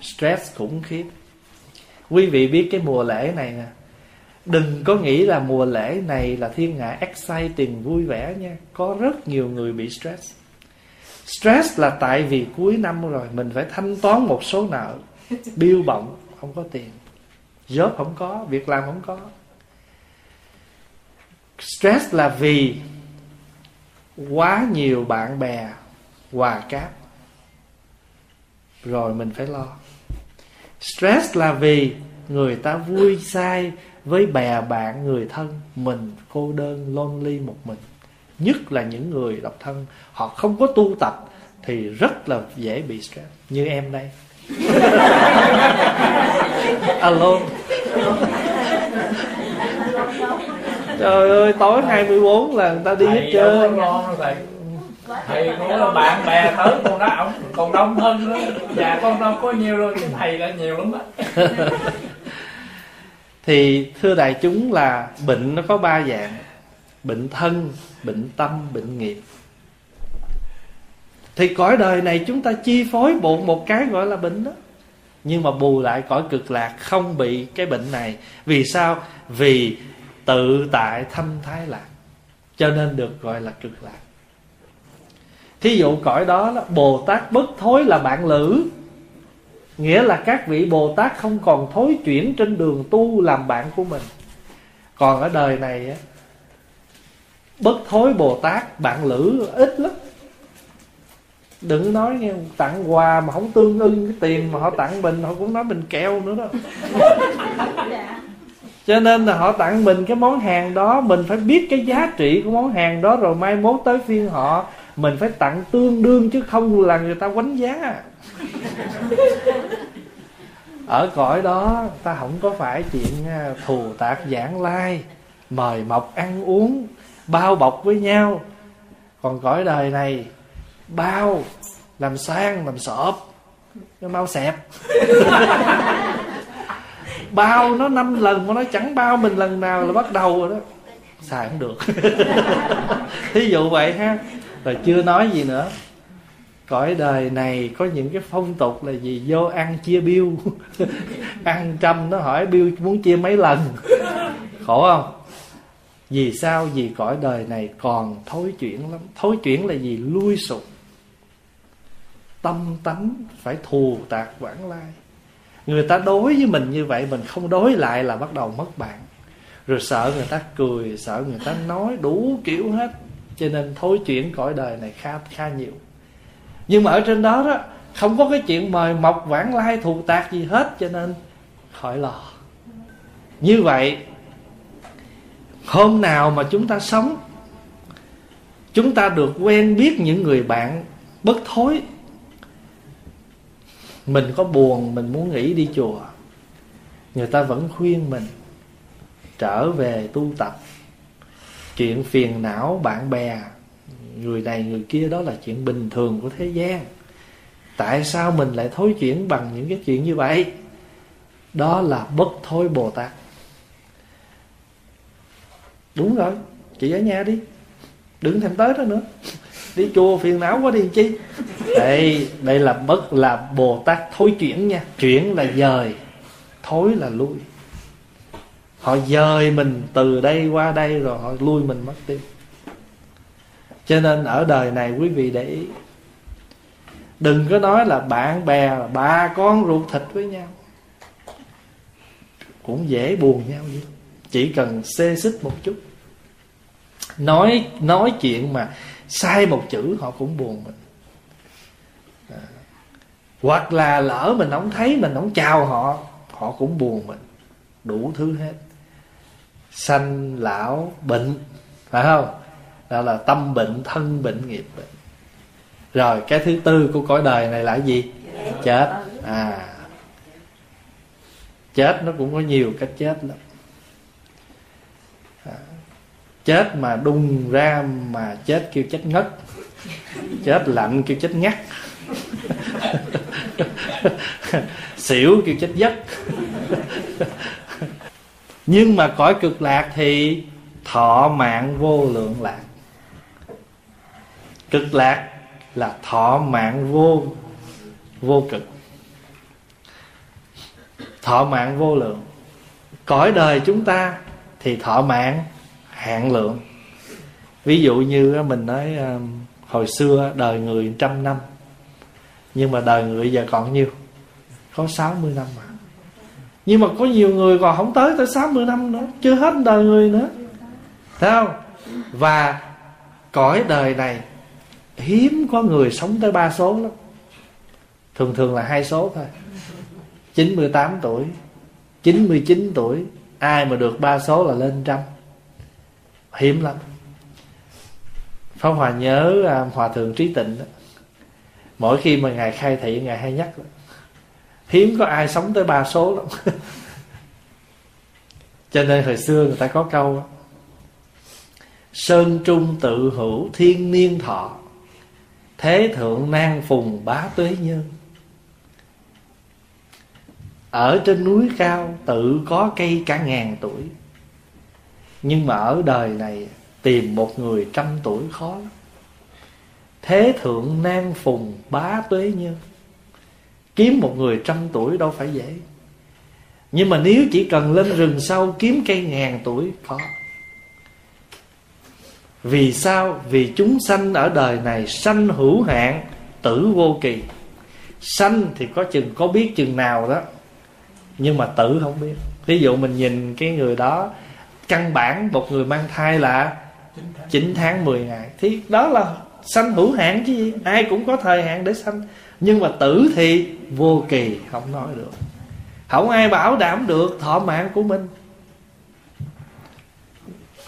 stress khủng khiếp. Quý vị biết cái mùa lễ này nè. Đừng có nghĩ là mùa lễ này là thiên hạ exciting, vui vẻ nha. Có rất nhiều người bị stress. Stress là tại vì cuối năm rồi, mình phải thanh toán một số nợ, bill bọng không có tiền. Job không có, việc làm không có. Stress là vì quá nhiều bạn bè hòa cáp. Rồi mình phải lo stress là vì người ta vui sai với bè bạn người thân mình cô đơn lonely một mình. Nhất là những người độc thân họ không có tu tập thì rất là dễ bị stress. Như em đây. Alo trời ơi tối 24 là người ta đi hết trơn thầy cũng là bạn bè tới, con đó ông còn đông hơn nữa. Dạ con đâu có nhiều rồi chứ thầy là nhiều lắm á. Thì, thưa đại chúng, là bệnh nó có ba dạng. Bệnh thân, bệnh tâm, bệnh nghiệp. Thì cõi đời này chúng ta chi phối bộ một cái gọi là bệnh đó. Nhưng mà bù lại cõi cực lạc không bị cái bệnh này. Vì sao? Vì tự tại thâm thái lạc. Cho nên được gọi là cực lạc thí dụ cõi đó là bồ tát bất thối là bạn lữ. Nghĩa là các vị bồ tát không còn thối chuyển trên đường tu làm bạn của mình. Còn ở đời này bất thối bồ tát, bạn lữ ít lắm. Đừng nói nghe, tặng quà mà không tương ưng cái tiền mà họ tặng mình, họ cũng nói mình keo nữa đó. Cho nên là họ tặng mình cái món hàng đó, mình phải biết cái giá trị của món hàng đó rồi mai mốt tới phiên họ mình phải tặng tương đương chứ không là người ta quánh giá. Ở cõi đó, ta không có phải chuyện à, thù tạc giảng lai, mời mọc ăn uống, bao bọc với nhau. Còn cõi đời này, bao, làm sang, làm sọp, nó mau xẹp. Bao nó năm lần mà nó chẳng bao mình lần nào là bắt đầu rồi đó. Xài không được. Thí dụ vậy ha rồi chưa nói gì nữa. Cõi đời này có những cái phong tục là gì? Vô ăn chia biêu. Ăn trăm nó hỏi biêu muốn chia mấy lần? Khổ không? Vì sao? Vì cõi đời này còn thối chuyển lắm. Thối chuyển là gì? Lui sụp. Tâm tánh phải thù tạc vãng lai. Người ta đối với mình như vậy, mình không đối lại là bắt đầu mất bạn. Rồi sợ người ta cười, sợ người ta nói đủ kiểu hết cho nên thối chuyển cõi đời này khá khá nhiều. Nhưng mà ở trên đó đó, không có cái chuyện mời mọc vãng lai thù tạc gì hết, cho nên khỏi lo. Như vậy, hôm nào mà chúng ta sống, chúng ta được quen biết những người bạn bất thối, mình có buồn, mình muốn nghỉ đi chùa, người ta vẫn khuyên mình, trở về tu tập chuyện phiền não bạn bè, người này người kia đó là chuyện bình thường của thế gian. Tại sao mình lại thối chuyển bằng những cái chuyện như vậy? Đó là bất thối bồ tát. Đúng rồi, chị ở nhà đi. Đừng thèm tới đó nữa. Đi chùa phiền não quá đi chi? Đây đây là bất là bồ tát thối chuyển nha. Chuyển là dời, thối là lui họ dời mình từ đây qua đây rồi họ lui mình mất tiêu. Cho nên ở đời này quý vị để ý. Đừng có nói là bạn bè là ba con ruột thịt với nhau. Cũng dễ buồn nhau vậy chỉ cần xê xích một chút. Nói nói chuyện mà sai một chữ họ cũng buồn mình. À. hoặc là lỡ mình không thấy, mình không chào họ họ cũng buồn mình. Đủ thứ hết sanh lão bệnh. Phải không? Đó là tâm bệnh thân bệnh nghiệp bệnh. Rồi cái thứ tư của cõi đời này là gì? Chết. À. Chết nó cũng có nhiều cách chết lắm. À, chết mà đung ra mà chết kêu chết ngất. Chết lạnh kêu chết ngắt. Xỉu kêu chết giấc nhưng mà cõi cực lạc thì thọ mạng vô lượng lạc. Cực lạc là thọ mạng vô vô cực. Thọ mạng vô lượng. Cõi đời chúng ta thì thọ mạng hạn lượng. Ví dụ như mình nói ờ, hồi xưa đời người trăm năm. Nhưng mà đời người giờ còn nhiêu? Có 60 năm mà nhưng mà có nhiều người còn không tới tới 60 năm nữa, chưa hết đời người nữa thấy không và cõi đời này, hiếm có người sống tới ba số lắm thường thường là hai số thôi 98 tuổi 99 tuổi, ai mà được ba số là lên trăm hiếm lắm Pháp Hòa nhớ à, Hòa Thượng Trí Tịnh đó. Mỗi khi mà Ngài khai thị, Ngài hay nhắc đó. Hiếm có ai sống tới ba số lắm. Cho nên hồi xưa người ta có câu đó. Sơn trung tự hữu, thiên niên thọ, Thế thượng nan phùng bá tuế nhân. Ở trên núi cao tự có cây cả ngàn tuổi, Nhưng mà ở đời này Tìm một người trăm tuổi khó lắm. Thế thượng nan phùng bá tuế nhân. Kiếm một người trăm tuổi đâu phải dễ. Nhưng mà nếu chỉ cần lên rừng sâu Kiếm cây ngàn tuổi khó. Vì sao? Vì chúng sanh ở đời này Sanh hữu hạn, Tử vô kỳ. Sanh thì có chừng có biết chừng nào đó, Nhưng mà tử không biết. Ví dụ mình nhìn cái người đó, Căn bản một người mang thai là 9 tháng 10 ngày. Thì đó là sanh hữu hạn chứ gì? Ai cũng có thời hạn để sanh. Nhưng mà tử thì vô kỳ, Không nói được. Không ai bảo đảm được thọ mạng của mình.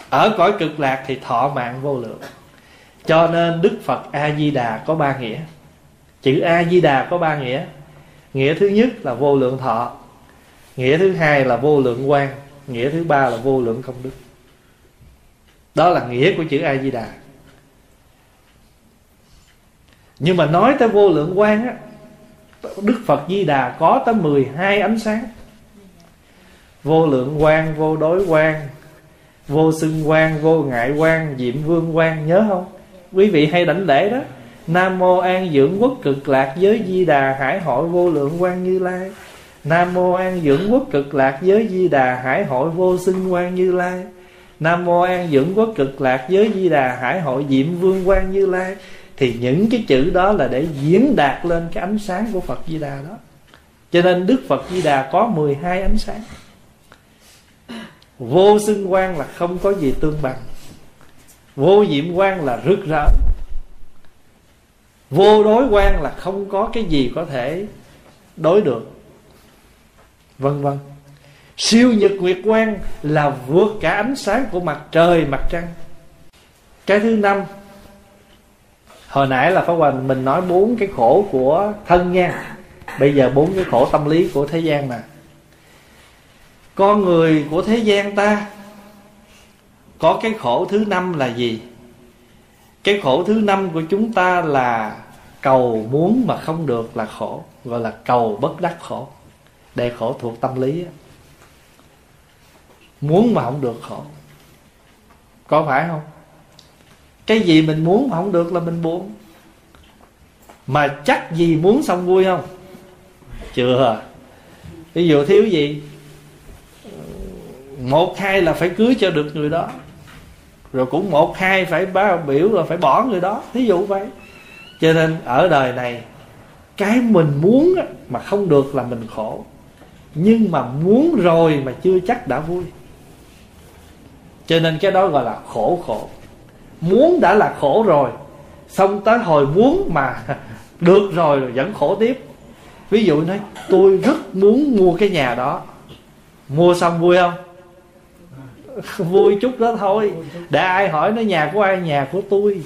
Ở cõi cực lạc thì thọ mạng vô lượng. Cho nên Đức Phật A-di-đà có ba nghĩa. Chữ A-di-đà có ba nghĩa. Nghĩa thứ nhất là vô lượng thọ. Nghĩa thứ hai là vô lượng quan. Nghĩa thứ ba là vô lượng công đức. Đó là nghĩa của chữ a di đà nhưng mà nói tới vô lượng quan á, đức phật di đà có tới 12 ánh sáng. Vô lượng quan, vô đối quan, vô xưng quan, vô ngại quan, diệm vương quan, nhớ không? Quý vị hay đảnh lễ đó. Nam mô an dưỡng quốc cực lạc giới di đà hải hội vô lượng quan như lai. Nam mô an dưỡng quốc cực lạc giới di đà hải hội vô xưng quan như lai. Nam mô an dưỡng quốc cực lạc giới di đà hải hội diệm vương quan như lai thì những cái chữ đó là để diễn đạt lên cái ánh sáng của Phật Di Đà đó. Cho nên Đức Phật Di Đà có 12 ánh sáng. Vô xưng quang là không có gì tương bằng. Vô diệm quang là rực rỡ. Vô đối quan là không có cái gì có thể đối được. Vân vân. Siêu nhật nguyệt quang là vượt cả ánh sáng của mặt trời, mặt trăng. Cái thứ năm Hồi nãy là Pháp hoàng mình nói bốn cái khổ của thân nha. Bây giờ bốn cái khổ tâm lý của thế gian nè. Con người của thế gian ta, Có cái khổ thứ năm là gì? Cái khổ thứ năm của chúng ta là Cầu muốn mà không được là khổ, Gọi là cầu bất đắc khổ. Đây khổ thuộc tâm lý Muốn mà không được khổ. Có phải không? Cái gì mình muốn mà không được là mình buồn. Mà chắc gì muốn xong vui không? Chưa. Ví dụ thiếu gì? Một, hai là phải cưới cho được người đó. Rồi cũng một, hai phải báo biểu là phải bỏ người đó. Thí dụ vậy. Cho nên ở đời này, Cái mình muốn mà không được là mình khổ. Nhưng mà muốn rồi mà chưa chắc đã vui. Cho nên cái đó gọi là khổ khổ muốn đã là khổ rồi, xong tới hồi muốn mà được rồi rồi vẫn khổ tiếp. Ví dụ nói, tôi rất muốn mua cái nhà đó. Mua xong vui không? Vui chút đó thôi. Để ai hỏi nó nhà của ai, nhà của tôi?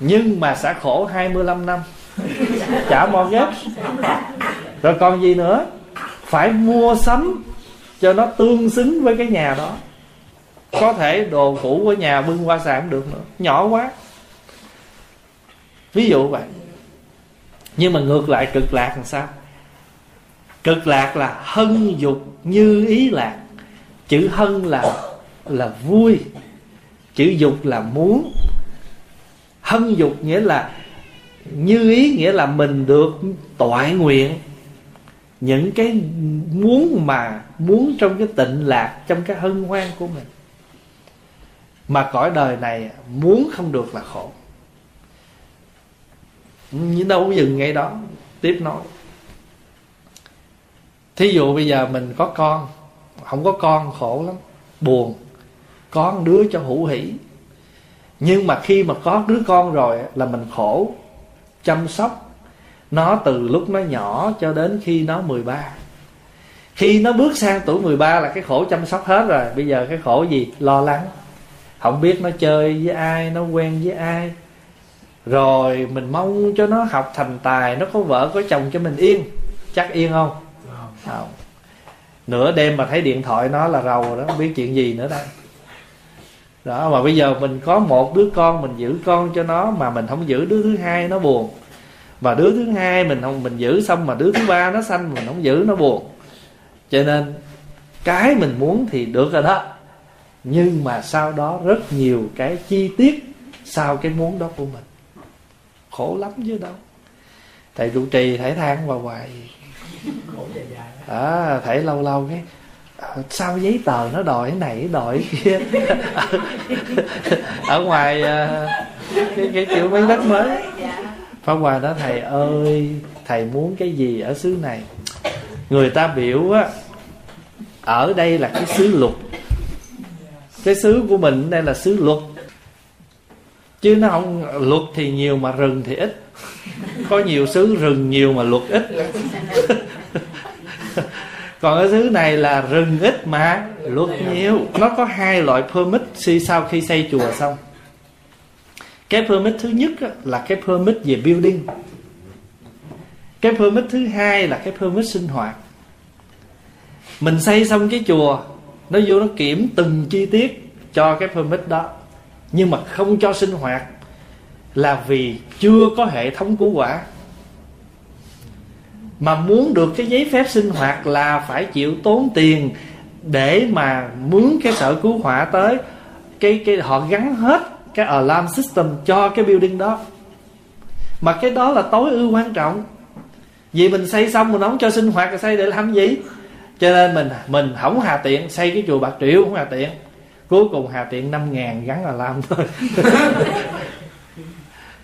Nhưng mà sẽ khổ 25 năm. Trả mortgage rồi còn gì nữa? Phải mua sắm cho nó tương xứng với cái nhà đó có thể đồ cũ của nhà bưng qua sàn được nữa. Nhỏ quá. Ví dụ vậy. Nhưng mà ngược lại cực lạc làm sao? Cực lạc là hân dục như ý lạc. Chữ hân là là vui. Chữ dục là muốn. Hân dục nghĩa là, như ý nghĩa là mình được toại nguyện. Những cái muốn mà muốn trong cái tịnh lạc, trong cái hân hoan của mình mà cõi đời này muốn không được là khổ. Nhưng đâu dừng ngay đó, tiếp nói. Thí dụ bây giờ mình có con, không có con khổ lắm, buồn. Con đứa cho hữu hỷ. Nhưng mà khi mà có đứa con rồi là mình khổ, chăm sóc. Nó từ lúc nó nhỏ cho đến khi nó 13 khi nó bước sang tuổi 13 là cái khổ chăm sóc hết rồi. Bây giờ cái khổ gì? Lo lắng không biết nó chơi với ai nó quen với ai. Rồi mình mong cho nó học thành tài nó có vợ có chồng cho mình yên. Chắc yên không? Không. Nửa đêm mà thấy điện thoại nó là rầu đó không biết chuyện gì nữa đây đó mà bây giờ mình có một đứa con mình giữ con cho nó mà mình không giữ đứa thứ hai nó buồn. Và đứa thứ hai mình không mình giữ xong mà đứa thứ ba nó sanh mình không giữ nó buồn. Cho nên cái mình muốn thì được rồi đó nhưng mà sau đó rất nhiều cái chi tiết sau cái muốn đó của mình. Khổ lắm chứ đâu. Thầy trụ trì thầy than vào hoài à, thầy lâu lâu cái à, sao giấy tờ nó đòi cái này đòi cái kia? Ở ngoài à, cái, cái kiểu mấy đất mới. Pháp Hòa đó thầy ơi Thầy muốn cái gì ở xứ này? Người ta biểu á Ở đây là cái xứ lục. Cái xứ của mình đây là xứ luật. Chứ nó không, luật thì nhiều mà rừng thì ít. Có nhiều xứ rừng, nhiều mà luật ít. Còn cái xứ này là rừng ít mà luật nhiều. Nó có hai loại permit sau khi xây chùa xong. Cái permit thứ nhất là cái permit về building. Cái permit thứ hai là cái permit sinh hoạt. Mình xây xong cái chùa nó vô nó kiểm từng chi tiết cho cái permit đó. Nhưng mà không cho sinh hoạt là vì chưa có hệ thống cứu quả. Mà muốn được cái giấy phép sinh hoạt là phải chịu tốn tiền để mà mướn cái sở cứu hỏa tới cái cái họ gắn hết cái alarm system cho cái building đó. Mà cái đó là tối ưu quan trọng. Vì mình xây xong mình không cho sinh hoạt rồi xây để làm gì? Cho nên mình mình không hà tiện xây cái chùa bạc triệu không hà tiện. Cuối cùng hà tiện năm ngàn gắn là làm thôi.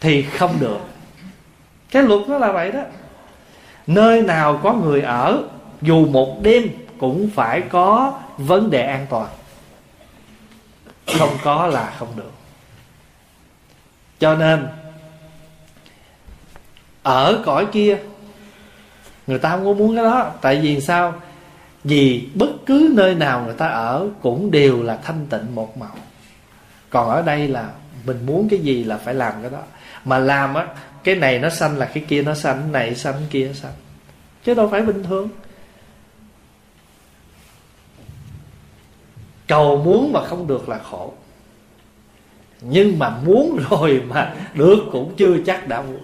Thì không được. Cái luật nó là vậy đó. Nơi nào có người ở dù một đêm cũng phải có vấn đề an toàn. Không có là không được. Cho nên ở cõi kia người ta không có muốn cái đó. Tại vì sao vì bất cứ nơi nào người ta ở cũng đều là thanh tịnh một màu. Còn ở đây là mình muốn cái gì là phải làm cái đó. Mà làm á, cái này nó xanh là cái kia nó xanh cái này xanh cái kia xanh chứ đâu phải bình thường. Cầu muốn mà không được là khổ. Nhưng mà muốn rồi mà được cũng chưa chắc đã muốn.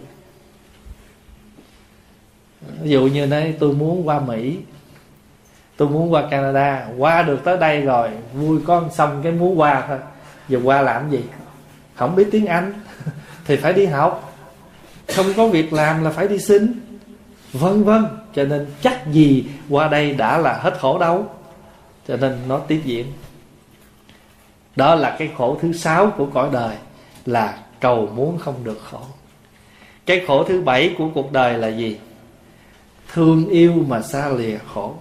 Ví dụ như nói, tôi muốn qua mỹ tôi muốn qua canada. Qua được tới đây rồi, vui con xong cái muốn qua thôi. Giờ qua làm gì? Không biết tiếng anh. Thì phải đi học. Không có việc làm là phải đi xin. Vân vân. Cho nên chắc gì qua đây đã là hết khổ đâu. Cho nên nó tiếp diễn. Đó là cái khổ thứ sáu của cõi đời, là cầu muốn không được khổ. Cái khổ thứ bảy của cuộc đời là gì? Thương yêu mà xa lìa khổ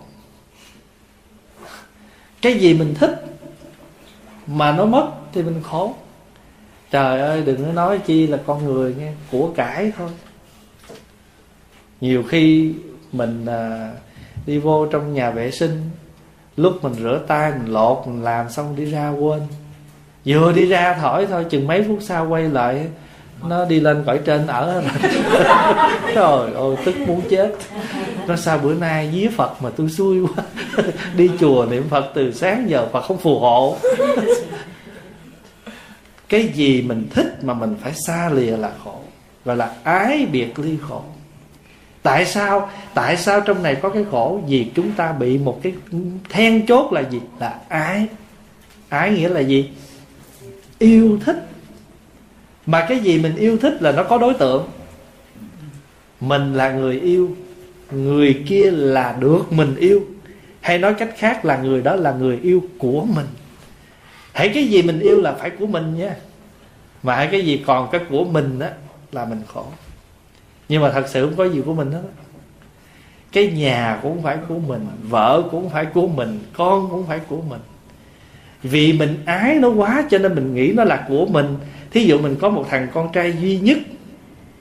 cái gì mình thích mà nó mất thì mình khổ. Trời ơi đừng có nói chi là con người nghe của cải thôi. Nhiều khi mình à, đi vô trong nhà vệ sinh lúc mình rửa tay mình lột mình làm xong đi ra quên. Vừa đi ra thổi thôi chừng mấy phút sau quay lại nó đi lên cõi trên ở. Trời ơi, tức muốn chết. Nó sao bữa nay dí phật mà tôi xui quá. Đi chùa niệm phật từ sáng giờ phật không phù hộ. Cái gì mình thích mà mình phải xa lìa là khổ, gọi là ái biệt ly khổ. Tại sao? Tại sao trong này có cái khổ? Vì chúng ta bị một cái then chốt là gì? Là ái. Ái nghĩa là gì? Yêu thích mà cái gì mình yêu thích là nó có đối tượng. Mình là người yêu, người kia là được mình yêu. Hay nói cách khác là người đó là người yêu của mình. Hãy cái gì mình yêu là phải của mình nha. Mà hãy cái gì còn cái của mình đó là mình khổ. Nhưng mà thật sự không có gì của mình hết cái nhà cũng phải của mình, vợ cũng phải của mình, con cũng phải của mình. Vì mình ái nó quá cho nên mình nghĩ nó là của mình thí dụ mình có một thằng con trai duy nhất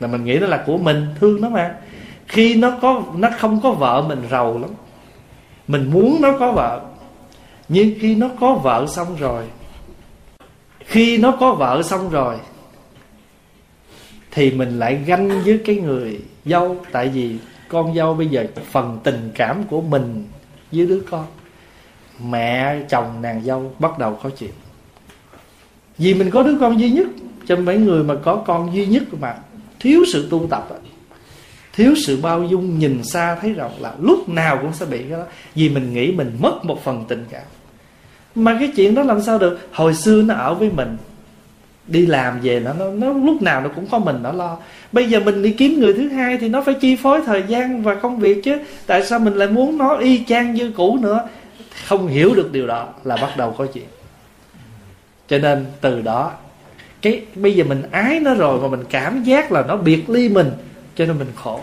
là mình nghĩ nó là của mình, thương nó mà. Khi nó có, nó không có vợ, mình rầu lắm. Mình muốn nó có vợ. Nhưng khi nó có vợ xong rồi, khi nó có vợ xong rồi, thì mình lại ganh với cái người dâu. Tại vì con dâu bây giờ phần tình cảm của mình với đứa con. Mẹ, chồng, nàng dâu bắt đầu có chuyện. Vì mình có đứa con duy nhất cho mấy người mà có con duy nhất mà thiếu sự tu tập thiếu sự bao dung nhìn xa thấy rộng là lúc nào cũng sẽ bị cái đó. Vì mình nghĩ mình mất một phần tình cảm. Mà cái chuyện đó làm sao được? Hồi xưa nó ở với mình đi làm về nó, nó nó lúc nào nó cũng có mình nó lo. Bây giờ mình đi kiếm người thứ hai thì nó phải chi phối thời gian và công việc chứ. Tại sao mình lại muốn nó y chang như cũ nữa? Không hiểu được điều đó là bắt đầu có chuyện. Cho nên từ đó cái bây giờ mình ái nó rồi mà mình cảm giác là nó biệt ly mình cho nên mình khổ.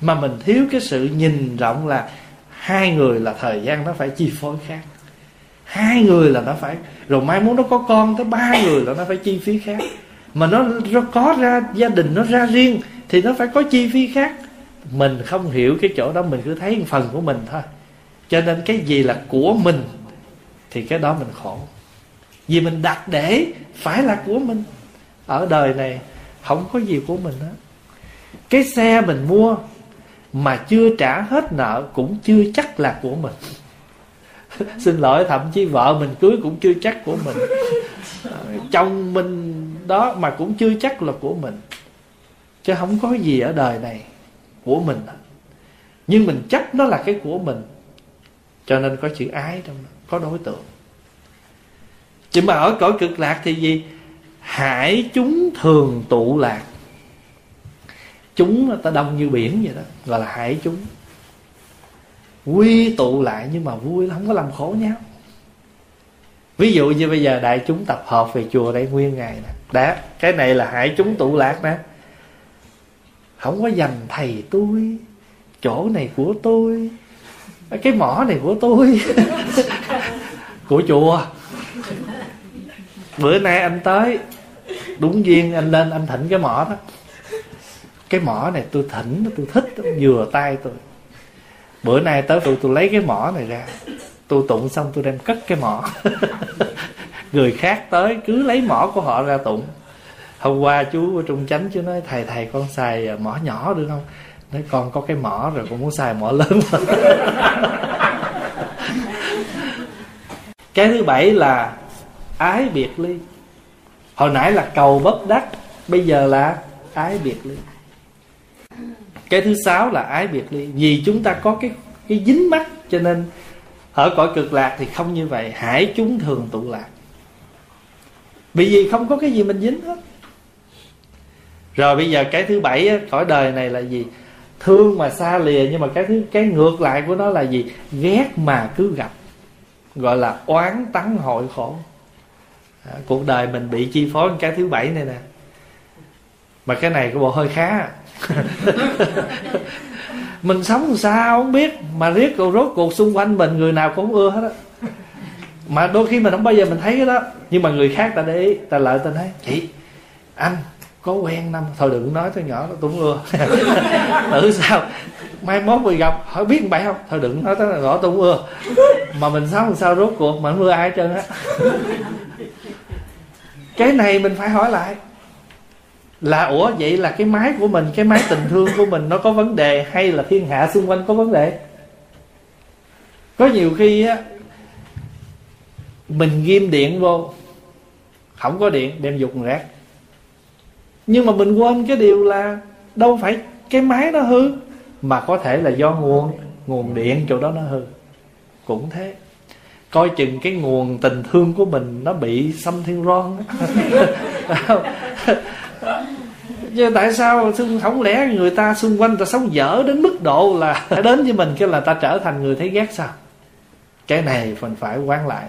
Mà mình thiếu cái sự nhìn rộng là hai người là thời gian nó phải chi phối khác. Hai người là nó phải rồi mai muốn nó có con tới ba người là nó phải chi phí khác. Mà nó, nó có ra gia đình nó ra riêng thì nó phải có chi phí khác. Mình không hiểu cái chỗ đó mình cứ thấy phần của mình thôi. Cho nên cái gì là của mình thì cái đó mình khổ vì mình đặt để phải là của mình. Ở đời này, không có gì của mình hết. Cái xe mình mua mà chưa trả hết nợ cũng chưa chắc là của mình. Xin lỗi, thậm chí vợ mình cưới cũng chưa chắc của mình. Chồng mình đó mà cũng chưa chắc là của mình. Chứ không có gì ở đời này của mình nhưng mình chấp nó là cái của mình. Cho nên có chữ ái trong đó, có đối tượng chứ mà ở cõi cực lạc thì gì? Hải chúng thường tụ lạc. Chúng ta đông như biển vậy đó, gọi là hải chúng. Quy tụ lại nhưng mà vui không có làm khổ nhau. Ví dụ như bây giờ đại chúng tập hợp về chùa đây nguyên ngày nè. Đã, cái này là hải chúng tụ lạc nè. Không có dành thầy tôi, chỗ này của tôi, cái mỏ này của tôi. Của chùa bữa nay anh tới. Đúng duyên, anh lên, anh thỉnh cái mỏ đó. Cái mỏ này tôi thỉnh, tôi thích vừa tay tôi. Bữa nay tới tôi tôi lấy cái mỏ này ra. Tôi tụng xong, tôi đem cất cái mỏ. Người khác tới, cứ lấy mỏ của họ ra tụng. Hôm qua chú ở trung chánh, chú nói, thầy thầy, con xài mỏ nhỏ được không? Nói, con có cái mỏ rồi, con muốn xài mỏ lớn cái thứ bảy là ái biệt ly. Hồi nãy là cầu bất đắc bây giờ là ái biệt ly. Cái thứ sáu là ái biệt ly. Vì chúng ta có cái cái dính mắt, cho nên ở cõi cực lạc thì không như vậy. Hải chúng thường tụ lạc. Vì vì không có cái gì mình dính hết. Rồi bây giờ cái thứ bảy cõi đời này là gì? Thương mà xa lìa, nhưng mà cái thứ, cái ngược lại của nó là gì? Ghét mà cứ gặp. Gọi là oán tắng hội khổ à, cuộc đời mình bị chi phối cái thứ bảy này nè. Mà cái này của bộ hơi khá. Mình sống sao không biết. Mà riết cầu rốt cuộc xung quanh mình người nào cũng ưa hết á. Mà đôi khi mình không bao giờ mình thấy cái đó. Nhưng mà người khác ta để ý ta lợi ta nói chị anh có quen năm thôi đừng nói tôi nhỏ tôi cũng ưa. Tự sao? Mai mốt mình gặp hỏi biết bạn không? Thôi đừng nói tới rõ tôi cũng ưa. Mà mình sống sao rốt cuộc mà không ưa ai hết trơn á cái này mình phải hỏi lại. Là, ủa, vậy là cái máy của mình, cái máy tình thương của mình nó có vấn đề hay là thiên hạ xung quanh có vấn đề? Có nhiều khi á, mình ghim điện vô, không có điện, đem dục rác nhưng mà mình quên cái điều là đâu phải cái máy nó hư, mà có thể là do nguồn nguồn điện chỗ đó nó hư. Cũng thế coi chừng cái nguồn tình thương của mình nó bị xâm thiên chứ tại sao không lẽ người ta xung quanh ta sống dở đến mức độ là đến với mình kêu là ta trở thành người thấy ghét sao? Cái này mình phải quán lại.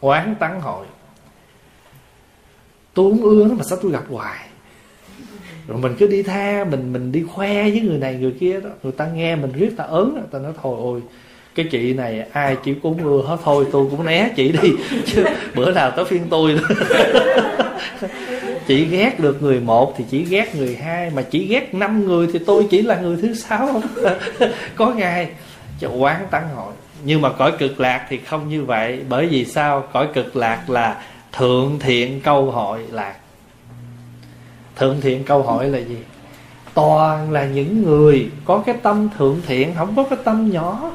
Quán tắng hội. Tôi không ưa nó mà sao tôi gặp hoài. Rồi mình cứ đi tha, mình mình đi khoe với người này, người kia đó. Người ta nghe mình riết, ta ớn, ta nói thôi, ôi cái chị này ai chỉ cúng ưa hết, thôi tôi cũng né chị đi, chứ bữa nào tới phiên tôi chỉ ghét được người một thì chỉ ghét người hai, mà chỉ ghét năm người thì tôi chỉ là người thứ sáu. Có ngày cho quán tăng hội. Nhưng mà cõi cực lạc thì không như vậy, bởi vì sao? Cõi cực lạc là thượng thiện câu hội lạc. Thượng thiện câu hỏi là gì? Toàn là những người có cái tâm thượng thiện, không có cái tâm nhỏ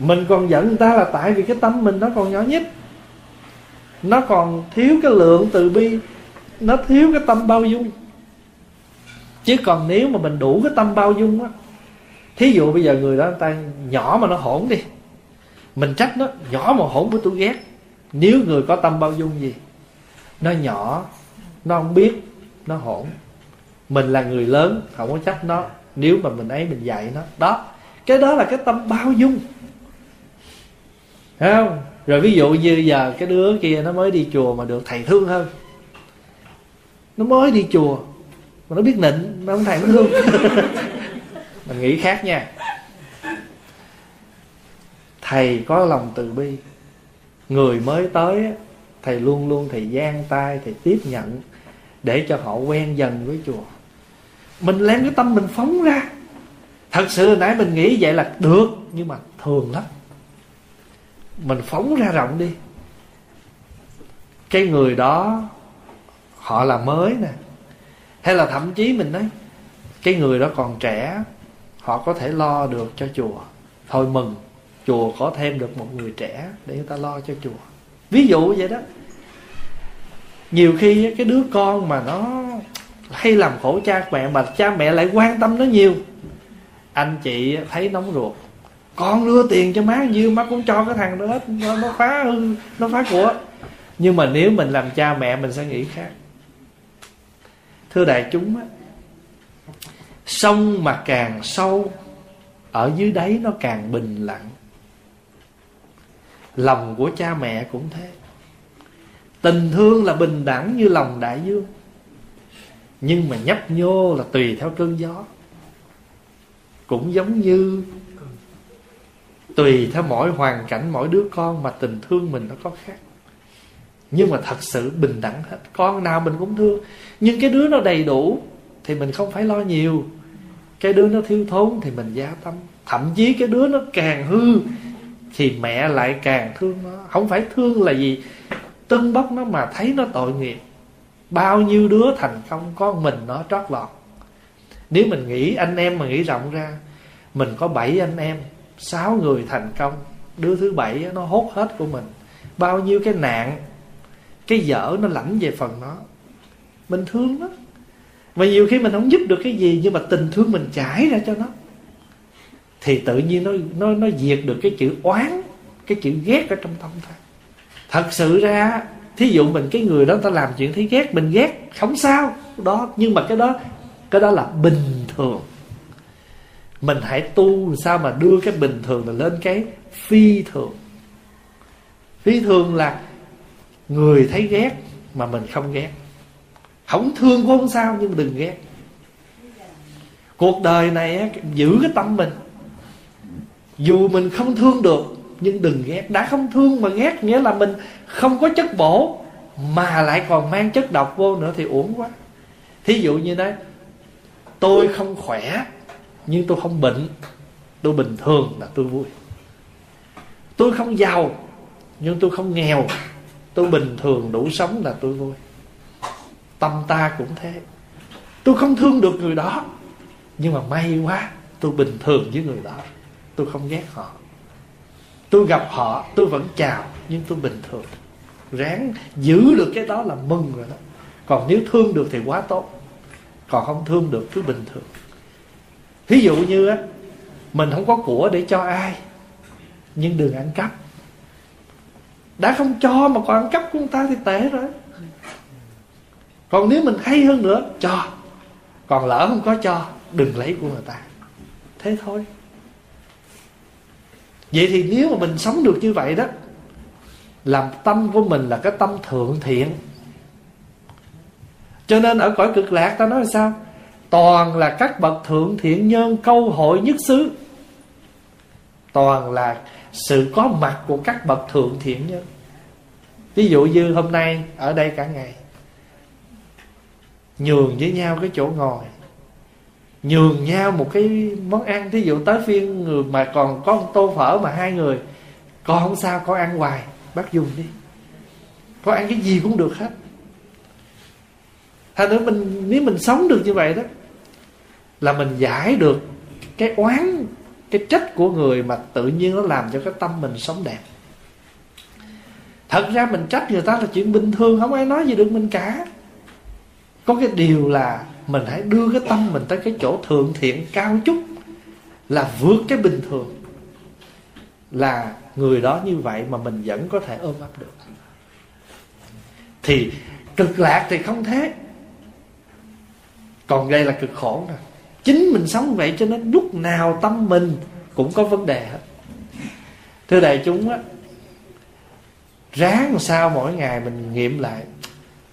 mình còn giận người ta là tại vì cái tâm mình nó còn nhỏ nhất nó còn thiếu cái lượng từ bi. Nó thiếu cái tâm bao dung. Chứ còn nếu mà mình đủ cái tâm bao dung á, thí dụ bây giờ người đó, người ta nhỏ mà nó hỗn đi. Mình trách nó, nhỏ mà hỗn với tôi ghét. Nếu người có tâm bao dung gì, nó nhỏ, nó không biết, nó hỗn mình là người lớn, không có trách nó. Nếu mà mình ấy, mình dạy nó. Đó. Cái đó là cái tâm bao dung. Thấy không? Rồi ví dụ như giờ cái đứa kia nó mới đi chùa mà được thầy thương hơn. Nó mới đi chùa mà nó biết nịnh, nó không thầy, nó thương. Mình nghĩ khác nha. Thầy có lòng từ bi. Người mới tới thầy luôn luôn thầy gian tay, thầy tiếp nhận để cho họ quen dần với chùa. Mình lén cái tâm mình phóng ra. Thật sự nãy mình nghĩ vậy là được, nhưng mà thường lắm mình phóng ra rộng đi. Cái người đó, họ là mới nè. Hay là thậm chí mình nói, cái người đó còn trẻ, họ có thể lo được cho chùa. Thôi mừng, chùa có thêm được một người trẻ để người ta lo cho chùa. Ví dụ vậy đó. Nhiều khi cái đứa con mà nó hay làm khổ cha, mẹ, mà cha mẹ lại quan tâm nó nhiều. Anh chị thấy nóng ruột con đưa tiền cho má nhiêu má cũng cho cái thằng đó hết. Nó, nó phá hư nó phá của. Nhưng mà nếu mình làm cha mẹ mình sẽ nghĩ khác. Thưa đại chúng á sông mà càng sâu ở dưới đáy nó càng bình lặng. Lòng của cha mẹ cũng thế. Tình thương là bình đẳng như lòng đại dương. Nhưng mà nhấp nhô là tùy theo cơn gió. Cũng giống như tùy theo mỗi hoàn cảnh, mỗi đứa con mà tình thương mình nó có khác. Nhưng mà thật sự bình đẳng hết. Con nào mình cũng thương. Nhưng cái đứa nó đầy đủ thì mình không phải lo nhiều. Cái đứa nó thiếu thốn thì mình gia tâm. Thậm chí cái đứa nó càng hư thì mẹ lại càng thương nó. Không phải thương là gì? Tưng bốc nó mà thấy nó tội nghiệp. Bao nhiêu đứa thành công có mình nó trót lọt. Nếu mình nghĩ anh em mà nghĩ rộng ra, mình có bảy anh em sáu người thành công, đứa thứ bảy nó hốt hết của mình. Bao nhiêu cái nạn, cái dở nó lãnh về phần nó. Mình thương nó và nhiều khi mình không giúp được cái gì, nhưng mà tình thương mình trải ra cho nó. Thì tự nhiên nó nó nó diệt được cái chữ oán, cái chữ ghét ở trong tâm thôi. thật sự ra, thí dụ mình, cái người đó ta làm chuyện thấy ghét, mình ghét, không sao. Đó, nhưng mà cái đó cái đó là bình thường mình hãy tu sao mà đưa cái bình thường là lên cái phi thường. Phi thường là người thấy ghét mà mình không ghét. Không thương cũng không sao, nhưng đừng ghét. Cuộc đời này giữ cái tâm mình. Dù mình không thương được, nhưng đừng ghét. Đã không thương mà ghét nghĩa là mình không có chất bổ, mà lại còn mang chất độc vô nữa thì uổng quá. Thí dụ như đấy tôi không khỏe nhưng tôi không bệnh, tôi bình thường là tôi vui. Tôi không giàu, nhưng tôi không nghèo. Tôi bình thường đủ sống là tôi vui. Tâm ta cũng thế. Tôi không thương được người đó, nhưng mà may quá, tôi bình thường với người đó. Tôi không ghét họ. Tôi gặp họ, tôi vẫn chào, nhưng tôi bình thường. Ráng giữ được cái đó là mừng rồi đó. Còn nếu thương được thì quá tốt. Còn không thương được, cứ bình thường thí dụ như á, mình không có của để cho ai, nhưng đừng ăn cắp. Đã không cho mà còn ăn cắp của người ta thì tệ rồi. Còn nếu mình hay hơn nữa, cho. Còn lỡ không có cho, đừng lấy của người ta. Thế thôi. Vậy thì nếu mà mình sống được như vậy đó, làm tâm của mình là cái tâm thượng thiện. Cho nên ở cõi cực lạc ta nói là sao? Toàn là các bậc thượng thiện nhân câu hội nhất xứ. Toàn là sự có mặt của các bậc thượng thiện nhân. Ví dụ như hôm nay, ở đây cả ngày, nhường với nhau cái chỗ ngồi, nhường nhau một cái món ăn. Thí dụ tới phiên người mà còn có một tô phở mà hai người con không sao, con ăn hoài, bác dùng đi. Con ăn cái gì cũng được hết. Thành nữa mình, nếu mình sống được như vậy đó là mình giải được cái oán, cái trách của người mà tự nhiên nó làm cho cái tâm mình sống đẹp. Thật ra mình trách người ta là chuyện bình thường, không ai nói gì được mình cả. Có cái điều là mình hãy đưa cái tâm mình tới cái chỗ thượng thiện cao chút là vượt cái bình thường. Là người đó như vậy mà mình vẫn có thể ôm ấp được. Thì cực lạc thì không thế. Còn đây là cực khổ nè chính mình sống vậy cho nên lúc nào tâm mình cũng có vấn đề hết. Thưa đại chúng á, ráng sao mỗi ngày mình nghiệm lại,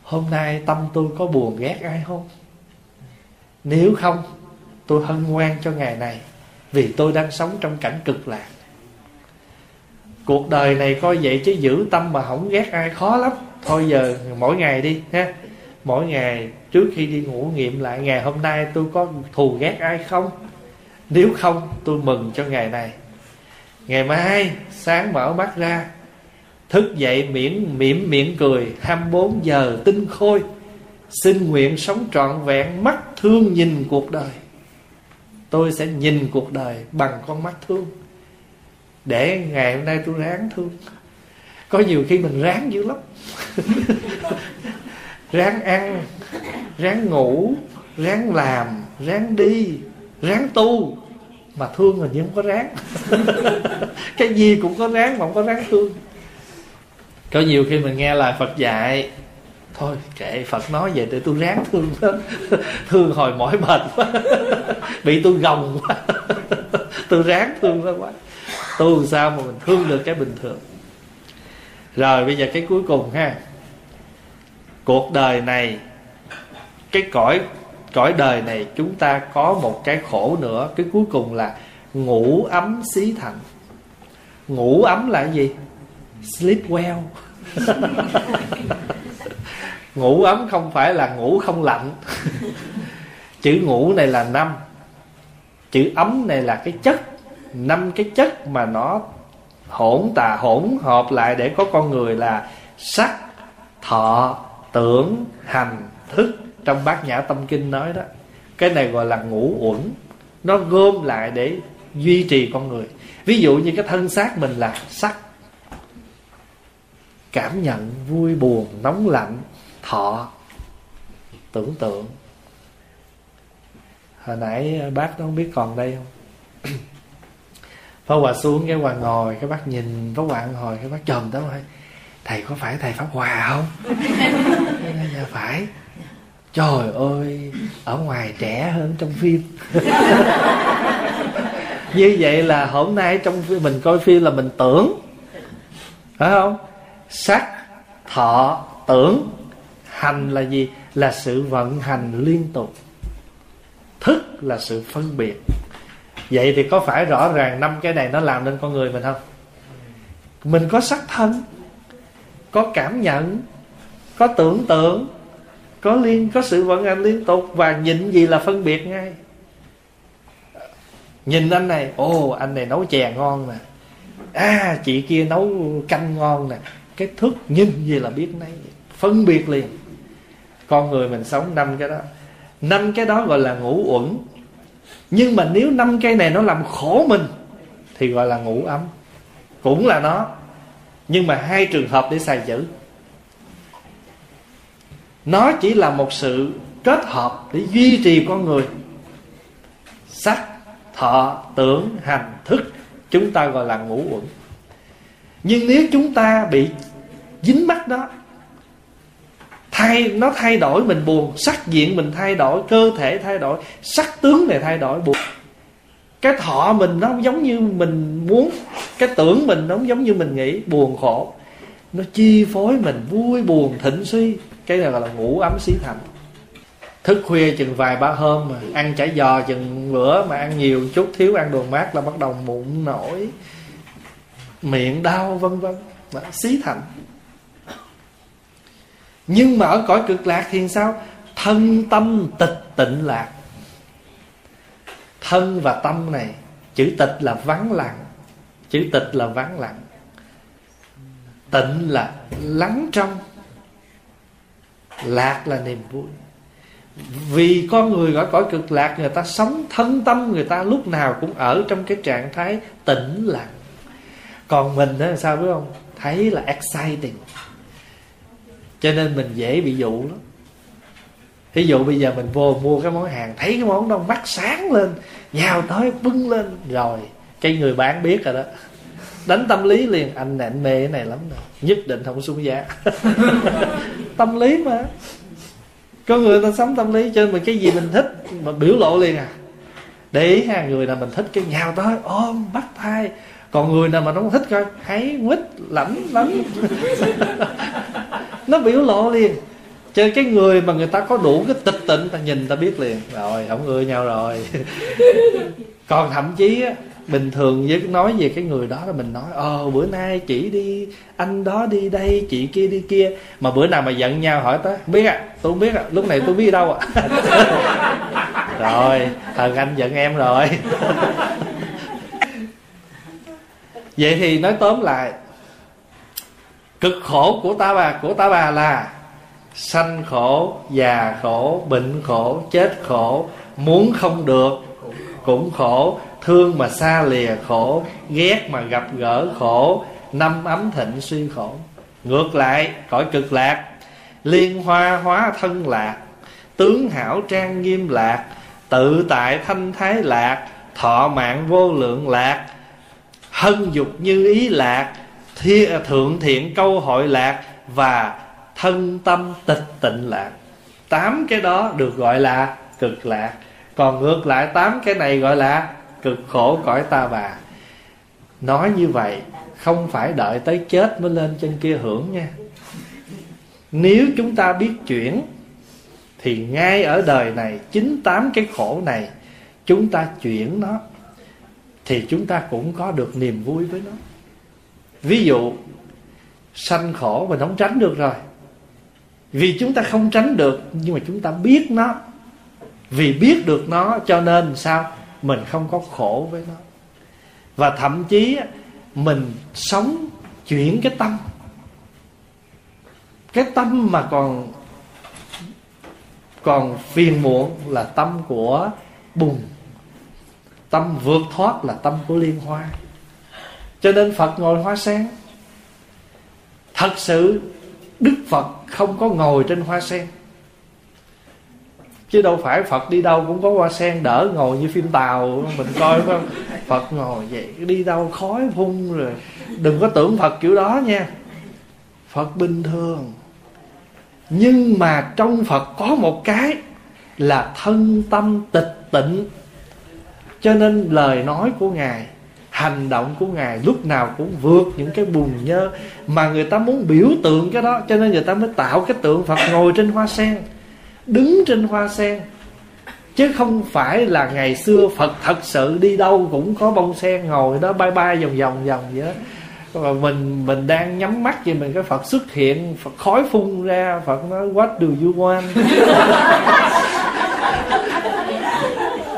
hôm nay tâm tôi có buồn ghét ai không? Nếu không, tôi hân hoan cho ngày này, vì tôi đang sống trong cảnh cực lạc. Cuộc đời này coi vậy chứ giữ tâm mà không ghét ai, khó lắm. Thôi giờ, mỗi ngày đi, ha. Mỗi ngày trước khi đi ngủ nghiệm lại, ngày hôm nay tôi có thù ghét ai không? Nếu không, tôi mừng cho ngày này. Ngày mai, sáng mở mắt ra, thức dậy miễn, mỉm miệng cười 24 giờ tinh khôi, xin nguyện sống trọn vẹn, mắt thương nhìn cuộc đời. Tôi sẽ nhìn cuộc đời bằng con mắt thương. Để ngày hôm nay tôi ráng thương. Có nhiều khi mình ráng dữ lắm. ráng ăn, ráng ngủ, ráng làm, ráng đi, ráng tu. Mà thương là nhưng không có ráng. Cái gì cũng có ráng mà không có ráng thương. Có nhiều khi mình nghe lời phật dạy, thôi kệ, phật nói vậy để tôi ráng thương thương hồi mỏi mệt quá. Bị tôi gồng quá. Tôi ráng thương nó quá. Tu sao mà mình thương được cái bình thường. Rồi bây giờ cái cuối cùng ha cuộc đời này, cái cõi cõi đời này chúng ta có một cái khổ nữa. Cái cuối cùng là ngủ ấm xí thành. Ngủ ấm là gì? Sleep well. Ngủ ấm không phải là ngủ không lạnh. Chữ ngủ này là năm. Chữ ấm này là cái chất. Năm cái chất mà nó hỗn tà, hỗn hợp lại để có con người là sắc, thọ tưởng, hành, thức trong bát nhã tâm kinh nói đó. Cái này gọi là ngũ uẩn. Nó gom lại để duy trì con người. Ví dụ như cái thân xác mình là sắc. Cảm nhận vui buồn, nóng lạnh, thọ, tưởng tượng. Hồi nãy bác nó không biết còn đây không? Phó Hòa xuống cái Hòa ngồi, Cái bác nhìn phó Hòa ngồi Cái bác chồm tới hỏi Thầy có phải thầy Pháp Hòa không? Dạ phải. Trời ơi, Ở ngoài trẻ hơn trong phim. Như vậy là hôm nay trong phim Mình coi phim là mình tưởng. Phải không? Sắc, Thọ, Tưởng, Hành là gì? Là sự vận hành liên tục. Thức là sự phân biệt. Vậy thì có phải rõ ràng năm cái này nó làm nên con người mình không? Mình có sắc thân. Có cảm nhận, Có tưởng tượng, Có liên, có sự vận hành liên tục Và nhìn gì là phân biệt ngay. Nhìn anh này, Ồ, anh này nấu chè ngon nè. À chị kia nấu canh ngon nè. Cái thức nhìn gì là biết nấy. Phân biệt liền. Con người mình sống năm cái đó. Năm cái đó gọi là ngủ uẩn. Nhưng mà nếu năm cây này nó làm khổ mình, thì gọi là ngủ ấm. Cũng là nó nhưng mà hai trường hợp để xài chữ nó chỉ là một sự kết hợp để duy trì con người. Sắc, thọ, tưởng, hành, thức, chúng ta gọi là ngũ uẩn. Nhưng nếu chúng ta bị dính mắt đó, thay, nó thay đổi mình buồn, sắc diện mình thay đổi, cơ thể thay đổi, sắc tướng này thay đổi, buồn cái thọ mình nó không giống như mình muốn. Cái tưởng mình nó không giống như mình nghĩ. Buồn khổ. Nó chi phối mình, vui, buồn, thịnh suy. Cái này gọi là ngủ ấm xí thành. Thức khuya chừng vài ba hôm mà ăn chả giò chừng bữa mà ăn nhiều chút, thiếu ăn đồ mát là bắt đầu mụn nổi. Miệng đau, vân vân. Xí thành. Nhưng mà ở cõi cực lạc thì sao? Thân tâm tịch tịnh lạc thân và tâm này, chữ tịch là vắng lặng, chữ tịch là vắng lặng. Tịnh là lắng trong, lạc là niềm vui. Vì con người gọi cõi cực lạc, người ta sống thân tâm, người ta lúc nào cũng ở trong cái trạng thái tĩnh lặng. Còn mình đó sao biết không? Thấy là exciting. Cho nên mình dễ bị dụ lắm. Ví dụ bây giờ mình vô mua cái món hàng, thấy cái món đó mắt sáng lên nhào tới, bưng lên. Rồi, cái người bán biết rồi đó. Đánh tâm lý liền. Anh này, anh mê cái này lắm rồi. Nhất định không xuống giá. Tâm lý mà. Có người ta sống tâm lý cho mình cái gì mình thích mà biểu lộ liền à. Để ý ha, người nào mình thích cái nhào tới, ôm, bắt tay. Còn người nào mà nó không thích coi thấy quýt, lẩm lắm nó biểu lộ liền chứ cái người mà người ta có đủ cái tịch tịnh ta nhìn ta biết liền. Rồi không ưa nhau rồi. Còn thậm chí á, bình thường với nói về cái người đó là mình nói ờ bữa nay chị đi anh đó đi đây chị kia đi kia. Mà bữa nào mà giận nhau hỏi tới biết à tôi không biết à lúc này tôi biết đâu à rồi thần anh giận em rồi. Vậy thì nói tóm lại cực khổ của ta bà của ta bà là sanh khổ già khổ bệnh khổ chết khổ muốn không được cũng khổ. Thương mà xa lìa khổ ghét mà gặp gỡ khổ. Năm ấm thịnh suy khổ. Ngược lại cõi cực lạc liên hoa hóa thân lạc tướng hảo trang nghiêm lạc tự tại thanh thái lạc thọ mạng vô lượng lạc hân dục như ý lạc thi, thượng thiện câu hội lạc và thân tâm tịch tịnh lạc tám cái đó được gọi là cực lạc. Còn ngược lại, tám cái này gọi là cực khổ cõi ta bà. Nói như vậy, không phải đợi tới chết mới lên trên kia hưởng nha. Nếu chúng ta biết chuyển, thì ngay ở đời này chín tám cái khổ này, chúng ta chuyển nó, thì chúng ta cũng có được niềm vui với nó. Ví dụ, sanh khổ mình không tránh được rồi vì chúng ta không tránh được, nhưng mà chúng ta biết nó. Vì biết được nó, cho nên sao? Mình không có khổ với nó. Và thậm chí, mình sống chuyển cái tâm. Cái tâm mà còn còn phiền muộn là tâm của bùn. Tâm vượt thoát là tâm của liên hoa. Cho nên phật ngồi hoa sen. Thật sự đức phật không có ngồi trên hoa sen. Chứ đâu phải phật đi đâu cũng có hoa sen đỡ ngồi như phim tàu. Mình coi phải không phật ngồi vậy, đi đâu khói phun rồi. Đừng có tưởng phật kiểu đó nha. Phật bình thường. Nhưng mà trong phật có một cái là thân tâm tịch tịnh. Cho nên lời nói của ngài hành động của ngài lúc nào cũng vượt những cái bùn nhơ mà người ta muốn biểu tượng cái đó. Cho nên người ta mới tạo cái tượng phật ngồi trên hoa sen, đứng trên hoa sen. Chứ không phải là ngày xưa phật thật sự đi đâu cũng có bông sen ngồi đó, bay bay vòng vòng vòng vậy đó. Và mình mình đang nhắm mắt vậy mình, cái phật xuất hiện, phật khói phun ra, phật nói, what do you want?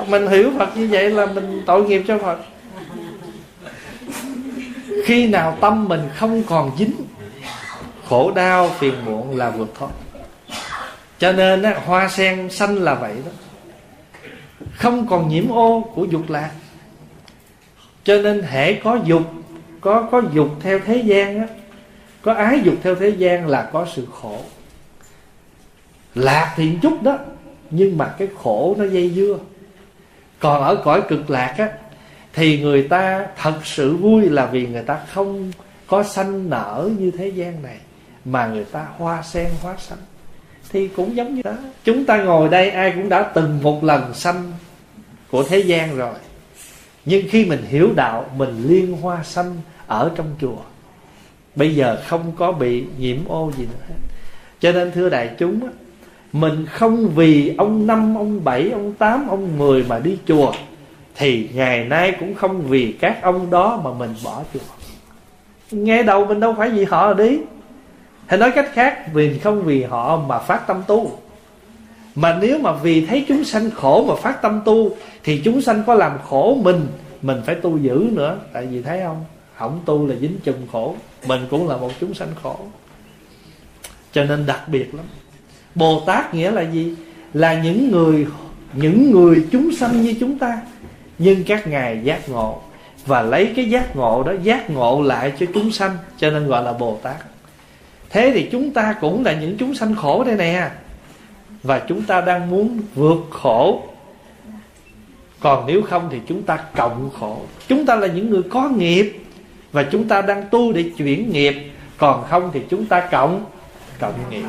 Mình hiểu phật như vậy là mình tội nghiệp cho phật khi nào tâm mình không còn dính khổ đau phiền muộn là vượt thoát. Cho nên á, hoa sen xanh là vậy đó. Không còn nhiễm ô của dục lạc. Cho nên hệ có dục có có dục theo thế gian á có ái dục theo thế gian là có sự khổ. Lạc thì chút đó nhưng mà cái khổ nó dây dưa. Còn ở cõi cực lạc á thì người ta thật sự vui là vì người ta không có sanh nở như thế gian này, mà người ta hoa sen, hóa sanh. Thì cũng giống như đó. Chúng ta ngồi đây, ai cũng đã từng một lần sanh của thế gian rồi. Nhưng khi mình hiểu đạo, mình liên hoa sanh ở trong chùa, bây giờ không có bị nhiễm ô gì nữa hết. Cho nên, thưa đại chúng mình không vì ông năm, ông bảy, ông tám, ông mười mà đi chùa thì ngày nay cũng không vì các ông đó mà mình bỏ chùa. Nghe đầu mình đâu phải vì họ đi. Hay nói cách khác, vì không vì họ mà phát tâm tu. Mà nếu mà vì thấy chúng sanh khổ mà phát tâm tu, thì chúng sanh có làm khổ mình mình phải tu giữ nữa. Tại vì thấy không? Không tu là dính chùm khổ. Mình cũng là một chúng sanh khổ. Cho nên đặc biệt lắm. Bồ tát nghĩa là gì? Là những người những người chúng sanh như chúng ta nhưng các ngài giác ngộ và lấy cái giác ngộ đó giác ngộ lại cho chúng sanh, cho nên gọi là bồ tát. Thế thì chúng ta cũng là những chúng sanh khổ đây nè. Và chúng ta đang muốn vượt khổ. Còn nếu không thì chúng ta cộng khổ. Chúng ta là những người có nghiệp và chúng ta đang tu để chuyển nghiệp. Còn không thì chúng ta cộng cộng nghiệp.